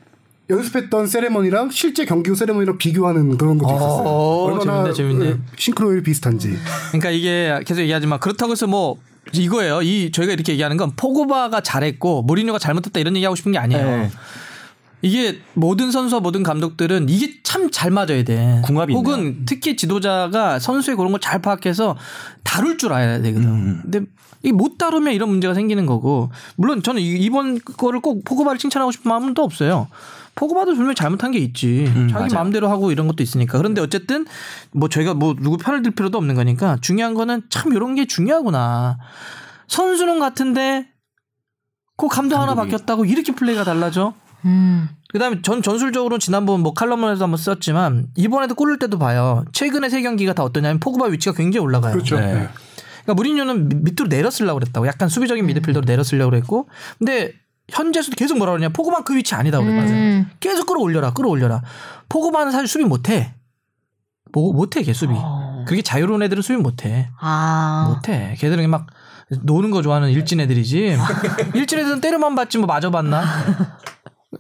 연습했던 세레머니랑 실제 경기 후 세레머니랑 비교하는 그런 것도 있었어요. 어, 얼마나 재밌네, 재밌네. 그 싱크로율이 비슷한지. 그러니까 이게 계속 얘기하지만 그렇다고 해서 뭐 이거예요. 이 저희가 이렇게 얘기하는 건 포그바가 잘했고 모리뉴가 잘못했다 이런 얘기하고 싶은 게 아니에요. 네. 이 게 모든 선수와 모든 감독들은 이게 참 잘 맞아야 돼. 궁합이 혹은 특히 지도자가 선수의 그런 걸 잘 파악해서 다룰 줄 알아야 되거든. 음. 근데 이 못 다루면 이런 문제가 생기는 거고. 물론 저는 이- 이번 거를 꼭 포그바를 칭찬하고 싶은 마음은 또 없어요. 포그바도 분명히 잘못한 게 있지. 자기 음, 맞아요. 마음대로 하고 이런 것도 있으니까. 그런데 어쨌든 뭐 저희가 뭐 누구 편을 들 필요도 없는 거니까 중요한 거는 참 이런 게 중요하구나. 선수는 같은데 그 감독 하나 감독이. 바뀌었다고 이렇게 플레이가 달라져. 음. 그다음에 전 전술적으로 지난번 뭐 칼럼에서 한번 썼지만 이번에도 골 넣을 때도 봐요. 최근에 세 경기가 다 어떠냐면 포그바 위치가 굉장히 올라가요. 그렇죠. 네. 네. 그러니까 무리뉴는 밑- 밑으로 내렸으려고 그랬다고. 약간 수비적인 미드필더로 내렸으려고 그랬고. 근데 현지에서도 계속 뭐라 그러냐. 포그바는 그 위치 아니다고 그랬거든. 음. 계속 끌어올려라. 끌어올려라. 포그바는 사실 수비 못 해. 뭐 못해 걔 수비. 그게 자유로운 애들은 수비 못 해. 아. 못해. 걔들은 막 노는 거 좋아하는 일진 애들이지. 일진 애들은 때려만 봤지 뭐 맞아 봤나?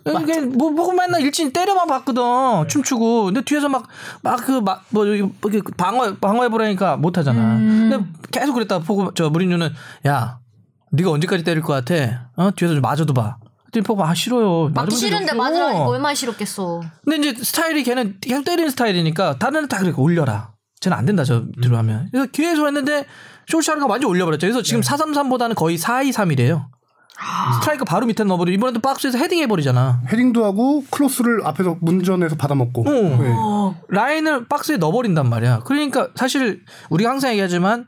이게 뭐 보고 맨날 일진 때려만 봤거든. 춤추고. 근데 뒤에서 막 막 그 막뭐 방어 방어해 보라니까 못 하잖아. 근데 계속 그랬다. 보고 저 무리뉴는 야, 네가 언제까지 때릴 것 같아? 어? 뒤에서 좀 맞아도 봐. 보고 아 싫어요. 맞기 싫은데. 맞으라니까 얼마나 싫었겠어. 근데 이제 스타일이 걔는 계속 때리는 스타일이니까 다른 애는 다 그렇게 올려라. 쟤는 안 된다 저 들어가면. 그래서 계속 했는데 쇼샤르가 완전 올려버렸죠. 그래서 지금 433보다는 거의 423이래요. 스트라이크 바로 밑에 넣어버리고 이번에도 박스에서 헤딩 해버리잖아. 헤딩도 하고 클로스를 앞에서 문전에서 받아먹고. 어. 네. 라인을 박스에 넣어버린단 말이야. 그러니까 사실 우리가 항상 얘기하지만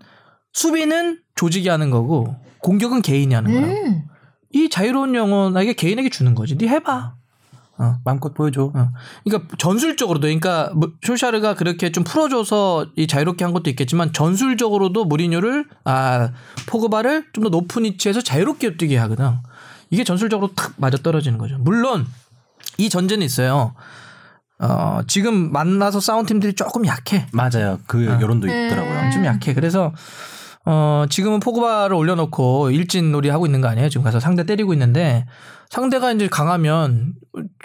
수비는 조직이 하는 거고 공격은 개인이 하는 거야. 음. 이 자유로운 영혼에게 개인에게 주는 거지. 네 해봐. 어. 마음껏 보여줘. 어. 그러니까 전술적으로도 그러니까 뭐 쇼샤르가 그렇게 좀 풀어줘서 이 자유롭게 한 것도 있겠지만 전술적으로도 무리뉴를 아 포그바를 좀 더 높은 위치에서 자유롭게 뛰게 하거든. 이게 전술적으로 탁 맞아 떨어지는 거죠. 물론 이 전제는 있어요. 어 지금 만나서 싸운 팀들이 조금 약해. 맞아요. 그 여론도 있더라고요. 좀 약해. 그래서 어 지금은 포그바를 올려놓고 일진 놀이 하고 있는 거 아니에요? 지금 가서 상대 때리고 있는데 상대가 이제 강하면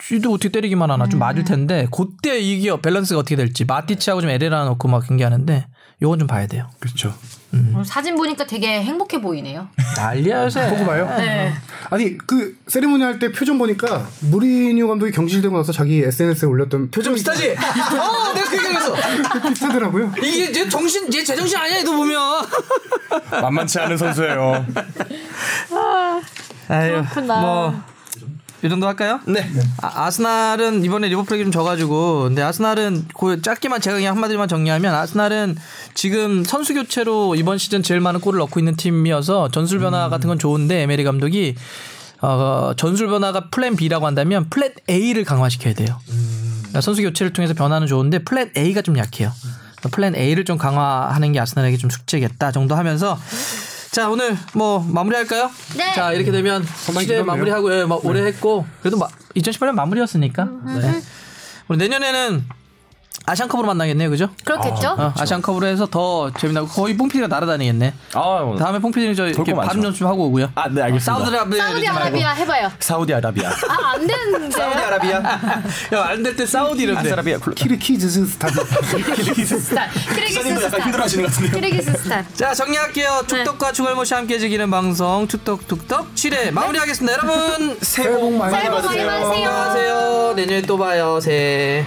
지도 어떻게 때리기만 하나 좀 맞을 텐데 그때 이게 밸런스가 어떻게 될지 마티치하고 좀 에레라 놓고 막 경기하는데 요건 좀 봐야 돼요. 그렇죠. 오늘 사진 보니까 되게 행복해 보이네요. 난리야 요새. 포그바요? 네. 아니 그 세리머니 할 때 표정 보니까 무리뉴 감독이 경질되고 나서 자기 SNS에 올렸던 표정 비슷하지? 어, 내가 그 얘기했어. 비슷하더라고요. 이게 제 정신, 얘 제정신 아니야, 이거 보면. 만만치 않은 선수예요. 아유, 그렇구나. 뭐, 이 정도 할까요? 네. 아, 아스날은 이번에 리버풀에게 좀 져가지고 근데 아스날은 그 짧게만 제가 그냥 한마디만 정리하면 아스날은 지금 선수 교체로 이번 시즌 제일 많은 골을 넣고 있는 팀이어서 전술 변화 같은 건 좋은데 에메리 감독이 어, 전술 변화가 플랜 B라고 한다면 플랜 A를 강화시켜야 돼요. 그러니까 선수 교체를 통해서 변화는 좋은데 플랜 A가 좀 약해요. 그러니까 플랜 A를 좀 강화하는 게 아스날에게 좀 숙제겠다 정도 하면서 자 오늘 뭐 마무리할까요? 네. 자 이렇게 되면 시대. 마무리하고 예, 막 오래 했고 그래도 마, 2018년 마무리였으니까 음, 네. 우리 내년에는 아시안컵으로 만나겠네요, 그죠? 그렇겠죠? 어, 아시안컵으로 해서 더 재미나고 거의 뽕피디가 날아다니겠네. 아, 다음에 뽕피디는 저 이렇게. 발음 연습 하고 오고요. 아, 네, 알겠습니다. 사우디아라비아 사우디아라비아 해봐요. 사우디아라비아. 아 안 되는데. 사우디아라비아. 야, 안 될 때 사우디 이런데. 아싸라비아 콜. 키르키즈스탄. 기사님도 약간 힘들어하시는 것 같은데요. 키르기스스탄. 자, 정리할게요. 축덕과 축알못이 함께 즐기는 방송 축덕쑥덕 7회 마무리하겠습니다. 여러분, 새해 복 많이 새해 복 많이 받으세요. 건강하세요. 내년에 또 봐요. 새해.